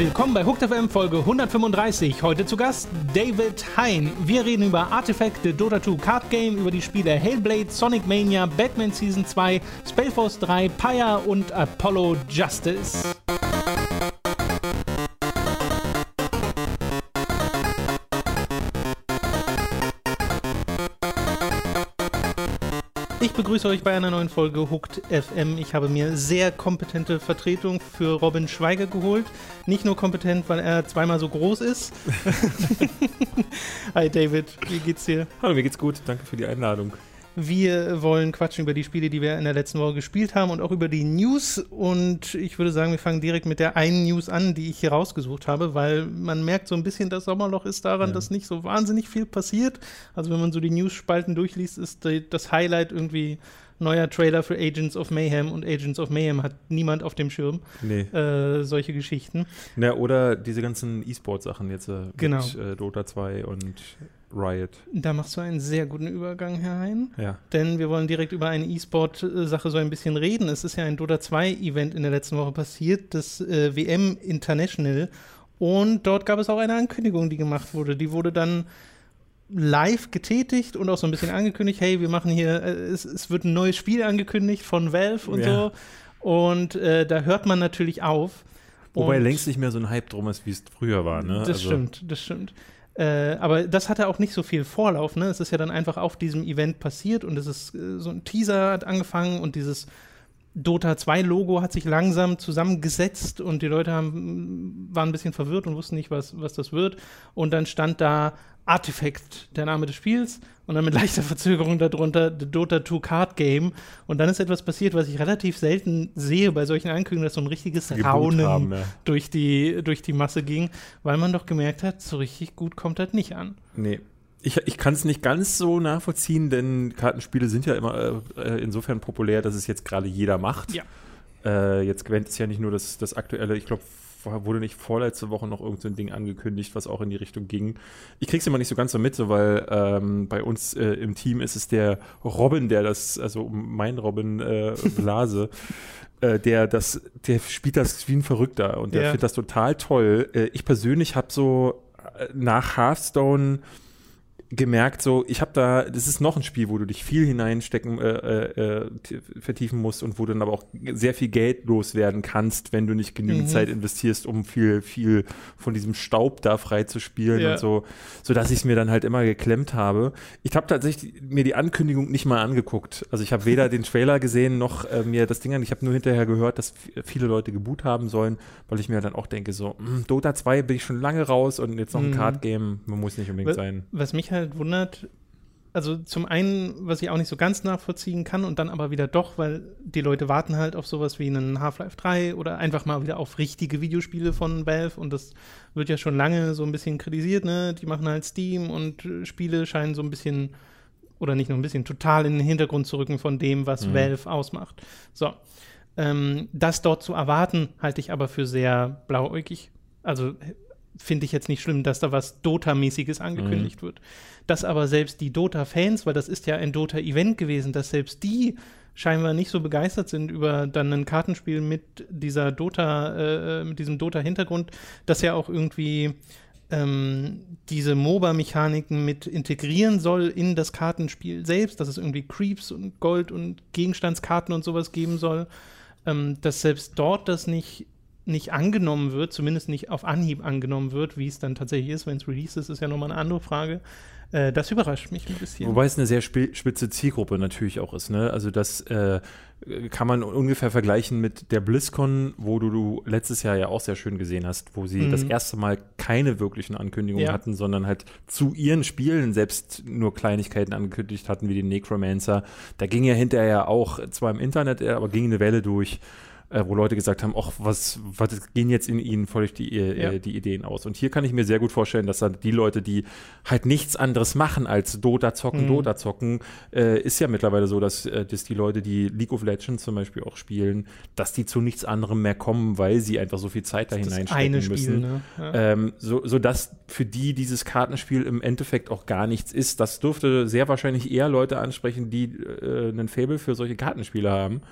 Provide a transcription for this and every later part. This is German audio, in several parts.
Willkommen bei Hooked FM Folge 135. Heute zu Gast David Hein. Wir reden über Artifact, The Dota 2 Card Game, über die Spiele Hellblade, Sonic Mania, Batman Season 2, Spellforce 3, Pyre und Apollo Justice. Begrüße euch bei einer neuen Folge Hooked FM. Ich habe mir sehr kompetente Vertretung für Robin Schweiger geholt. Nicht nur kompetent, weil er zweimal so groß ist. Hi David, wie geht's dir? Hallo, mir geht's gut. Danke für die Einladung. Wir wollen quatschen über die Spiele, die wir in der letzten Woche gespielt haben und auch über die News. Und ich würde sagen, wir fangen direkt mit der einen News an, die ich hier rausgesucht habe, weil man merkt so ein bisschen, das Sommerloch ist daran, ja. dass nicht so wahnsinnig viel passiert. Also wenn man so die News-Spalten durchliest, ist das Highlight irgendwie neuer Trailer für Agents of Mayhem und Agents of Mayhem hat niemand auf dem Schirm. Nee. Äh, solche Geschichten. Na, oder diese ganzen E-Sport-Sachen jetzt äh, genau. mit äh, Dota 2 und Riot. Da machst du einen sehr guten Übergang, Herr Hein. Ja. Denn wir wollen direkt über eine E-Sport-Sache so ein bisschen reden. Es ist ja ein Dota 2-Event in der letzten Woche passiert, das äh, WM International. Und dort gab es auch eine Ankündigung, die gemacht wurde. Die wurde dann live getätigt und auch so ein bisschen angekündigt, hey, wir machen hier, äh, es, es, wird ein neues Spiel angekündigt von Valve und ja. so. Und äh, da hört man natürlich auf. Wobei längst nicht mehr so ein Hype drum ist, wie es früher war. Ne? Das also. stimmt, das stimmt. Äh, aber das hatte auch nicht so viel Vorlauf. Ne? Es ist ja dann einfach auf diesem Event passiert und es ist äh, so ein Teaser hat angefangen und dieses Dota 2 Logo hat sich langsam zusammengesetzt und die Leute haben, waren ein bisschen verwirrt und wussten nicht, was, was das wird. Und dann stand da Artifact, der Name des Spiels, und dann mit leichter Verzögerung darunter The Dota 2 Card Game. Und dann ist etwas passiert, was ich relativ selten sehe bei solchen Ankündigungen, dass so ein richtiges Raunen haben, ja. durch, die, durch die Masse ging, weil man doch gemerkt hat, so richtig gut kommt das nicht an. Nee. Ich, ich kann es nicht ganz so nachvollziehen, denn Kartenspiele sind ja immer äh, insofern populär, dass es jetzt gerade jeder macht. Ja. Äh, jetzt gewinnt es ja nicht nur das, das aktuelle, ich glaube, wurde nicht vorletzte Woche noch irgendein so Ding angekündigt, was auch in die Richtung ging. Ich krieg's immer nicht so ganz so mit, so weil ähm, bei uns äh, im Team ist es der Robin, der das, also mein Robin äh, Blase, äh, der das, der spielt das wie ein Verrückter und der ja. findet das total toll. Äh, ich persönlich habe so äh, nach Hearthstone gemerkt, so, ich habe da, das ist noch ein Spiel, wo du dich viel hineinstecken, äh, äh, äh vertiefen musst und wo du dann aber auch sehr viel Geld loswerden kannst, wenn du nicht genügend mhm. Zeit investierst, um viel, viel von diesem Staub da frei zu spielen ja. und so, so dass ich es mir dann halt immer geklemmt habe. Ich habe tatsächlich mir die Ankündigung nicht mal angeguckt. Also ich habe weder den Trailer gesehen noch äh, mir das Ding an. Ich habe nur hinterher gehört, dass viele Leute geboot haben sollen, weil ich mir dann auch denke, so, mh, hm, Dota 2 bin ich schon lange raus und jetzt noch ein mhm. Card Game, man muss nicht unbedingt was, sein. Was mich halt halt wundert, also zum einen, was ich auch nicht so ganz nachvollziehen kann und dann aber wieder doch, weil die Leute warten halt auf sowas wie einen Half-Life 3 oder einfach mal wieder auf richtige Videospiele von Valve und das wird ja schon lange so ein bisschen kritisiert, ne? Die machen halt Steam und Spiele scheinen so ein bisschen oder nicht nur ein bisschen total in den Hintergrund zu rücken von dem, was mhm. Valve ausmacht. So. Ähm, das dort zu erwarten, halte ich aber für sehr blauäugig. Also finde ich jetzt nicht schlimm, dass da was Dota-mäßiges angekündigt mhm. wird. Dass aber selbst die Dota-Fans, weil das ist ja ein Dota-Event gewesen, dass selbst die scheinbar nicht so begeistert sind über dann ein Kartenspiel mit dieser Dota, äh, mit diesem Dota-Hintergrund, das ja auch irgendwie ähm, diese MOBA-Mechaniken mit integrieren soll in das Kartenspiel selbst, dass es irgendwie Creeps und Gold und Gegenstandskarten und sowas geben soll, ähm, dass selbst dort das nicht nicht angenommen wird, zumindest nicht auf Anhieb angenommen wird, wie es dann tatsächlich ist, wenn es released ist, ist ja nochmal eine andere Frage. Äh, das überrascht mich ein bisschen. Wobei es eine sehr spitze Zielgruppe natürlich auch ist. Ne? Also das äh, kann man ungefähr vergleichen mit der BlizzCon, wo du, du, letztes Jahr ja auch sehr schön gesehen hast, wo sie mhm. das erste Mal keine wirklichen Ankündigungen ja. hatten, sondern halt zu ihren Spielen selbst nur Kleinigkeiten angekündigt hatten, wie den Necromancer. Da ging ja hinterher auch, zwar im Internet, aber ging eine Welle durch äh, wo Leute gesagt haben, ach, was, was gehen jetzt in ihnen völlig die, äh, ja. die Ideen aus. Und hier kann ich mir sehr gut vorstellen, dass dann die Leute, die halt nichts anderes machen als Dota zocken, mhm. Dota zocken, äh, ist ja mittlerweile so, dass, äh, dass die Leute, die League of Legends zum Beispiel auch spielen, dass die zu nichts anderem mehr kommen, weil sie einfach so viel Zeit da hineinstecken müssen. Spiel, ne? ja. ähm, so, so dass für die dieses Kartenspiel im Endeffekt auch gar nichts ist. Das dürfte sehr wahrscheinlich eher Leute ansprechen, die äh, einen Fable für solche Kartenspiele haben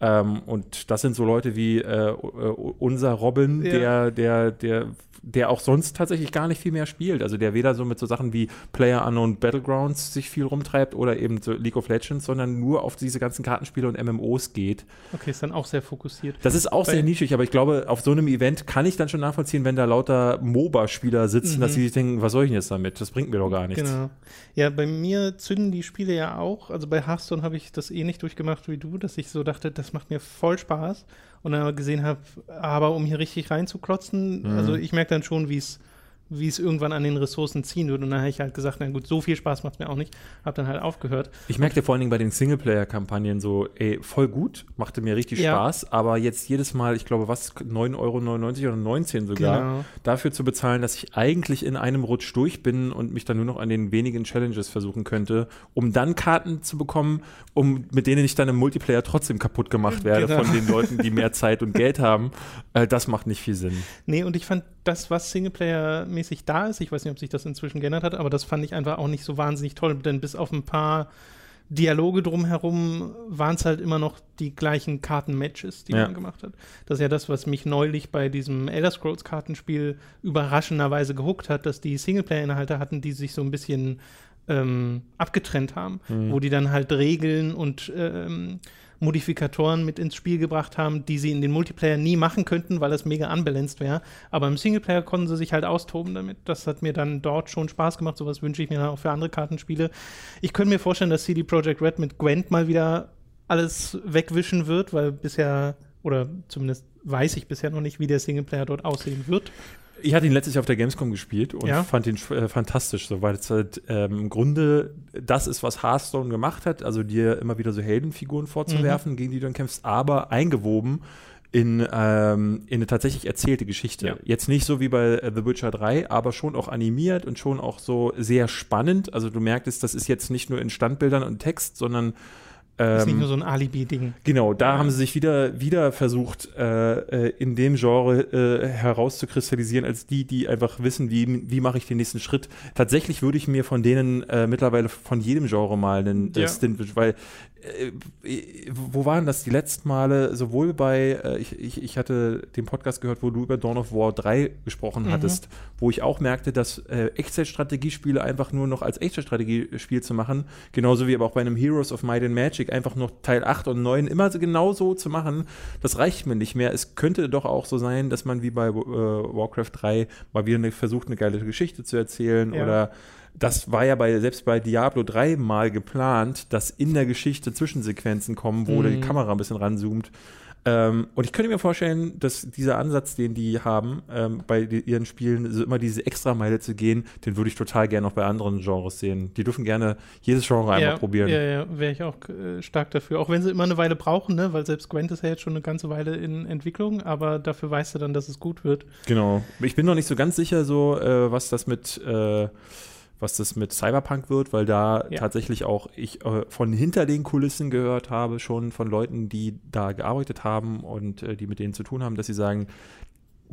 Ähm, und das sind so Leute wie äh, äh unser Robin, ja. der, der, der der auch sonst tatsächlich gar nicht viel mehr spielt. Also der weder so mit so Sachen wie Player Unknown Battlegrounds sich viel rumtreibt oder eben so League of Legends, sondern nur auf diese ganzen Kartenspiele und MMOs geht. Okay, ist dann auch sehr fokussiert. Das ist auch Bei sehr nischig, aber ich glaube, auf so einem Event kann ich dann schon nachvollziehen, wenn da lauter MOBA-Spieler sitzen, mhm. dass sie sich denken, was soll ich denn jetzt damit? Das bringt mir doch gar nichts. Genau. Ja, bei mir zünden die Spiele ja auch. Also bei Hearthstone habe ich das eh nicht durchgemacht wie du, dass ich so dachte, das macht mir voll Spaß und dann gesehen habe, aber um hier richtig reinzuklotzen, mhm. also ich merke dann schon, wie es wie es irgendwann an den Ressourcen ziehen wird. Und dann habe ich halt gesagt, na gut, so viel Spaß macht mir auch nicht. Habe dann halt aufgehört. Ich merkte vor allen Dingen bei den Singleplayer-Kampagnen so, ey, voll gut, machte mir richtig ja. Spaß, aber jetzt jedes Mal, ich glaube, was, 9,99 Euro oder 19 sogar, genau. dafür zu bezahlen, dass ich eigentlich in einem Rutsch durch bin und mich dann nur noch an den wenigen Challenges versuchen könnte, um dann Karten zu bekommen, um, mit denen ich dann im Multiplayer trotzdem kaputt gemacht werde genau. von den Leuten, die mehr Zeit und Geld haben. Äh, das macht nicht viel Sinn. Nee, und ich fand das, was Singleplayer-mäßig da ist, ich weiß nicht, ob sich das inzwischen geändert hat, aber das fand ich einfach auch nicht so wahnsinnig toll, denn bis auf ein paar Dialoge drumherum waren es halt immer noch die gleichen Kartenmatches, die ja. man gemacht hat. Das ist ja das, was mich neulich bei diesem Elder Scrolls Kartenspiel überraschenderweise gehuckt hat, dass die Singleplayer-Inhalte hatten, die sich so ein bisschen ähm, abgetrennt haben, mhm. wo die dann halt Regeln und ähm, Modifikatoren mit ins Spiel gebracht haben, die sie in den Multiplayer nie machen könnten, weil das mega unbalanced wäre. Aber im Singleplayer konnten sie sich halt austoben damit. Das hat mir dann dort schon Spaß gemacht. Sowas wünsche ich mir dann auch für andere Kartenspiele. Ich könnte mir vorstellen, dass CD Projekt Red mit Gwent mal wieder alles wegwischen wird, weil bisher, oder zumindest weiß ich bisher noch nicht, wie der Singleplayer dort aussehen wird. Ich hatte ihn letztes Jahr auf der Gamescom gespielt und ja? fand ihn äh, fantastisch, so, weil es halt ähm, im Grunde das ist, was Hearthstone gemacht hat, also dir immer wieder so Heldenfiguren vorzuwerfen, mhm. gegen die du dann kämpfst, aber eingewoben in, ähm, in eine tatsächlich erzählte Geschichte. Ja. Jetzt nicht so wie bei äh, The Witcher 3, aber schon auch animiert und schon auch so sehr spannend. Also du merktest, das ist jetzt nicht nur in Standbildern und Text, sondern ähm, ist nicht nur so ein Alibi-Ding. Genau, da haben sie sich wieder, wieder versucht, äh, äh, in dem Genre äh, herauszukristallisieren, als die, die einfach wissen, wie, wie mache ich den nächsten Schritt. Tatsächlich würde ich mir von denen äh, mittlerweile von jedem Genre mal einen äh, ja. Stint, weil wo waren das die letzten Male, sowohl bei, äh, ich, ich, ich hatte den Podcast gehört, wo du über Dawn of War 3 gesprochen mhm. hattest, wo ich auch merkte, dass äh, Echtzeitstrategiespiele einfach nur noch als Echtzeitstrategiespiel zu machen, genauso wie aber auch bei einem Heroes of Might and Magic einfach noch Teil 8 und 9 immer genauso zu machen, das reicht mir nicht mehr. Es könnte doch auch so sein, dass man wie bei äh, Warcraft 3 mal wieder eine, versucht, eine geile Geschichte zu erzählen ja. oder das war ja bei, selbst bei Diablo 3 mal geplant, dass in der Geschichte Zwischensequenzen kommen, wo mhm. die Kamera ein bisschen ranzoomt. Ähm, und ich könnte mir vorstellen, dass dieser Ansatz, den die haben, ähm, bei die, ihren Spielen, so immer diese Extrameile zu gehen, den würde ich total gerne auch bei anderen Genres sehen. Die dürfen gerne jedes Genre einmal ja, probieren. Ja, ja, wäre ich auch äh, stark dafür. Auch wenn sie immer eine Weile brauchen, ne? weil selbst Gwent ist ja jetzt schon eine ganze Weile in Entwicklung, aber dafür weißt du dann, dass es gut wird. Genau. Ich bin noch nicht so ganz sicher, so, äh, was das mit. Äh, was das mit Cyberpunk wird, weil da ja. tatsächlich auch ich äh, von hinter den Kulissen gehört habe, schon von Leuten, die da gearbeitet haben und äh, die mit denen zu tun haben, dass sie sagen,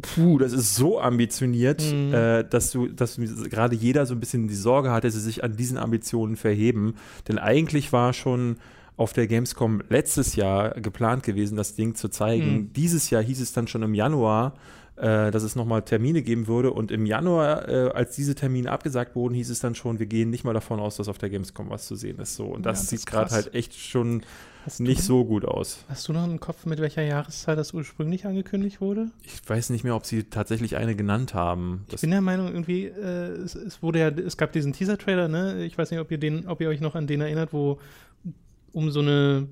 puh, das ist so ambitioniert, mhm. äh, dass du, dass gerade jeder so ein bisschen die Sorge hat, dass sie sich an diesen Ambitionen verheben. Denn eigentlich war schon auf der Gamescom letztes Jahr geplant gewesen, das Ding zu zeigen. Mhm. Dieses Jahr hieß es dann schon im Januar, äh, dass es nochmal Termine geben würde. Und im Januar, äh, als diese Termine abgesagt wurden, hieß es dann schon, wir gehen nicht mal davon aus, dass auf der Gamescom was zu sehen ist. So. Und das, ja, das sieht gerade halt echt schon hast nicht du, so gut aus. Hast du noch einen Kopf, mit welcher Jahreszahl das ursprünglich angekündigt wurde? Ich weiß nicht mehr, ob sie tatsächlich eine genannt haben. Das ich bin der Meinung, irgendwie, äh, es, es, wurde ja, es gab diesen Teaser-Trailer, ne? Ich weiß nicht, ob ihr den, ob ihr euch noch an den erinnert, wo um so eine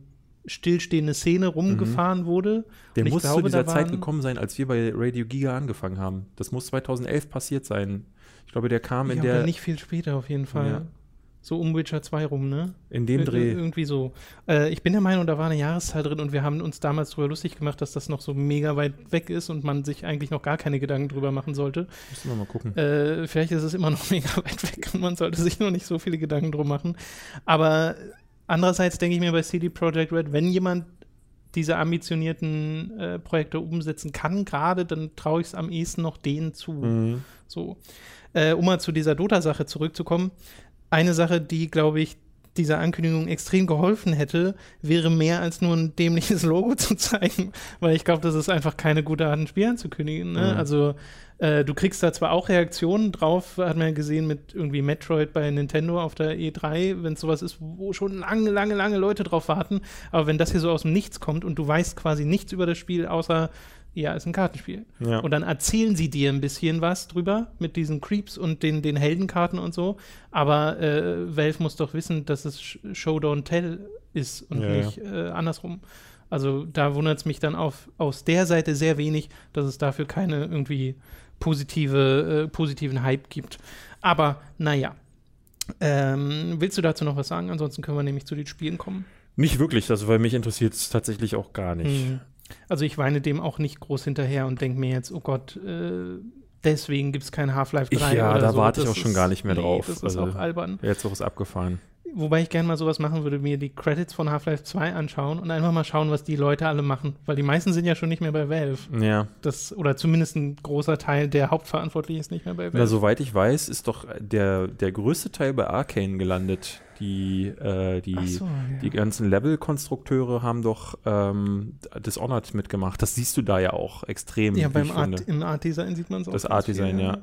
stillstehende Szene rumgefahren mhm. wurde. Der muss glaube, zu dieser Zeit gekommen sein, als wir bei Radio Giga angefangen haben. Das muss 2011 passiert sein. Ich glaube, der kam ja, in der. nicht viel später auf jeden Fall. Ja. So um Witcher 2 rum, ne? In dem Dreh. Irgendwie so. Äh, ich bin der Meinung, da war eine Jahreszahl drin und wir haben uns damals darüber lustig gemacht, dass das noch so mega weit weg ist und man sich eigentlich noch gar keine Gedanken drüber machen sollte. Müssen wir mal gucken. Äh, vielleicht ist es immer noch mega weit weg und man sollte sich noch nicht so viele Gedanken drum machen. Aber Andererseits denke ich mir bei CD Projekt Red, wenn jemand diese ambitionierten äh, Projekte umsetzen kann, gerade, dann traue ich es am ehesten noch denen zu. Mhm. So. Äh, um mal zu dieser Dota-Sache zurückzukommen. Eine Sache, die, glaube ich, dieser Ankündigung extrem geholfen hätte, wäre mehr als nur ein dämliches Logo zu zeigen, weil ich glaube, das ist einfach keine gute Art, ein Spiel anzukündigen. Ne? Mhm. Also äh, du kriegst da zwar auch Reaktionen drauf, hat man ja gesehen mit irgendwie Metroid bei Nintendo auf der E3, wenn es sowas ist, wo schon lange, lange, lange Leute drauf warten, aber wenn das hier so aus dem Nichts kommt und du weißt quasi nichts über das Spiel, außer ja, ist ein Kartenspiel. Ja. Und dann erzählen sie dir ein bisschen was drüber mit diesen Creeps und den, den Heldenkarten und so. Aber äh, Valve muss doch wissen, dass es Showdown Tell ist und ja, nicht. Äh, andersrum. Also da wundert es mich dann auf, aus der Seite sehr wenig, dass es dafür keine irgendwie positive, äh, positiven Hype gibt. Aber naja. Ähm, willst du dazu noch was sagen? Ansonsten können wir nämlich zu den Spielen kommen. Nicht wirklich, also weil mich interessiert es tatsächlich auch gar nicht. Mhm. Also ich weine dem auch nicht groß hinterher und denke mir jetzt, oh Gott, äh, deswegen gibt es kein Half-Life 3. Ich, ja, da so. warte ich auch schon gar nicht mehr nee, drauf. Das ist also, auch albern. Jetzt auch ist abgefahren. Wobei ich gerne mal sowas machen würde, mir die Credits von Half-Life 2 anschauen und einfach mal schauen, was die Leute alle machen. Weil die meisten sind ja schon nicht mehr bei Valve. Ja. Das, oder zumindest ein großer Teil der Hauptverantwortlichen ist nicht mehr bei Valve. Na, soweit ich weiß, ist doch der, der größte Teil bei Arcane gelandet. Die, äh, die, so, ja. die ganzen Level-Konstrukteure haben doch ähm, Dishonored mitgemacht. Das siehst du da ja auch extrem. Ja, beim Art, im Art-Design sieht man es auch. Das Art-Design, ja.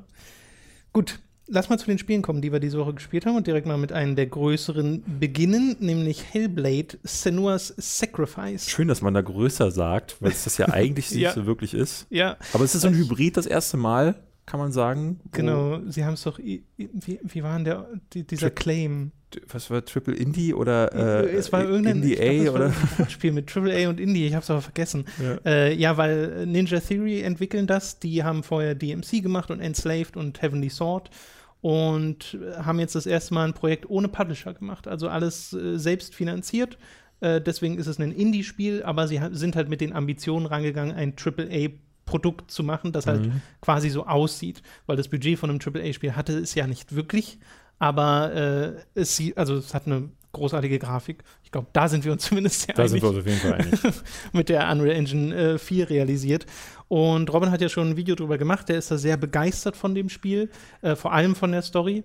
Gut, lass mal zu den Spielen kommen, die wir diese Woche gespielt haben und direkt mal mit einem der größeren beginnen, nämlich Hellblade Senua's Sacrifice. Schön, dass man da größer sagt, weil es das ja eigentlich ja. nicht so wirklich ist. Ja. Aber es ist so ein Hybrid das erste Mal, kann man sagen. Genau, sie haben es doch, wie, wie war denn der, die, dieser Tri Claim? Was war Triple Indie oder äh, es war irgendein Indie A oder Spiel mit Triple A und Indie, ich habe es aber vergessen. Ja. Äh, ja. weil Ninja Theory entwickeln das, die haben vorher DMC gemacht und Enslaved und Heavenly Sword und haben jetzt das erste Mal ein Projekt ohne Publisher gemacht, also alles äh, selbst finanziert. Äh, deswegen ist es ein Indie-Spiel, aber sie sind halt mit den Ambitionen rangegangen, ein AAA-Produkt zu machen, das halt mhm. quasi so aussieht, weil das Budget von einem AAA-Spiel hatte es ja nicht wirklich, aber äh, es, also es hat eine großartige Grafik. Ich glaube, da sind wir uns zumindest sehr da einig. Da sind wir uns auf jeden Fall einig. mit der Unreal Engine äh, 4 realisiert. Und Robin hat ja schon ein Video drüber gemacht. Der ist da sehr begeistert von dem Spiel, äh, vor allem von der Story.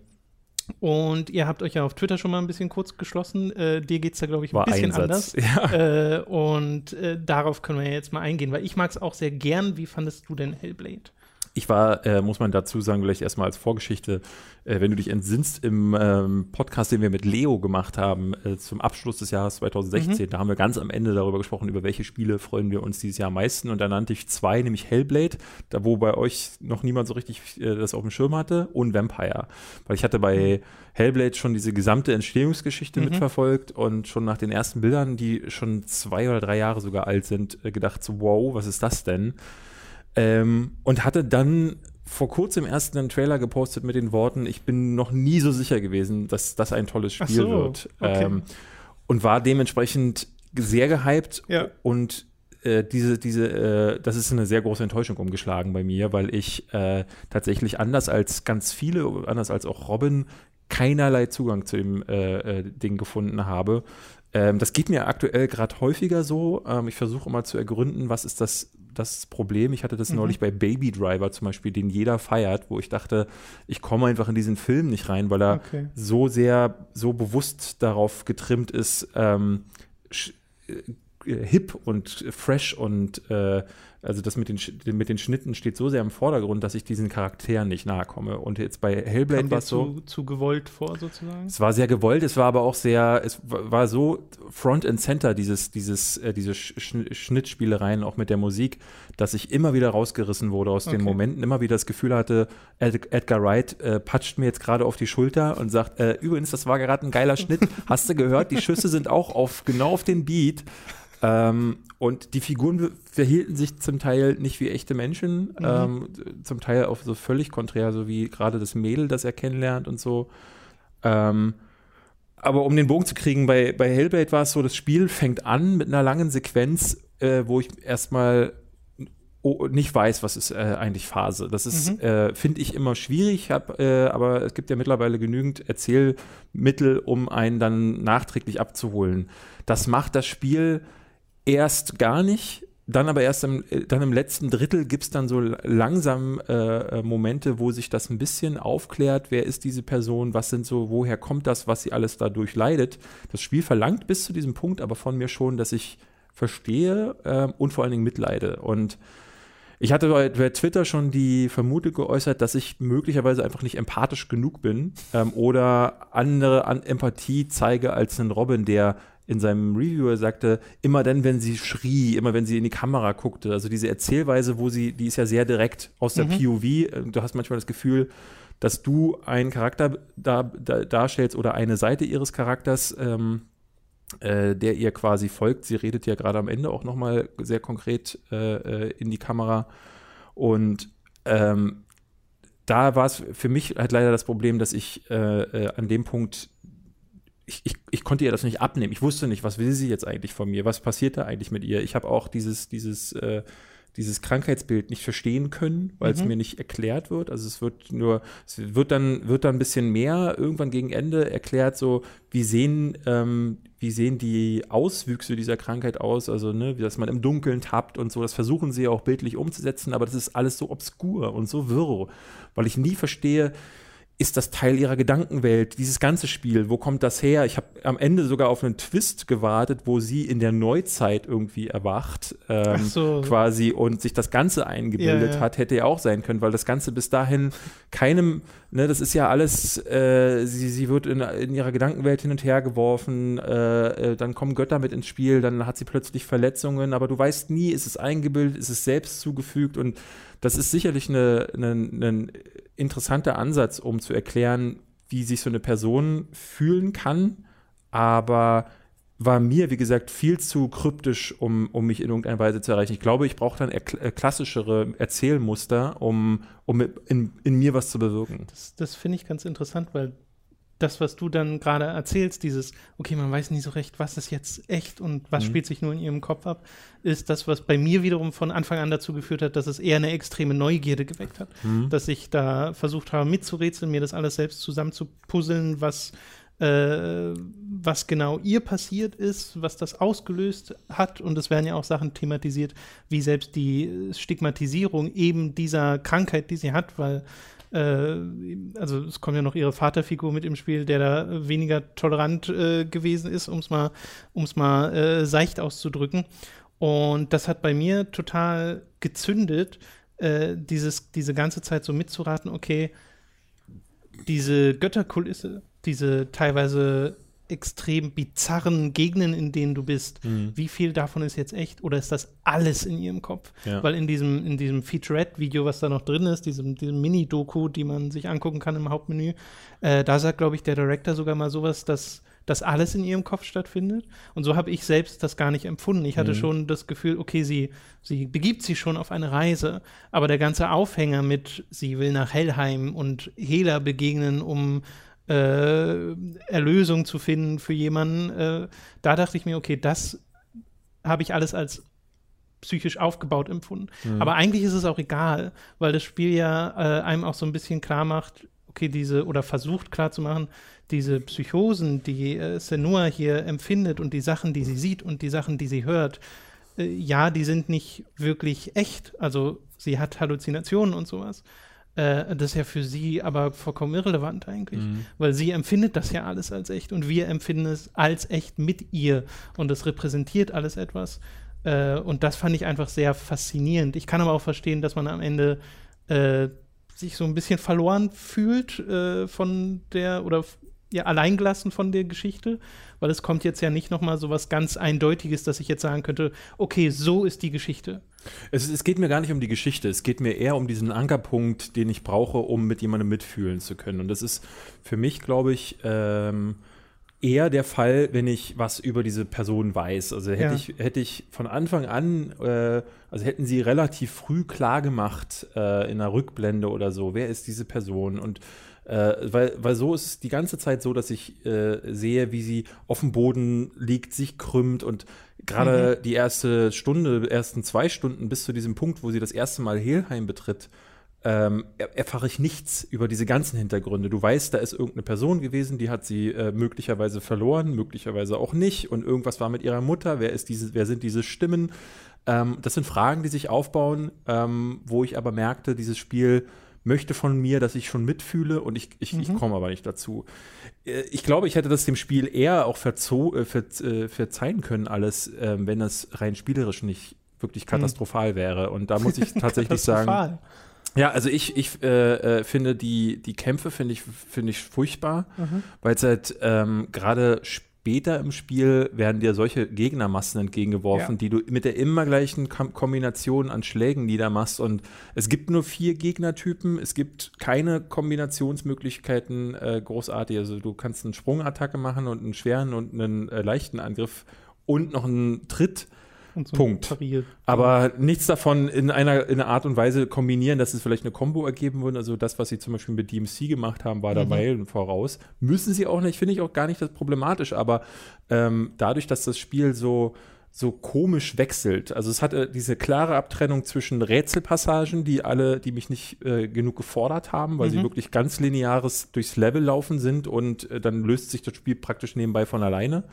Und ihr habt euch ja auf Twitter schon mal ein bisschen kurz geschlossen. Äh, dir geht es da, glaube ich, ein War bisschen Einsatz. anders. Ja. Äh, und äh, darauf können wir jetzt mal eingehen, weil ich mag es auch sehr gern. Wie fandest du denn Hellblade? Ich war, äh, muss man dazu sagen, vielleicht erstmal als Vorgeschichte, äh, wenn du dich entsinnst im ähm, Podcast, den wir mit Leo gemacht haben, äh, zum Abschluss des Jahres 2016, mhm. da haben wir ganz am Ende darüber gesprochen, über welche Spiele freuen wir uns dieses Jahr am meisten. Und da nannte ich zwei, nämlich Hellblade, da wo bei euch noch niemand so richtig äh, das auf dem Schirm hatte, und Vampire. Weil ich hatte bei mhm. Hellblade schon diese gesamte Entstehungsgeschichte mhm. mitverfolgt und schon nach den ersten Bildern, die schon zwei oder drei Jahre sogar alt sind, äh, gedacht, so, wow, was ist das denn? Ähm, und hatte dann vor kurzem erst einen Trailer gepostet mit den Worten, ich bin noch nie so sicher gewesen, dass das ein tolles Spiel so, wird. Okay. Ähm, und war dementsprechend sehr gehypt ja. und äh, diese, diese, äh, das ist eine sehr große Enttäuschung umgeschlagen bei mir, weil ich äh, tatsächlich anders als ganz viele, anders als auch Robin, keinerlei Zugang zu dem äh, äh, Ding gefunden habe. Ähm, das geht mir aktuell gerade häufiger so. Ähm, ich versuche immer zu ergründen, was ist das, das Problem. Ich hatte das mhm. neulich bei Baby Driver zum Beispiel, den jeder feiert, wo ich dachte, ich komme einfach in diesen Film nicht rein, weil er okay. so sehr, so bewusst darauf getrimmt ist, ähm, äh, hip und fresh und äh, also das mit den, mit den Schnitten steht so sehr im Vordergrund, dass ich diesen Charakteren nicht nahe komme. Und jetzt bei Hellblade war es so. Zu, zu gewollt vor, sozusagen? Es war sehr gewollt, es war aber auch sehr, es war so Front and Center, dieses, dieses, äh, diese Schnittspielereien auch mit der Musik, dass ich immer wieder rausgerissen wurde aus okay. den Momenten, immer wieder das Gefühl hatte, Ed Edgar Wright äh, patscht mir jetzt gerade auf die Schulter und sagt, äh, übrigens, das war gerade ein geiler Schnitt. Hast du gehört? Die Schüsse sind auch auf, genau auf den Beat. Ähm, und die Figuren verhielten sich zum Teil nicht wie echte Menschen, mhm. ähm, zum Teil auch so völlig konträr, so wie gerade das Mädel, das er kennenlernt und so. Ähm, aber um den Bogen zu kriegen, bei, bei Hellblade war es so, das Spiel fängt an mit einer langen Sequenz, äh, wo ich erstmal oh, nicht weiß, was ist äh, eigentlich Phase. Das ist, mhm. äh, finde ich, immer schwierig, hab, äh, aber es gibt ja mittlerweile genügend Erzählmittel, um einen dann nachträglich abzuholen. Das macht das Spiel erst gar nicht, dann aber erst im, äh, dann im letzten Drittel gibt es dann so langsam äh, äh, Momente, wo sich das ein bisschen aufklärt, wer ist diese Person, was sind so, woher kommt das, was sie alles dadurch leidet. Das Spiel verlangt bis zu diesem Punkt aber von mir schon, dass ich verstehe äh, und vor allen Dingen mitleide. Und ich hatte bei, Twitter schon die Vermutung geäußert, dass ich möglicherweise einfach nicht empathisch genug bin ähm, oder andere an Empathie zeige als ein Robin, der in seinem Review sagte, immer dann, wenn sie schrie, immer wenn sie in die Kamera guckte, also diese Erzählweise, wo sie, die ist ja sehr direkt aus der mhm. POV. Ähm, du hast manchmal das Gefühl, dass du einen Charakter da, da, darstellst oder eine Seite ihres Charakters, ähm, äh, der ihr quasi folgt. Sie redet ja gerade am Ende auch nochmal sehr konkret äh, äh, in die Kamera. Und ähm, da war es für mich halt leider das Problem, dass ich äh, äh, an dem Punkt, ich, ich, ich, konnte ihr das nicht abnehmen. Ich wusste nicht, was will sie jetzt eigentlich von mir? Was passiert da eigentlich mit ihr? Ich habe auch dieses, dieses äh, dieses Krankheitsbild nicht verstehen können, weil mhm. es mir nicht erklärt wird. Also es wird nur, es wird dann, wird dann ein bisschen mehr irgendwann gegen Ende erklärt, so wie sehen, ähm, wie sehen die Auswüchse dieser Krankheit aus, also ne, wie dass man im Dunkeln tappt und so. Das versuchen sie auch bildlich umzusetzen, aber das ist alles so obskur und so wirr, weil ich nie verstehe, ist das Teil ihrer Gedankenwelt, dieses ganze Spiel, wo kommt das her? Ich habe am Ende sogar auf einen Twist gewartet, wo sie in der Neuzeit irgendwie erwacht, ähm, so. quasi, und sich das Ganze eingebildet ja, ja. hat, hätte ja auch sein können, weil das Ganze bis dahin keinem, ne, das ist ja alles, äh, sie, sie wird in, in ihrer Gedankenwelt hin und her geworfen, äh, äh, dann kommen Götter mit ins Spiel, dann hat sie plötzlich Verletzungen, aber du weißt nie, ist es eingebildet, ist es selbst zugefügt und das ist sicherlich ein interessanter Ansatz, um zu erklären, wie sich so eine Person fühlen kann, aber war mir, wie gesagt, viel zu kryptisch, um, um mich in irgendeiner Weise zu erreichen. Ich glaube, ich brauche dann er äh, klassischere Erzählmuster, um, um in, in mir was zu bewirken. Das, das finde ich ganz interessant, weil das, was du dann gerade erzählst, dieses, okay, man weiß nie so recht, was ist jetzt echt und was mhm. spielt sich nur in ihrem Kopf ab, ist das, was bei mir wiederum von Anfang an dazu geführt hat, dass es eher eine extreme Neugierde geweckt hat. Mhm. Dass ich da versucht habe, mitzurätseln, mir das alles selbst zusammenzupuzzeln, was, äh, was genau ihr passiert ist, was das ausgelöst hat. Und es werden ja auch Sachen thematisiert, wie selbst die Stigmatisierung eben dieser Krankheit, die sie hat, weil also es kommt ja noch ihre Vaterfigur mit im Spiel, der da weniger tolerant äh, gewesen ist, um es mal, um's mal äh, seicht auszudrücken. Und das hat bei mir total gezündet, äh, dieses, diese ganze Zeit so mitzuraten, okay, diese Götterkulisse, diese teilweise extrem bizarren Gegenden, in denen du bist, mhm. wie viel davon ist jetzt echt oder ist das alles in ihrem Kopf? Ja. Weil in diesem, in diesem Featurette-Video, was da noch drin ist, diesem, diesem Mini-Doku, die man sich angucken kann im Hauptmenü, äh, da sagt, glaube ich, der Director sogar mal sowas, dass das alles in ihrem Kopf stattfindet. Und so habe ich selbst das gar nicht empfunden. Ich hatte mhm. schon das Gefühl, okay, sie, sie begibt sich schon auf eine Reise, aber der ganze Aufhänger mit, sie will nach Hellheim und Hela begegnen, um äh, Erlösung zu finden für jemanden. Äh, da dachte ich mir, okay, das habe ich alles als psychisch aufgebaut empfunden. Mhm. Aber eigentlich ist es auch egal, weil das Spiel ja äh, einem auch so ein bisschen klar macht, okay, diese, oder versucht klar zu machen, diese Psychosen, die äh, Senua hier empfindet und die Sachen, die sie sieht und die Sachen, die sie hört, äh, ja, die sind nicht wirklich echt. Also sie hat Halluzinationen und sowas. Äh, das ist ja für sie aber vollkommen irrelevant eigentlich, mhm. weil sie empfindet das ja alles als echt und wir empfinden es als echt mit ihr und es repräsentiert alles etwas. Äh, und das fand ich einfach sehr faszinierend. Ich kann aber auch verstehen, dass man am Ende äh, sich so ein bisschen verloren fühlt äh, von der oder ja alleingelassen von der Geschichte, weil es kommt jetzt ja nicht noch mal so was ganz Eindeutiges, dass ich jetzt sagen könnte, okay, so ist die Geschichte. Es, es, geht mir gar nicht um die Geschichte, es geht mir eher um diesen Ankerpunkt, den ich brauche, um mit jemandem mitfühlen zu können. Und das ist für mich, glaube ich, ähm, eher der Fall, wenn ich was über diese Person weiß. Also hätte, ja. ich, hätte ich von Anfang an, äh, also hätten sie relativ früh klar gemacht äh, in einer Rückblende oder so, wer ist diese Person und äh, weil, weil so ist es die ganze Zeit so, dass ich äh, sehe, wie sie auf dem Boden liegt, sich krümmt und gerade mhm. die erste Stunde, ersten zwei Stunden bis zu diesem Punkt, wo sie das erste Mal Helheim betritt, ähm, erfahre ich nichts über diese ganzen Hintergründe. Du weißt, da ist irgendeine Person gewesen, die hat sie äh, möglicherweise verloren, möglicherweise auch nicht. Und irgendwas war mit ihrer Mutter. Wer ist diese, wer sind diese Stimmen? Ähm, das sind Fragen, die sich aufbauen, ähm, wo ich aber merkte, dieses Spiel möchte von mir, dass ich schon mitfühle und ich, ich, mhm. ich komme aber nicht dazu. Äh, ich glaube, ich hätte das dem Spiel eher auch verzo äh, ver äh, verzeihen können, alles, äh, wenn das rein spielerisch nicht wirklich mhm. katastrophal mhm. wäre. Und da muss ich tatsächlich sagen. Ja, also ich, ich äh, finde die, die Kämpfe finde ich, finde ich furchtbar, mhm. weil es halt ähm, gerade später im Spiel werden dir solche Gegnermassen entgegengeworfen, ja. die du mit der immer gleichen Kom Kombination an Schlägen niedermachst. Und es gibt nur vier Gegnertypen, es gibt keine Kombinationsmöglichkeiten äh, großartig. Also du kannst eine Sprungattacke machen und einen schweren und einen äh, leichten Angriff und noch einen Tritt. So Punkt. Aber nichts davon in einer, in einer Art und Weise kombinieren, dass es vielleicht eine Combo ergeben würde. Also das, was sie zum Beispiel mit DMC gemacht haben, war dabei mhm. voraus. Müssen sie auch nicht, finde ich auch gar nicht das problematisch. Aber ähm, dadurch, dass das Spiel so so komisch wechselt. Also es hatte diese klare Abtrennung zwischen Rätselpassagen, die alle, die mich nicht äh, genug gefordert haben, weil mhm. sie wirklich ganz lineares durchs Level laufen sind und äh, dann löst sich das Spiel praktisch nebenbei von alleine.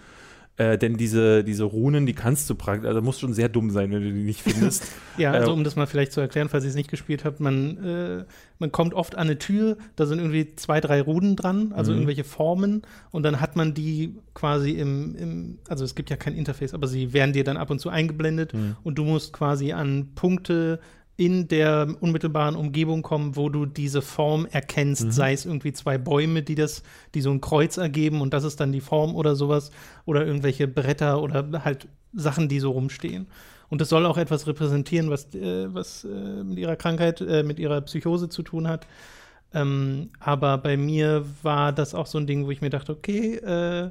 Äh, denn diese, diese Runen, die kannst du praktisch, also musst schon sehr dumm sein, wenn du die nicht findest. ja, also äh, um das mal vielleicht zu erklären, falls ihr es nicht gespielt habt, man, äh, man kommt oft an eine Tür, da sind irgendwie zwei, drei Runen dran, also mhm. irgendwelche Formen, und dann hat man die quasi im, im, also es gibt ja kein Interface, aber sie werden dir dann ab und zu eingeblendet mhm. und du musst quasi an Punkte in der unmittelbaren Umgebung kommen, wo du diese Form erkennst, mhm. sei es irgendwie zwei Bäume, die das, die so ein Kreuz ergeben und das ist dann die Form oder sowas, oder irgendwelche Bretter oder halt Sachen, die so rumstehen. Und das soll auch etwas repräsentieren, was, äh, was äh, mit ihrer Krankheit, äh, mit ihrer Psychose zu tun hat. Ähm, aber bei mir war das auch so ein Ding, wo ich mir dachte, okay, äh,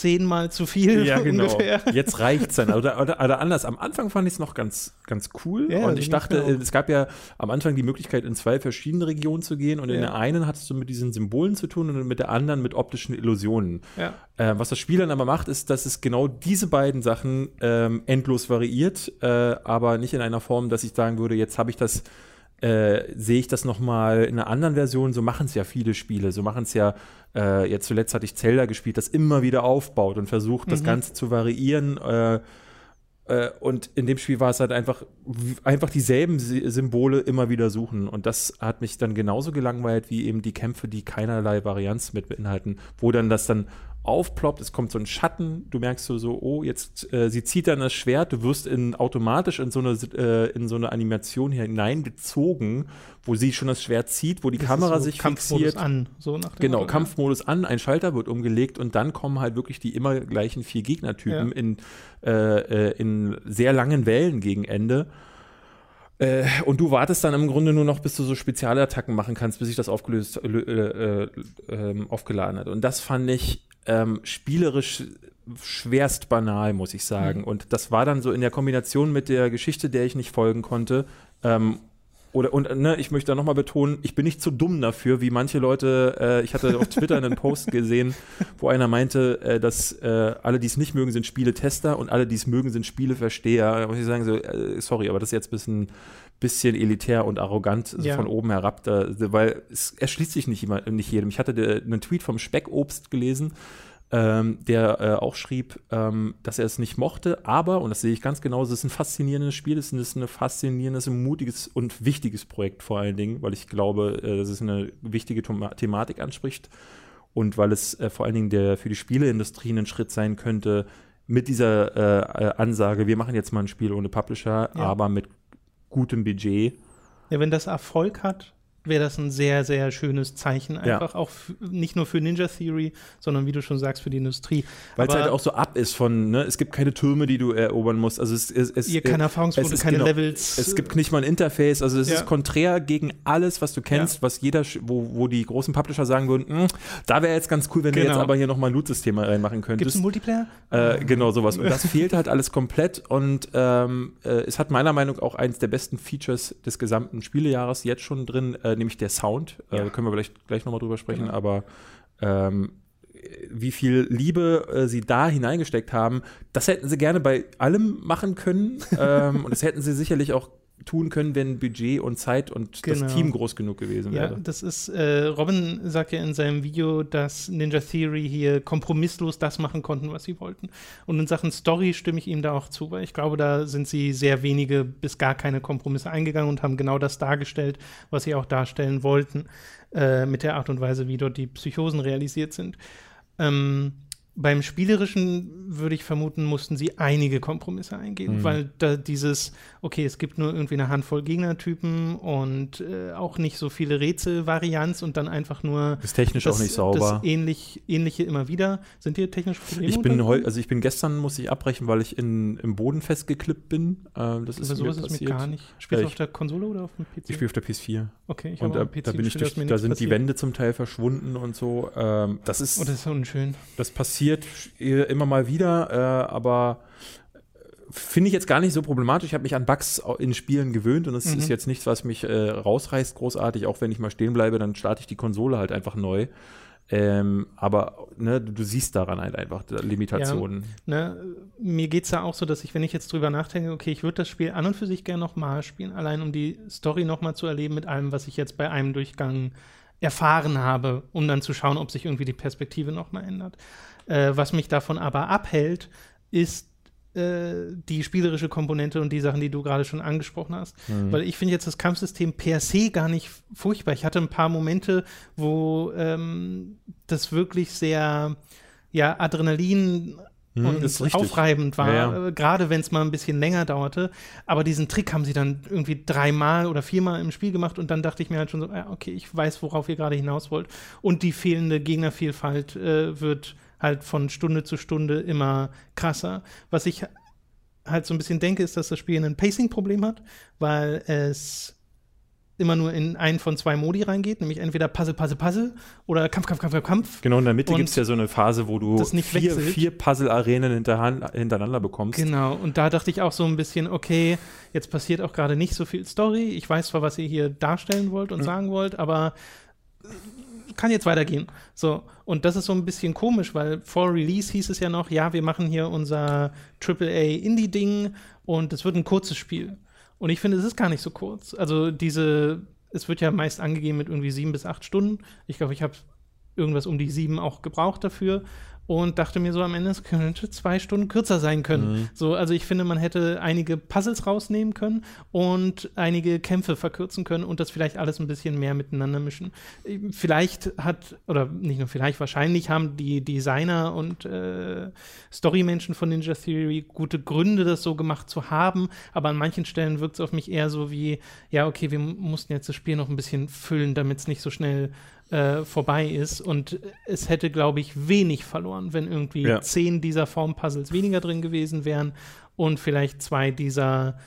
zehnmal zu viel. Ja, genau. Ungefähr. Jetzt reicht's dann. Oder, oder, oder anders. Am Anfang fand ich es noch ganz, ganz cool. Ja, und ich dachte, genau. es gab ja am Anfang die Möglichkeit, in zwei verschiedene Regionen zu gehen. Und ja. in der einen hattest du mit diesen Symbolen zu tun und mit der anderen mit optischen Illusionen. Ja. Äh, was das Spiel dann aber macht, ist, dass es genau diese beiden Sachen ähm, endlos variiert, äh, aber nicht in einer Form, dass ich sagen würde, jetzt habe ich das äh, sehe ich das nochmal in einer anderen Version. So machen es ja viele Spiele. So machen es ja, äh, jetzt zuletzt hatte ich Zelda gespielt, das immer wieder aufbaut und versucht, mhm. das Ganze zu variieren. Äh, äh, und in dem Spiel war es halt einfach, einfach dieselben Symbole immer wieder suchen. Und das hat mich dann genauso gelangweilt wie eben die Kämpfe, die keinerlei Varianz mit beinhalten, wo dann das dann aufploppt, es kommt so ein Schatten, du merkst so, so oh, jetzt, äh, sie zieht dann das Schwert, du wirst in, automatisch in so, eine, äh, in so eine Animation hineingezogen, wo sie schon das Schwert zieht, wo die das Kamera so sich Kampfmodus fixiert. an, so nach Genau, Motto, Kampfmodus ja. an, ein Schalter wird umgelegt und dann kommen halt wirklich die immer gleichen vier Gegnertypen ja. in, äh, äh in sehr langen Wellen gegen Ende. Äh, und du wartest dann im Grunde nur noch, bis du so Spezialattacken machen kannst, bis sich das aufgelöst, äh, äh, ähm, aufgeladen hat. Und das fand ich ähm, spielerisch schwerst banal, muss ich sagen. Mhm. Und das war dann so in der Kombination mit der Geschichte, der ich nicht folgen konnte. Ähm, oder und ne, ich möchte da nochmal betonen, ich bin nicht so dumm dafür, wie manche Leute, äh, ich hatte auf Twitter einen Post gesehen, wo einer meinte, äh, dass äh, alle, die es nicht mögen, sind Spieletester und alle, die es mögen, sind Spieleversteher. Da muss ich sagen, so, äh, sorry, aber das ist jetzt ein bisschen, bisschen elitär und arrogant ja. von oben herab, da, weil es erschließt sich nicht, immer, nicht jedem. Ich hatte de, einen Tweet vom Speckobst gelesen, ähm, der äh, auch schrieb, ähm, dass er es nicht mochte, aber, und das sehe ich ganz genau, es ist ein faszinierendes Spiel, es ist ein faszinierendes, mutiges und wichtiges Projekt vor allen Dingen, weil ich glaube, äh, dass es eine wichtige Thematik anspricht und weil es äh, vor allen Dingen der, für die Spieleindustrie ein Schritt sein könnte, mit dieser äh, äh, Ansage, wir machen jetzt mal ein Spiel ohne Publisher, ja. aber mit gutem Budget. Ja, wenn das Erfolg hat, wäre das ein sehr, sehr schönes Zeichen, einfach ja. auch nicht nur für Ninja Theory, sondern wie du schon sagst, für die Industrie. Weil es halt auch so ab ist von, ne, es gibt keine Türme, die du erobern musst. Also es, es, es keine Erfahrungspunkte, keine genau, Levels. Es gibt nicht mal ein Interface, also es ja. ist konträr gegen alles, was du kennst, ja. was jeder, wo, wo die großen Publisher sagen würden, hm, da wäre jetzt ganz cool, wenn genau. du jetzt aber hier nochmal ein Loot-System reinmachen könntest. Gibt es einen Multiplayer? Äh, genau, sowas. Und das fehlt halt alles komplett und ähm, äh, es hat meiner Meinung nach auch eins der besten Features des gesamten Spielejahres jetzt schon drin, äh, nämlich der Sound. Äh, ja. Äh, können wir vielleicht gleich nochmal drüber sprechen, genau. aber ähm, wie viel Liebe äh, sie da hineingesteckt haben, das hätten sie gerne bei allem machen können. ähm, und das hätten sie sicherlich auch tun können, wenn Budget und Zeit und Genau. das Team groß genug gewesen Ja, wäre. das ist, äh, Robin sagt ja in seinem Video, dass Ninja Theory hier kompromisslos das machen konnten, was sie wollten. Und in Sachen Story stimme ich ihm da auch zu, weil ich glaube, da sind sie sehr wenige bis gar keine Kompromisse eingegangen und haben genau das dargestellt, was sie auch darstellen wollten, äh, mit der Art und Weise, wie dort die Psychosen realisiert sind. Ähm, beim Spielerischen würde ich vermuten, mussten sie einige Kompromisse eingehen, Mhm. weil da dieses, okay, es gibt nur irgendwie eine Handvoll Gegnertypen und äh, auch nicht so viele Rätselvarianz und dann einfach nur Ist technisch auch nicht sauber. Das ähnlich, ähnliche immer wieder. Sind hier technische Probleme? Ich bin heute, also ich bin gestern, muss ich abbrechen, weil ich in, im Boden festgeklippt bin. Ähm, das ist Aber mir sowas ist mir passiert. gar nicht. Spielst Ja, du auf der Konsole oder auf dem PC? Ich spiele auf der PS4. okay, ich Und habe da, PC da bin ich durch, ist da sind die passiert. Wände zum Teil verschwunden und so. Ähm, das ist, Oh, das ist unschön. das passiert äh, immer mal wieder, äh, aber finde ich jetzt gar nicht so problematisch. Ich habe mich an Bugs in Spielen gewöhnt und es Mhm. ist jetzt nichts, was mich äh, rausreißt großartig. Auch wenn ich mal stehen bleibe, dann starte ich die Konsole halt einfach neu. Ähm, aber ne, du, du siehst daran halt einfach Limitationen. Ne, mir geht es ja auch so, dass ich, wenn ich jetzt drüber nachdenke, okay, ich würde das Spiel an und für sich gerne nochmal spielen, allein um die Story nochmal zu erleben mit allem, was ich jetzt bei einem Durchgang erfahren habe, um dann zu schauen, ob sich irgendwie die Perspektive nochmal ändert. Äh, was mich davon aber abhält, ist äh, die spielerische Komponente und die Sachen, die du gerade schon angesprochen hast. Mhm. Weil ich finde jetzt das Kampfsystem per se gar nicht furchtbar. Ich hatte ein paar Momente, wo ähm, das wirklich sehr ja, Adrenalin Hm, und ist richtig. aufreibend war, Ja, ja. äh, gerade wenn es mal ein bisschen länger dauerte. Aber diesen Trick haben sie dann irgendwie dreimal oder viermal im Spiel gemacht und dann dachte ich mir halt schon so, ja, okay, ich weiß, worauf ihr gerade hinaus wollt. Und die fehlende Gegnervielfalt äh, wird halt von Stunde zu Stunde immer krasser. Was ich halt so ein bisschen denke, ist, dass das Spiel ein Pacing-Problem hat, weil es immer nur in einen von zwei Modi reingeht, nämlich entweder Puzzle, Puzzle, Puzzle oder Kampf, Kampf, Kampf, Kampf, Kampf. Genau, in der Mitte gibt es ja so eine Phase, wo du vier, vier Puzzle-Arenen hintereinander bekommst. Genau, und da dachte ich auch so ein bisschen, okay, jetzt passiert auch gerade nicht so viel Story. Ich weiß zwar, was ihr hier darstellen wollt und Mhm. sagen wollt, aber kann jetzt weitergehen. So, und das ist so ein bisschen komisch, weil vor Release hieß es ja noch, ja, wir machen hier unser AAA Indie-Ding und es wird ein kurzes Spiel. Und ich finde, es ist gar nicht so kurz. Also diese, es wird ja meist angegeben mit irgendwie sieben bis acht Stunden. Ich glaube, ich habe irgendwas um die sieben auch gebraucht dafür und dachte mir so am Ende, es könnte zwei Stunden kürzer sein können. Mhm. So, also ich finde, man hätte einige Puzzles rausnehmen können und einige Kämpfe verkürzen können und das vielleicht alles ein bisschen mehr miteinander mischen. Vielleicht hat, oder nicht nur vielleicht, wahrscheinlich haben die Designer und äh, Storymenschen von Ninja Theory gute Gründe, das so gemacht zu haben, aber an manchen Stellen wirkt es auf mich eher so wie, ja, okay, wir mussten jetzt das Spiel noch ein bisschen füllen, damit es nicht so schnell äh, vorbei ist. Und es hätte, glaube ich, wenig verloren, wenn irgendwie Ja. zehn dieser Formpuzzles weniger drin gewesen wären und vielleicht zwei dieser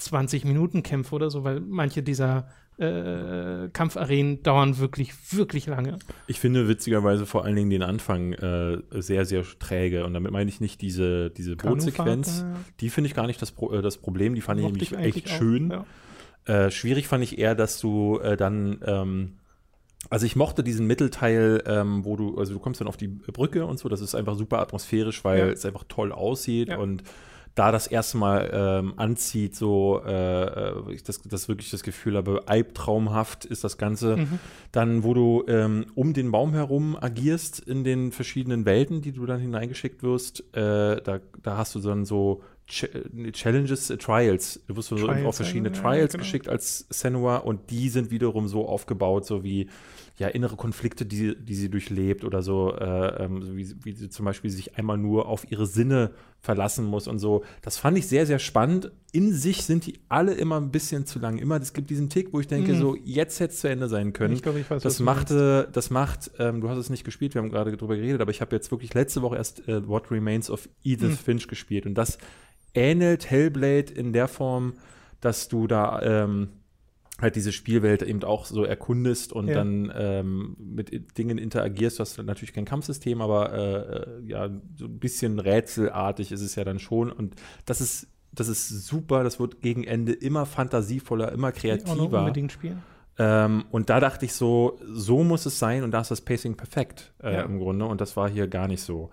20-Minuten-Kämpfe oder so, weil manche dieser äh, Kampfarenen dauern wirklich, wirklich lange. Ich finde witzigerweise vor allen Dingen den Anfang äh, sehr, sehr träge. Und damit meine ich nicht diese, diese Bootsequenz. Kanufahrt, Die finde ich gar nicht das, Pro äh, das Problem. Die fand ich mochte nämlich eigentlich echt auch, schön. Ja. Äh, schwierig fand ich eher, dass du äh, dann, ähm, also ich mochte diesen Mittelteil, ähm, wo du, also du kommst dann auf die Brücke und so, das ist einfach super atmosphärisch, weil Ja. es einfach toll aussieht Ja. und da das erste Mal ähm, anzieht, so äh, äh, ich das, das wirklich das Gefühl habe, albtraumhaft ist das Ganze. Mhm. Dann, wo du ähm, um den Baum herum agierst in den verschiedenen Welten, die du dann hineingeschickt wirst, äh, da, da hast du dann so Ch nee, Challenges, äh, Trials. Du wirst so Trials, auf verschiedene ja, Trials genau. geschickt als Senua und die sind wiederum so aufgebaut, so wie ja, innere Konflikte, die, die sie durchlebt oder so, äh, ähm, wie, wie sie zum Beispiel sich einmal nur auf ihre Sinne verlassen muss und so. Das fand ich sehr, sehr spannend. In sich sind die alle immer ein bisschen zu lang. Immer, es gibt diesen Tick, wo ich denke, Mhm. so, jetzt hätte es zu Ende sein können. Ich glaube, ich weiß, was Das machte, das macht, ähm, du hast es nicht gespielt, wir haben gerade drüber geredet, aber ich habe jetzt wirklich letzte Woche erst äh, What Remains of Edith Hm. Finch gespielt und das ähnelt Hellblade in der Form, dass du da ähm, halt diese Spielwelt eben auch so erkundest und Ja. dann ähm, mit Dingen interagierst. Du hast natürlich kein Kampfsystem, aber äh, ja, so ein bisschen rätselartig ist es ja dann schon und das ist das ist super, das wird gegen Ende immer fantasievoller, immer Ich auch kreativer. unbedingt spielen. Ähm, und da dachte ich so, so muss es sein und da ist das Pacing perfekt äh, Ja. im Grunde und das war hier gar nicht so.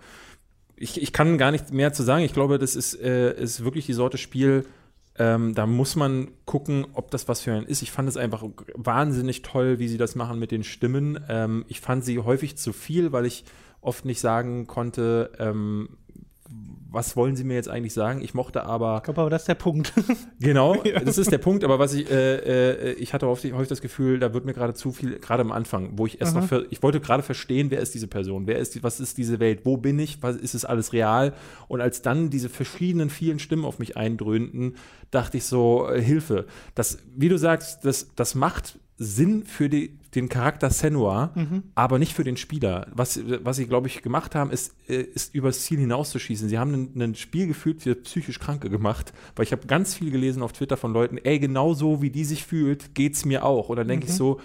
Ich, ich kann gar nicht mehr zu sagen. Ich glaube, das ist, äh, ist wirklich die Sorte Spiel, Ähm, da muss man gucken, ob das was für einen ist. Ich fand es einfach wahnsinnig toll, wie sie das machen mit den Stimmen. Ähm, ich fand sie häufig zu viel, weil ich oft nicht sagen konnte, ähm, was wollen Sie mir jetzt eigentlich sagen? Ich mochte aber. Ich glaube aber, das ist der Punkt. genau, ja. das ist der Punkt, aber was ich, äh, äh, ich hatte häufig, häufig das Gefühl, da wird mir gerade zu viel, gerade am Anfang, wo ich erst Aha. noch, für, ich wollte gerade verstehen, wer ist diese Person, wer ist die, was ist diese Welt, wo bin ich, was ist es alles real? Und als dann diese verschiedenen vielen Stimmen auf mich eindröhnten, dachte ich so, äh, Hilfe. Das, wie du sagst, das, das macht Sinn für die, den Charakter Senua, mhm. aber nicht für den Spieler. Was, was sie, glaube ich, gemacht haben, ist, äh, ist übers Ziel hinauszuschießen. Sie haben ein, Spiel gefühlt für psychisch Kranke gemacht, weil ich habe ganz viel gelesen auf Twitter von Leuten, ey, genau so wie die sich fühlt, geht es mir auch. Und dann denke mhm. ich so,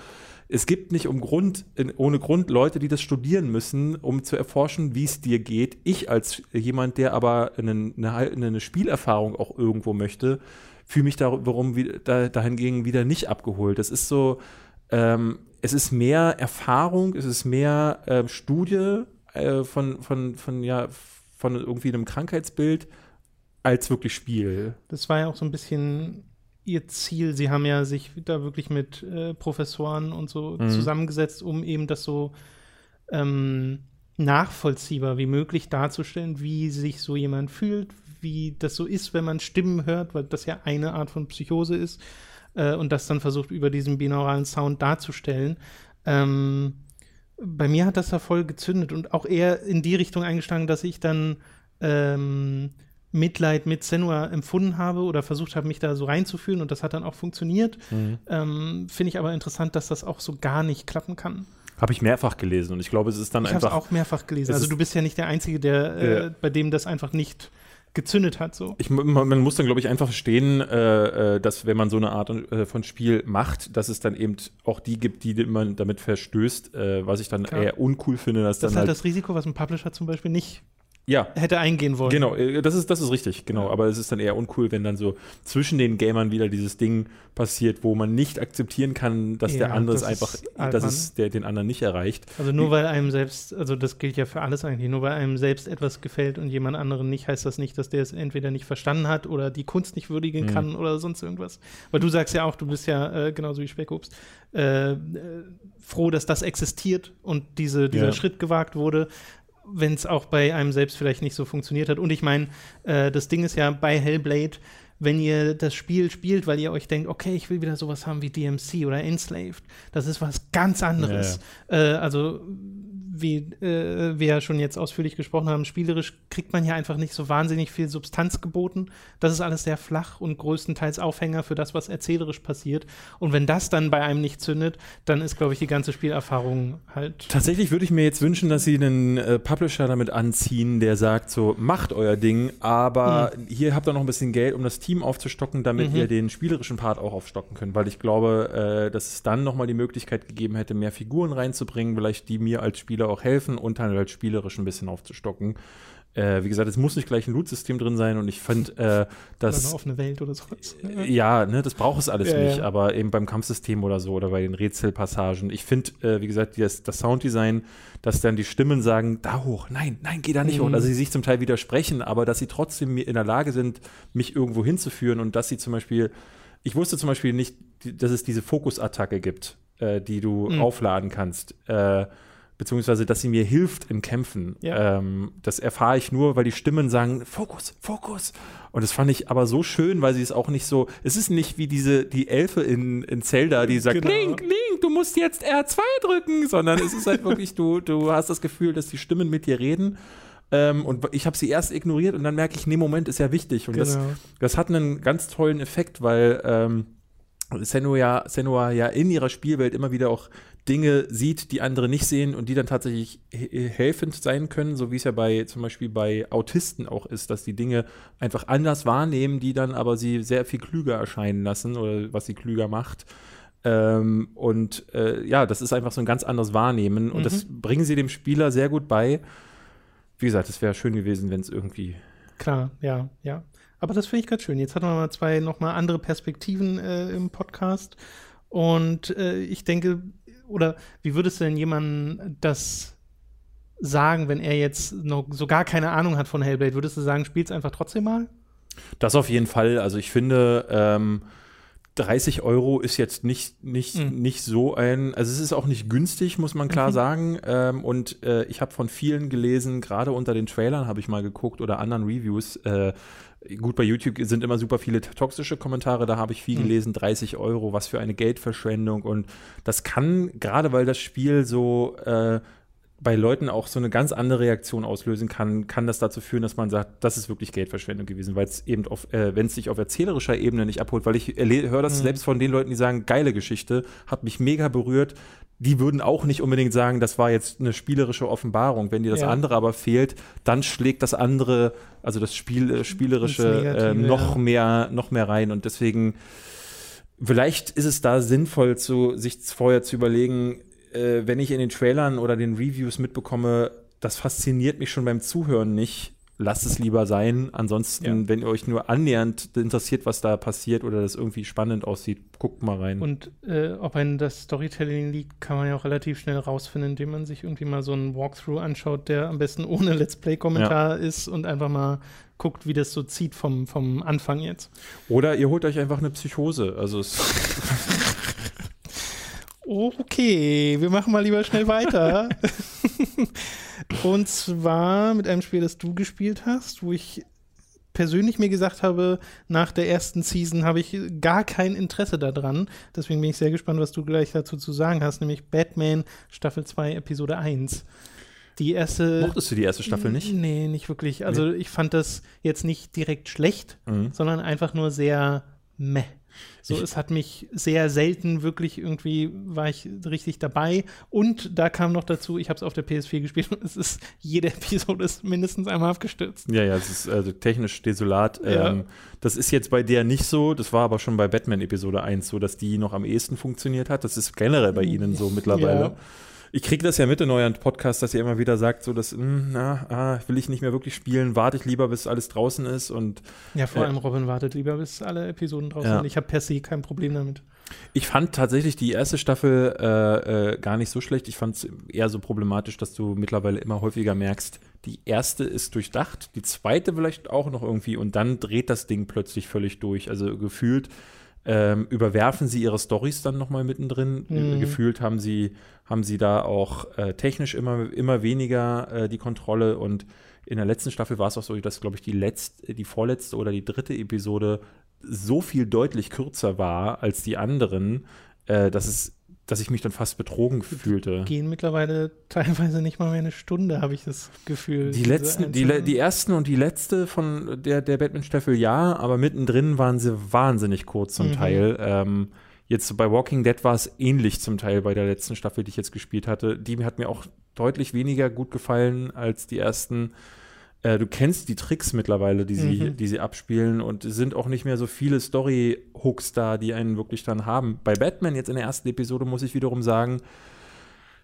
es gibt nicht um Grund, ohne Grund Leute, die das studieren müssen, um zu erforschen, wie es dir geht. Ich als jemand, der aber eine, eine, eine Spielerfahrung auch irgendwo möchte, fühle mich darum, da, dahingegen wieder nicht abgeholt. Das ist so, ähm, es ist mehr Erfahrung, es ist mehr äh, Studie äh, von, von, von, ja, von irgendwie einem Krankheitsbild als wirklich Spiel. Das war ja auch so ein bisschen ihr Ziel. Sie haben ja sich da wirklich mit äh, Professoren und so mhm. zusammengesetzt, um eben das so ähm, nachvollziehbar wie möglich darzustellen, wie sich so jemand fühlt, wie das so ist, wenn man Stimmen hört, weil das ja eine Art von Psychose ist äh, und das dann versucht über diesen binauralen Sound darzustellen. Ähm, bei mir hat das da voll gezündet und auch eher in die Richtung eingeschlagen, dass ich dann ähm, Mitleid mit Senua empfunden habe oder versucht habe, mich da so reinzufühlen und das hat dann auch funktioniert. Mhm. Ähm, Finde ich aber interessant, dass das auch so gar nicht klappen kann. Habe ich mehrfach gelesen und ich glaube, es ist dann ich einfach. Ich habe es auch mehrfach gelesen. Also du bist ja nicht der Einzige, der äh, bei dem das einfach nicht gezündet hat. So. Ich, man, man muss dann, glaube ich, einfach verstehen, äh, äh, dass wenn man so eine Art äh, von Spiel macht, dass es dann eben auch die gibt, die man damit verstößt, äh, was ich dann Klar. eher uncool finde. Dass das ist halt das Risiko, was ein Publisher zum Beispiel nicht ja. hätte eingehen wollen. Genau, äh, das ist, das ist richtig, genau. Aber es ist dann eher uncool, wenn dann so zwischen den Gamern wieder dieses Ding passiert, wo man nicht akzeptieren kann, dass ja, der andere es einfach, dass es der, den anderen nicht erreicht. Also nur weil einem selbst, also das gilt ja für alles eigentlich, nur weil einem selbst etwas gefällt und jemand anderen nicht, heißt das nicht, dass der es entweder nicht verstanden hat oder die Kunst nicht würdigen mhm. kann oder sonst irgendwas. Weil du sagst ja auch, du bist ja äh, genauso wie Speckobst, äh, äh, froh, dass das existiert und diese, dieser ja. Schritt gewagt wurde wenn es auch bei einem selbst vielleicht nicht so funktioniert hat. Und ich meine, äh, das Ding ist ja bei Hellblade, wenn ihr das Spiel spielt, weil ihr euch denkt, okay, ich will wieder sowas haben wie DMC oder Enslaved, das ist was ganz anderes. Ja, ja. Äh, also wie äh, wir ja schon jetzt ausführlich gesprochen haben, spielerisch kriegt man ja einfach nicht so wahnsinnig viel Substanz geboten. Das ist alles sehr flach und größtenteils Aufhänger für das, was erzählerisch passiert. Und wenn das dann bei einem nicht zündet, dann ist, glaube ich, die ganze Spielerfahrung halt. Tatsächlich würde ich mir jetzt wünschen, dass sie einen äh, Publisher damit anziehen, der sagt: so, macht euer Ding, aber mhm. hier habt ihr noch ein bisschen Geld, um das Team aufzustocken, damit mhm. ihr den spielerischen Part auch aufstocken könnt. Weil ich glaube, äh, dass es dann nochmal die Möglichkeit gegeben hätte, mehr Figuren reinzubringen, vielleicht die mir als Spieler auch helfen und dann halt spielerisch ein bisschen aufzustocken. Äh, wie gesagt, es muss nicht gleich ein Loot-System drin sein und ich fand, äh, dass. Oder eine offene Welt oder sowas. Äh, ja, ne, das braucht es alles ja, nicht, ja. aber eben beim Kampfsystem oder so oder bei den Rätselpassagen. Ich finde, äh, wie gesagt, das, das, Sounddesign, dass dann die Stimmen sagen, da hoch, nein, nein, geh da nicht mhm. hoch. Also sie sich zum Teil widersprechen, aber dass sie trotzdem in der Lage sind, mich irgendwo hinzuführen und dass sie zum Beispiel, ich wusste zum Beispiel nicht, dass es diese Fokusattacke gibt, äh, die du mhm. aufladen kannst. Äh, beziehungsweise dass sie mir hilft im Kämpfen. Ja. Ähm, das erfahre ich nur, weil die Stimmen sagen, Fokus, Fokus. Und das fand ich aber so schön, weil sie es auch nicht so, es ist nicht wie diese, die Elfe in, in Zelda, die sagt, genau. Link, Link, du musst jetzt R2 drücken, sondern es ist halt wirklich, du, du hast das Gefühl, dass die Stimmen mit dir reden. Ähm, und ich habe sie erst ignoriert und dann merke ich, nee, Moment ist ja wichtig. Und genau. das, das hat einen ganz tollen Effekt, weil ähm, Senua, Senua ja in ihrer Spielwelt immer wieder auch Dinge sieht, die andere nicht sehen und die dann tatsächlich helfend sein können, so wie es ja bei zum Beispiel bei Autisten auch ist, dass die Dinge einfach anders wahrnehmen, die dann aber sie sehr viel klüger erscheinen lassen oder was sie klüger macht. Ähm, und äh, ja, das ist einfach so ein ganz anderes Wahrnehmen und mhm. das bringen sie dem Spieler sehr gut bei. Wie gesagt, es wäre schön gewesen, wenn es irgendwie. Klar, ja, ja. Aber das finde ich ganz schön. Jetzt hatten wir mal zwei nochmal andere Perspektiven äh, im Podcast. Und äh, ich denke, oder wie würdest du denn jemandem das sagen, wenn er jetzt noch so gar keine Ahnung hat von Hellblade? Würdest du sagen, spiel's einfach trotzdem mal? Das auf jeden Fall. Also ich finde, ähm, 30 Euro ist jetzt nicht, nicht, mhm. nicht so ein, also es ist auch nicht günstig, muss man klar mhm. sagen. Ähm, und äh, ich habe von vielen gelesen, gerade unter den Trailern habe ich mal geguckt oder anderen Reviews, äh, gut, bei YouTube sind immer super viele toxische Kommentare, da habe ich viel mhm. gelesen, 30 Euro, was für eine Geldverschwendung. Und das kann, gerade weil das Spiel so äh, bei Leuten auch so eine ganz andere Reaktion auslösen kann, kann das dazu führen, dass man sagt, das ist wirklich Geldverschwendung gewesen, weil es eben auf, äh, wenn es sich auf erzählerischer Ebene nicht abholt, weil ich höre das mhm. selbst von den Leuten, die sagen, geile Geschichte, hat mich mega berührt. Die würden auch nicht unbedingt sagen, das war jetzt eine spielerische Offenbarung. Wenn dir das ja. andere aber fehlt, dann schlägt das andere, also das Spiel, äh, spielerische, äh, noch mehr, noch mehr rein. Und deswegen, vielleicht ist es da sinnvoll, zu, sich vorher zu überlegen, äh, wenn ich in den Trailern oder den Reviews mitbekomme, das fasziniert mich schon beim Zuhören nicht, lasst es lieber sein. Ansonsten, ja. wenn ihr euch nur annähernd interessiert, was da passiert oder das irgendwie spannend aussieht, guckt mal rein. Und äh, ob ein das Storytelling liegt, kann man ja auch relativ schnell rausfinden, indem man sich irgendwie mal so einen Walkthrough anschaut, der am besten ohne Let's Play-Kommentar ja. ist und einfach mal guckt, wie das so zieht vom, vom Anfang jetzt. Oder ihr holt euch einfach eine Psychose. Also es Okay, wir machen mal lieber schnell weiter. Und zwar mit einem Spiel, das du gespielt hast, wo ich persönlich mir gesagt habe, nach der ersten Season habe ich gar kein Interesse daran. Deswegen bin ich sehr gespannt, was du gleich dazu zu sagen hast, nämlich Batman Staffel 2, Episode 1. Die erste. Mochtest du die erste Staffel nicht? Nee, nicht wirklich. Also nee. ich fand das jetzt nicht direkt schlecht, mhm. sondern einfach nur sehr meh. So, ich, es hat mich sehr selten wirklich irgendwie, war ich richtig dabei. Und da kam noch dazu, ich habe es auf der PS4 gespielt und es ist, jede Episode ist mindestens einmal abgestürzt. Ja, ja, es ist also technisch desolat. Ja. Ähm, das ist jetzt bei der nicht so, das war aber schon bei Batman Episode 1 so, dass die noch am ehesten funktioniert hat. Das ist generell bei ihnen so mittlerweile. Ja ich kriege das ja mit in euren Podcast, dass ihr immer wieder sagt, so dass, mh, hm, na, ah, will ich nicht mehr wirklich spielen, warte ich lieber, bis alles draußen ist und Ja, vor äh, allem Robin wartet lieber, bis alle Episoden draußen ja. sind. Ich habe per se kein Problem damit. Ich fand tatsächlich die erste Staffel äh, äh, gar nicht so schlecht. Ich fand es eher so problematisch, dass du mittlerweile immer häufiger merkst, die erste ist durchdacht, die zweite vielleicht auch noch irgendwie und dann dreht das Ding plötzlich völlig durch. Also gefühlt ähm, überwerfen sie ihre Stories dann nochmal mittendrin. Mhm. Gefühlt haben sie, haben sie da auch äh, technisch immer, immer weniger äh, die Kontrolle und in der letzten Staffel war es auch so, dass, glaube ich, die letzte, die vorletzte oder die dritte Episode so viel deutlich kürzer war als die anderen, äh, dass es dass ich mich dann fast betrogen fühlte. Gehen mittlerweile teilweise nicht mal mehr eine Stunde, habe ich das Gefühl. Die letzten, die, die ersten und die letzte von der, der Batman-Staffel ja, aber mittendrin waren sie wahnsinnig kurz zum mhm. Teil. Ähm, jetzt bei Walking Dead war es ähnlich zum Teil bei der letzten Staffel, die ich jetzt gespielt hatte. Die hat mir auch deutlich weniger gut gefallen als die ersten. Äh, du kennst die Tricks mittlerweile, die sie, mhm. die sie abspielen und es sind auch nicht mehr so viele Story-Hooks da, die einen wirklich dann haben. Bei Batman jetzt in der ersten Episode muss ich wiederum sagen,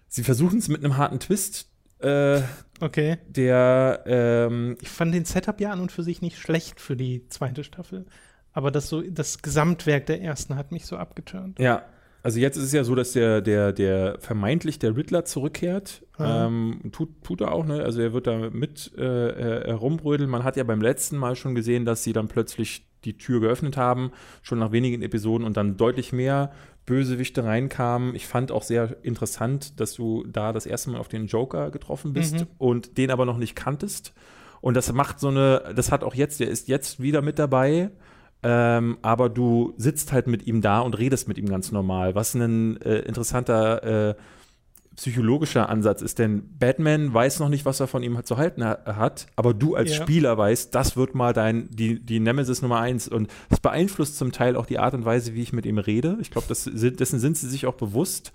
sie versuchen es mit einem harten Twist. Äh, okay. Der, ähm, ich fand den Setup ja an und für sich nicht schlecht für die zweite Staffel. Aber das so, das Gesamtwerk der ersten hat mich so abgeturnt. Ja, also jetzt ist es ja so, dass der, der, der vermeintlich der Riddler zurückkehrt. Ähm, tut, tut er auch, ne? Also er wird da mit äh, äh, rumbrödeln. Man hat ja beim letzten Mal schon gesehen, dass sie dann plötzlich die Tür geöffnet haben, schon nach wenigen Episoden und dann deutlich mehr Bösewichte reinkamen. Ich fand auch sehr interessant, dass du da das erste Mal auf den Joker getroffen bist mhm. und den aber noch nicht kanntest. Und das macht so eine, das hat auch jetzt, der ist jetzt wieder mit dabei ähm, aber du sitzt halt mit ihm da und redest mit ihm ganz normal, was ein äh, interessanter äh, psychologischer Ansatz ist, denn Batman weiß noch nicht, was er von ihm zu halten ha hat, aber du als ja. Spieler weißt, das wird mal dein, die, die Nemesis Nummer eins und das beeinflusst zum Teil auch die Art und Weise, wie ich mit ihm rede. Ich glaube, dessen sind sie sich auch bewusst.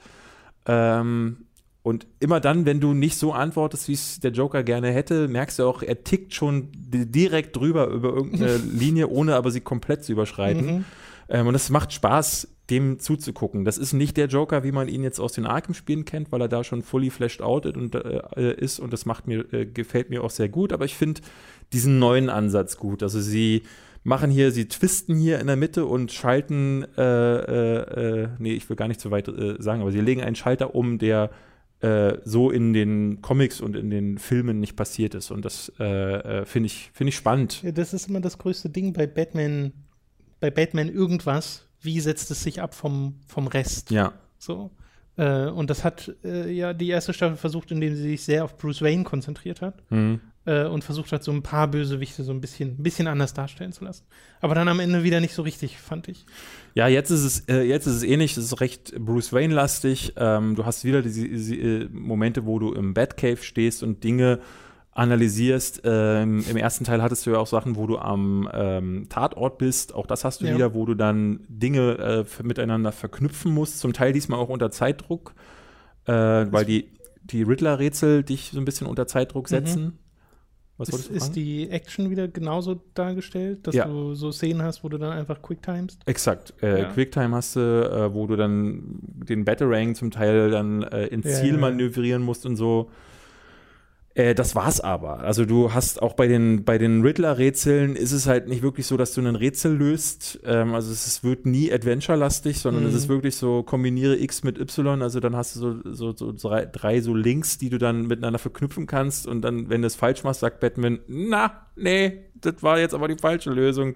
Ähm, und immer dann, wenn du nicht so antwortest, wie es der Joker gerne hätte, merkst du auch, er tickt schon direkt drüber über irgendeine Linie, ohne aber sie komplett zu überschreiten. Mhm. Ähm, und es macht Spaß, dem zuzugucken. Das ist nicht der Joker, wie man ihn jetzt aus den Arkham-Spielen kennt, weil er da schon fully fleshed out und, äh, ist und das macht mir, äh, gefällt mir auch sehr gut. Aber ich finde diesen neuen Ansatz gut. Also sie machen hier, sie twisten hier in der Mitte und schalten, äh, äh, äh nee, ich will gar nicht zu weit äh, sagen, aber sie legen einen Schalter um, der äh, so in den Comics und in den Filmen nicht passiert ist. Und das äh, äh finde ich, find ich spannend. Ja, das ist immer das größte Ding bei Batman, bei Batman irgendwas. Wie setzt es sich ab vom, vom Rest? Ja. So. Äh, und das hat äh, ja die erste Staffel versucht, indem sie sich sehr auf Bruce Wayne konzentriert hat. Mhm. Und versucht hat, so ein paar Bösewichte so ein bisschen, ein bisschen anders darstellen zu lassen. Aber dann am Ende wieder nicht so richtig, fand ich. Ja, jetzt ist es, äh, jetzt ist es ähnlich, es ist recht Bruce Wayne-lastig. Ähm, du hast wieder diese, diese äh, Momente, wo du im Batcave stehst und Dinge analysierst. Ähm, Im ersten Teil hattest du ja auch Sachen, wo du am ähm, Tatort bist. Auch das hast du ja. wieder, wo du dann Dinge äh, miteinander verknüpfen musst. Zum Teil diesmal auch unter Zeitdruck, äh, weil die, die Riddler-Rätsel dich so ein bisschen unter Zeitdruck mhm. setzen. Was ist, ist die Action wieder genauso dargestellt, dass ja. du so Szenen hast, wo du dann einfach Quicktimest? Exakt. Äh, ja. Quicktime hast du, äh, wo du dann den Batarang zum Teil dann äh, ins ja, Ziel manövrieren musst und so. Äh, das war's aber. Also du hast auch bei den, bei den Riddler-Rätseln ist es halt nicht wirklich so, dass du ein Rätsel löst. Ähm, also es, es, wird nie Adventure-lastig, sondern mhm. es ist wirklich so, kombiniere X mit Y, also dann hast du so, so, so drei, drei, so Links, die du dann miteinander verknüpfen kannst und dann, wenn du es falsch machst, sagt Batman, na, nee, das war jetzt aber die falsche Lösung.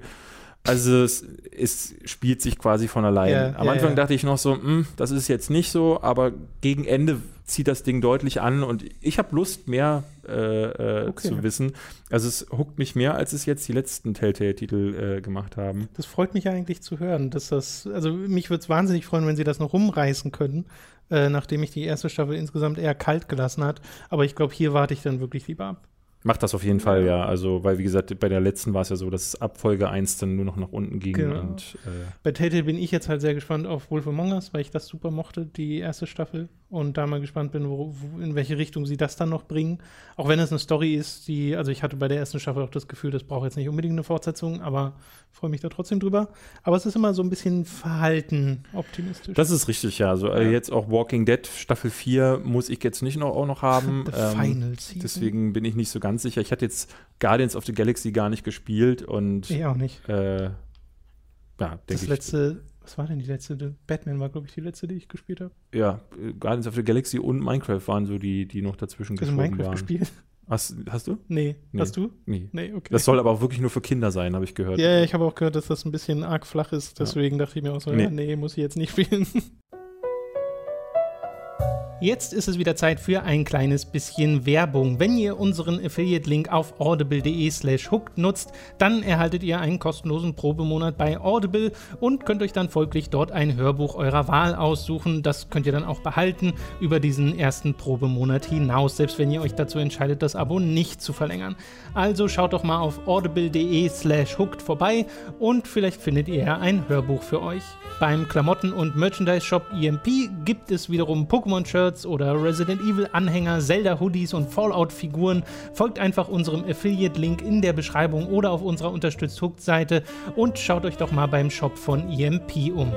Also es, es, spielt sich quasi von allein. Ja, Am ja, Anfang ja. dachte ich noch so, hm, das ist jetzt nicht so, aber gegen Ende zieht das Ding deutlich an und ich habe Lust, mehr äh, äh, okay. zu wissen. Also es huckt mich mehr, als es jetzt die letzten Telltale-Titel äh, gemacht haben. Das freut mich eigentlich zu hören, dass das, also mich würde es wahnsinnig freuen, wenn sie das noch rumreißen können, äh, nachdem ich die erste Staffel insgesamt eher kalt gelassen hat. Aber ich glaube, hier warte ich dann wirklich lieber ab. Macht das auf jeden Fall, ja. Also, weil, wie gesagt, bei der letzten war es ja so, dass ab Folge 1 dann nur noch nach unten ging. Genau. Und, äh bei Telltale bin ich jetzt halt sehr gespannt auf Wolf Among Us, weil ich das super mochte, die erste Staffel. Und da mal gespannt bin, wo, wo, in welche Richtung sie das dann noch bringen. Auch wenn es eine Story ist, die, also ich hatte bei der ersten Staffel auch das Gefühl, das braucht jetzt nicht unbedingt eine Fortsetzung, aber freue mich da trotzdem drüber. Aber es ist immer so ein bisschen verhalten optimistisch. Das ist richtig, ja. Also äh, ja. jetzt auch Walking Dead Staffel 4 muss ich jetzt nicht noch, auch noch haben. The ähm, Final Season. Deswegen bin ich nicht so ganz sicher. Ich hatte jetzt Guardians of the Galaxy gar nicht gespielt und ich auch nicht. Äh, ja, das letzte, was war denn die letzte? Batman war, glaube ich, die letzte, die ich gespielt habe. Ja, Guardians of the Galaxy und Minecraft waren so die, die noch dazwischen du Minecraft waren. gespielt? Hast, hast du? Nee. nee. Hast du? Nee. nee okay. Das soll aber auch wirklich nur für Kinder sein, habe ich gehört. Ja, ich habe auch gehört, dass das ein bisschen arg flach ist. Deswegen ja. dachte ich mir auch so, nee. Nee, muss ich jetzt nicht spielen. Jetzt ist es wieder Zeit für ein kleines bisschen Werbung. Wenn ihr unseren Affiliate-Link auf audible.de slash hooked nutzt, dann erhaltet ihr einen kostenlosen Probemonat bei Audible und könnt euch dann folglich dort ein Hörbuch eurer Wahl aussuchen. Das könnt ihr dann auch behalten über diesen ersten Probemonat hinaus, selbst wenn ihr euch dazu entscheidet, das Abo nicht zu verlängern. Also schaut doch mal auf audible.de slash hooked vorbei und vielleicht findet ihr ein Hörbuch für euch. Beim Klamotten- und Merchandise-Shop EMP gibt es wiederum Pokémon-Shirts oder Resident Evil-Anhänger, Zelda-Hoodies und Fallout-Figuren. Folgt einfach unserem Affiliate-Link in der Beschreibung oder auf unserer Unterstützt Hooked-Seite und schaut euch doch mal beim Shop von EMP um.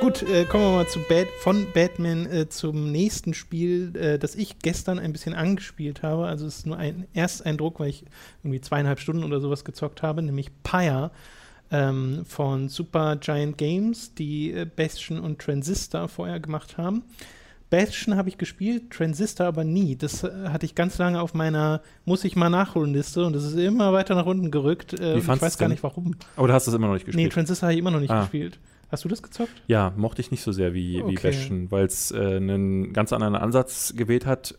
Gut, äh, kommen wir mal zu Bad, von Batman äh, zum nächsten Spiel, äh, das ich gestern ein bisschen angespielt habe. Also es ist nur ein Ersteindruck, weil ich irgendwie zweieinhalb Stunden oder sowas gezockt habe, nämlich Pyre ähm, von Super Giant Games, die äh, Bastion und Transistor vorher gemacht haben. Bastion habe ich gespielt, Transistor aber nie. Das äh, hatte ich ganz lange auf meiner Muss ich mal nachholen Liste und das ist immer weiter nach unten gerückt. Äh, ich weiß gar nicht warum. Aber du hast das immer noch nicht gespielt? Nee, Transistor habe ich immer noch nicht ah. gespielt. Hast du das gezockt? Ja, mochte ich nicht so sehr wie, okay. wie Bastion, weil es äh, einen ganz anderen Ansatz gewählt hat.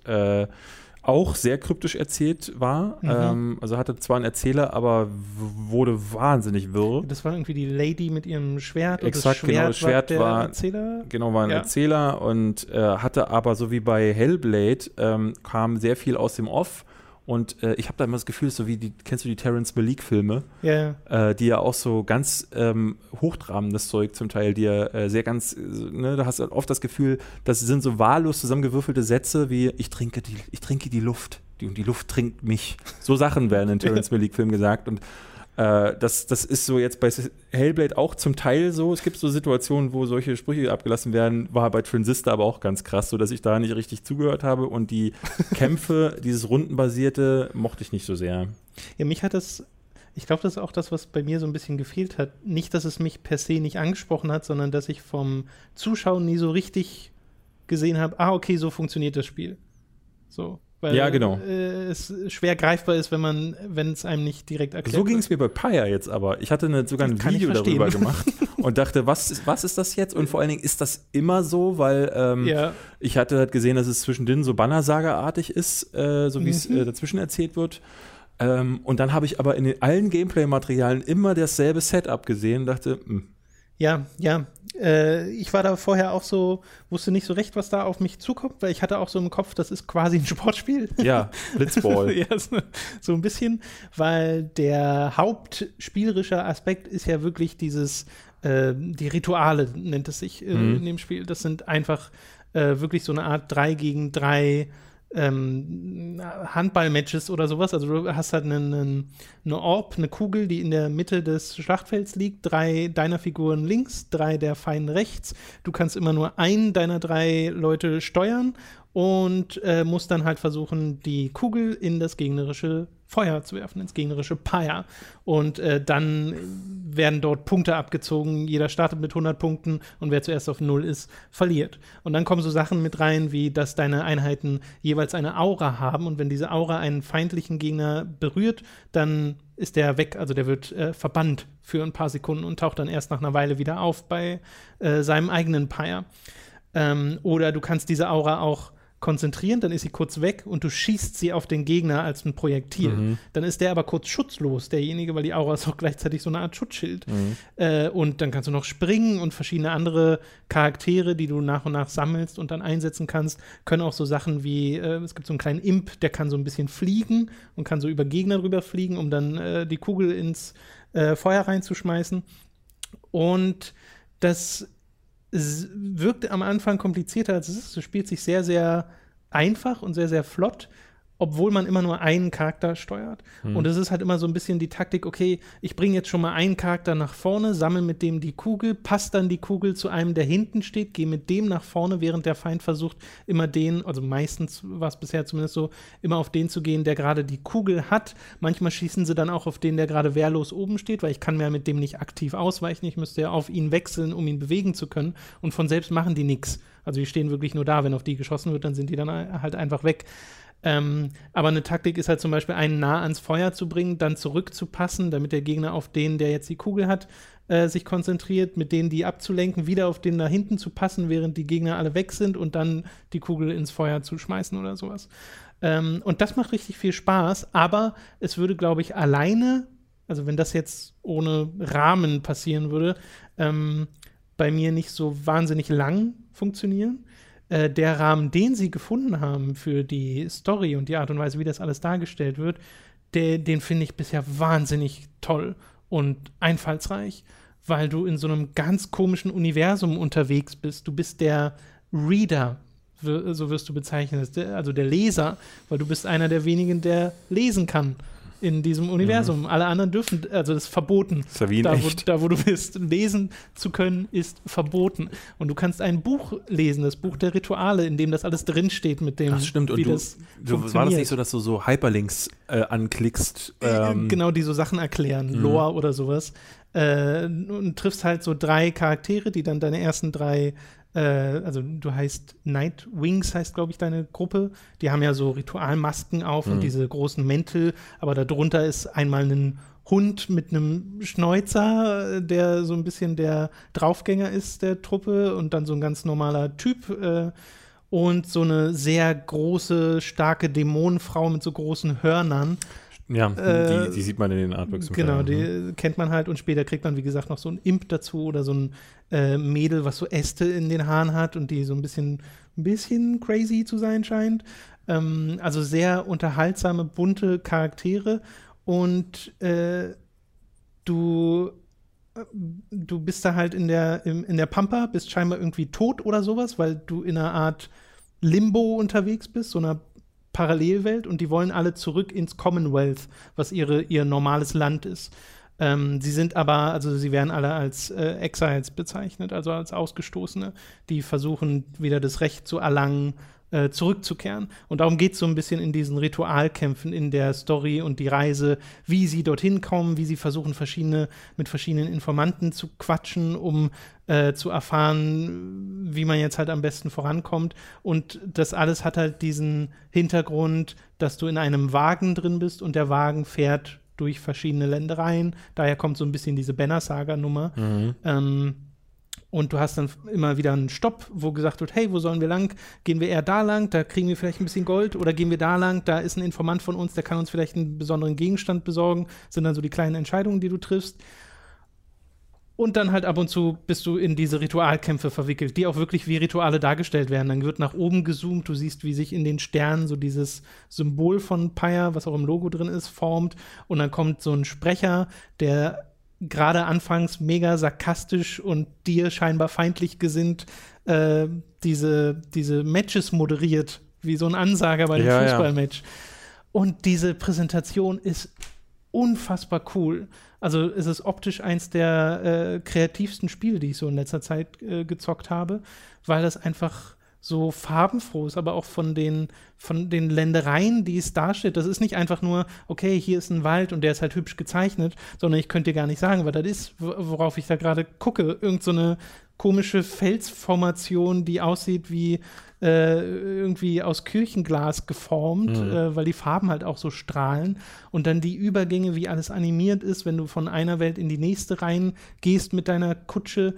Auch sehr kryptisch erzählt war. Mhm. Ähm, also hatte zwar einen Erzähler, aber wurde wahnsinnig wirr. Das war irgendwie die Lady mit ihrem Schwert. Exakt, das genau. Das Schwert war, war Erzähler. Genau, war ein ja. Erzähler und äh, hatte aber so wie bei Hellblade ähm, kam sehr viel aus dem Off und äh, ich habe da immer das Gefühl, so wie die, kennst du die Terence Malik-Filme, yeah. äh, die ja auch so ganz ähm, hochtrabendes Zeug zum Teil, die ja äh, sehr ganz, ne, da hast du oft das Gefühl, das sind so wahllos zusammengewürfelte Sätze wie ich trinke die, ich trinke die Luft, die, und die Luft trinkt mich. So Sachen werden in Terence Malik-Filmen gesagt und äh, das, das ist so jetzt bei Hellblade auch zum Teil so. Es gibt so Situationen, wo solche Sprüche abgelassen werden, war bei Transistor aber auch ganz krass, so dass ich da nicht richtig zugehört habe und die Kämpfe, dieses rundenbasierte, mochte ich nicht so sehr. Ja, mich hat das ich glaube, das ist auch das, was bei mir so ein bisschen gefehlt hat. Nicht, dass es mich per se nicht angesprochen hat, sondern dass ich vom Zuschauen nie so richtig gesehen habe, ah, okay, so funktioniert das Spiel. So. Weil Ja, genau. äh, es schwer greifbar ist, wenn man, wenn es einem nicht direkt erklärt So ging es mir bei Paya jetzt aber. Ich hatte eine, sogar ein Video darüber gemacht und dachte, was ist, was ist das jetzt? Und vor allen Dingen, ist das immer so? Weil ähm, Ja, ich hatte halt gesehen, dass es zwischendrin so Bannersagerartig ist, äh, so wie es Mhm. äh, dazwischen erzählt wird. Ähm, und dann habe ich aber in den, allen Gameplay-Materialien immer dasselbe Setup gesehen und dachte, hm, ja, ja. Äh, ich war da vorher auch so, wusste nicht so recht, was da auf mich zukommt, weil ich hatte auch so im Kopf, das ist quasi ein Sportspiel. ja, Blitzball. ja, so, so ein bisschen, weil der hauptspielerische Aspekt ist ja wirklich dieses, äh, die Rituale nennt es sich äh, Mhm. in dem Spiel. Das sind einfach äh, wirklich so eine Art 3 gegen 3 ähm, Handball-Matches oder sowas. Also du hast halt einen, eine Orb, eine Kugel, die in der Mitte des Schlachtfelds liegt, drei deiner Figuren links, drei der Feinde rechts. Du kannst immer nur einen deiner drei Leute steuern und äh, musst dann halt versuchen, die Kugel in das gegnerische Feuer zu werfen, ins gegnerische Pyre. Und äh, dann werden dort Punkte abgezogen. Jeder startet mit 100 Punkten und wer zuerst auf Null ist, verliert. Und dann kommen so Sachen mit rein, wie dass deine Einheiten jeweils eine Aura haben. Und wenn diese Aura einen feindlichen Gegner berührt, dann ist der weg. Also der wird äh, verbannt für ein paar Sekunden und taucht dann erst nach einer Weile wieder auf bei äh, seinem eigenen Pyre. Ähm, oder du kannst diese Aura auch konzentrieren, dann ist sie kurz weg und du schießt sie auf den Gegner als ein Projektil. Mhm. Dann ist der aber kurz schutzlos, derjenige, weil die Aura ist auch gleichzeitig so eine Art Schutzschild. Mhm. Äh, und dann kannst du noch springen und verschiedene andere Charaktere, die du nach und nach sammelst und dann einsetzen kannst, können auch so Sachen wie, äh, es gibt so einen kleinen Imp, der kann so ein bisschen fliegen und kann so über Gegner drüber fliegen, um dann äh, die Kugel ins äh, Feuer reinzuschmeißen. Und das s- wirkt am Anfang komplizierter, als es ist. Es spielt sich sehr, sehr einfach und sehr, sehr flott, obwohl man immer nur einen Charakter steuert. Und es ist halt immer so ein bisschen die Taktik, okay, ich bringe jetzt schon mal einen Charakter nach vorne, sammle mit dem die Kugel, passt dann die Kugel zu einem, der hinten steht, gehe mit dem nach vorne, während der Feind versucht, immer den, also meistens war es bisher zumindest so, immer auf den zu gehen, der gerade die Kugel hat. Manchmal schießen sie dann auch auf den, der gerade wehrlos oben steht, weil ich kann mir mit dem nicht aktiv ausweichen. Ich müsste ja auf ihn wechseln, um ihn bewegen zu können. Und von selbst machen die nichts. Also die stehen wirklich nur da. Wenn auf die geschossen wird, dann sind die dann halt einfach weg. Ähm, aber eine Taktik ist halt zum Beispiel, einen nah ans Feuer zu bringen, dann zurückzupassen, damit der Gegner auf den, der jetzt die Kugel hat, äh, sich konzentriert, mit denen die abzulenken, wieder auf den da hinten zu passen, während die Gegner alle weg sind und dann die Kugel ins Feuer zu schmeißen oder sowas. Ähm, und das macht richtig viel Spaß, aber es würde, glaube ich, alleine, also wenn das jetzt ohne Rahmen passieren würde, ähm, bei mir nicht so wahnsinnig lang funktionieren. Äh, der Rahmen, den sie gefunden haben für die Story und die Art und Weise, wie das alles dargestellt wird, der, den finde ich bisher wahnsinnig toll und einfallsreich, weil du in so einem ganz komischen Universum unterwegs bist. Du bist der Reader, so wirst du bezeichnet, also der Leser, weil du bist einer der wenigen, der lesen kann in diesem Universum. Alle anderen dürfen, also das ist verboten. Ist ja wie Da wo, da, wo du bist, lesen zu können, ist verboten. Und du kannst ein Buch lesen, das Buch der Rituale, in dem das alles drinsteht, mit dem, Das stimmt. Und du, das du war das nicht so, dass du so Hyperlinks äh, anklickst? Äh, Ähm, genau, die so Sachen erklären, Mhm. Lore oder sowas. Äh, und triffst halt so drei Charaktere, die dann deine ersten drei, äh, also du heißt Nightwings, heißt glaube ich deine Gruppe. Die haben ja so Ritualmasken auf Mhm. und diese großen Mäntel, aber darunter ist einmal ein Hund mit einem Schnäuzer, der so ein bisschen der Draufgänger ist der Truppe und dann so ein ganz normaler Typ. Äh, und so eine sehr große, starke Dämonenfrau mit so großen Hörnern. Ja, äh, die, die sieht man in den Artworks. Genau, die kennt man halt und später kriegt man, wie gesagt, noch so ein Imp dazu oder so ein äh, Mädel, was so Äste in den Haaren hat und die so ein bisschen, ein bisschen crazy zu sein scheint. Ähm, also sehr unterhaltsame, bunte Charaktere und äh, du äh, du bist da halt in der, in der Pampa, bist scheinbar irgendwie tot oder sowas, weil du in einer Art Limbo unterwegs bist, so einer Parallelwelt und die wollen alle zurück ins Commonwealth, was ihre, ihr normales Land ist. Ähm, sie sind aber, also sie werden alle als äh, Exiles bezeichnet, also als Ausgestoßene, die versuchen wieder das Recht zu erlangen, äh, zurückzukehren. Und darum geht es so ein bisschen in diesen Ritualkämpfen in der Story und die Reise, wie sie dorthin kommen, wie sie versuchen, verschiedene, mit verschiedenen Informanten zu quatschen, um äh, zu erfahren, wie man jetzt halt am besten vorankommt. Und das alles hat halt diesen Hintergrund, dass du in einem Wagen drin bist und der Wagen fährt durch verschiedene Ländereien. Daher kommt so ein bisschen diese Banner-Saga-Nummer. Mhm. Ähm, und du hast dann immer wieder einen Stopp, wo gesagt wird, hey, wo sollen wir lang? Gehen wir eher da lang, da kriegen wir vielleicht ein bisschen Gold oder gehen wir da lang, da ist ein Informant von uns, der kann uns vielleicht einen besonderen Gegenstand besorgen. Das sind dann so die kleinen Entscheidungen, die du triffst. Und dann halt ab und zu bist du in diese Ritualkämpfe verwickelt, die auch wirklich wie Rituale dargestellt werden. Dann wird nach oben gezoomt, du siehst, wie sich in den Sternen so dieses Symbol von Pyre, was auch im Logo drin ist, formt. Und dann kommt so ein Sprecher, der gerade anfangs mega sarkastisch und dir scheinbar feindlich gesinnt äh, diese, diese Matches moderiert, wie so ein Ansager bei einem ja, Fußballmatch. Ja. Und diese Präsentation ist unfassbar cool. Also es ist optisch eins der äh, kreativsten Spiele, die ich so in letzter Zeit äh, gezockt habe, weil das einfach so farbenfroh ist, aber auch von den, von den Ländereien, die es darstellt. Das ist nicht einfach nur, okay, hier ist ein Wald und der ist halt hübsch gezeichnet, sondern ich könnte dir gar nicht sagen, was das ist, worauf ich da gerade gucke. Irgend so eine komische Felsformation, die aussieht wie äh, irgendwie aus Kirchenglas geformt, mhm. äh, weil die Farben halt auch so strahlen. Und dann die Übergänge, wie alles animiert ist, wenn du von einer Welt in die nächste reingehst mit deiner Kutsche.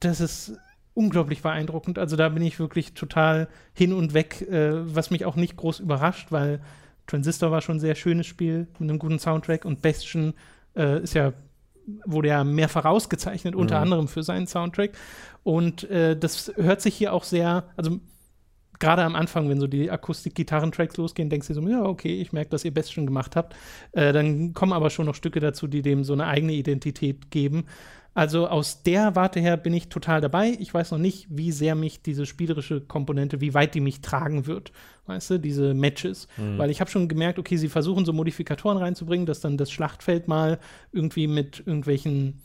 Das ist unglaublich beeindruckend. Also da bin ich wirklich total hin und weg, äh, was mich auch nicht groß überrascht, weil Transistor war schon ein sehr schönes Spiel mit einem guten Soundtrack und Bastion äh, ist ja wurde ja mehrfach ausgezeichnet, mhm. unter anderem für seinen Soundtrack. Und äh, das hört sich hier auch sehr, also gerade am Anfang, wenn so die Akustik-Gitarrentracks losgehen, denkst du so, ja, okay, ich merke, dass ihr Bastion gemacht habt. Äh, dann kommen aber schon noch Stücke dazu, die dem so eine eigene Identität geben. Also aus der Warte her bin ich total dabei. Ich weiß noch nicht, wie sehr mich diese spielerische Komponente, wie weit die mich tragen wird. Weißt du, diese Matches. Mhm. Weil ich habe schon gemerkt, okay, sie versuchen so Modifikatoren reinzubringen, dass dann das Schlachtfeld mal irgendwie mit irgendwelchen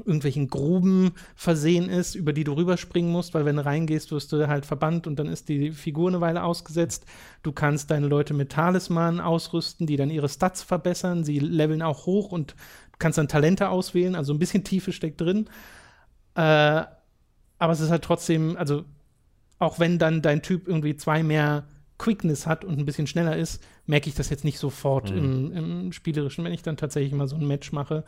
irgendwelchen Gruben versehen ist, über die du rüberspringen musst, weil wenn du reingehst, wirst du halt verbannt und dann ist die Figur eine Weile ausgesetzt. Du kannst deine Leute mit Talismanen ausrüsten, die dann ihre Stats verbessern. Sie leveln auch hoch und kannst dann Talente auswählen, also ein bisschen Tiefe steckt drin. Äh, aber es ist halt trotzdem, also auch wenn dann dein Typ irgendwie zwei mehr Quickness hat und ein bisschen schneller ist, merke ich das jetzt nicht sofort mhm. im, im, Spielerischen, wenn ich dann tatsächlich mal so ein Match mache.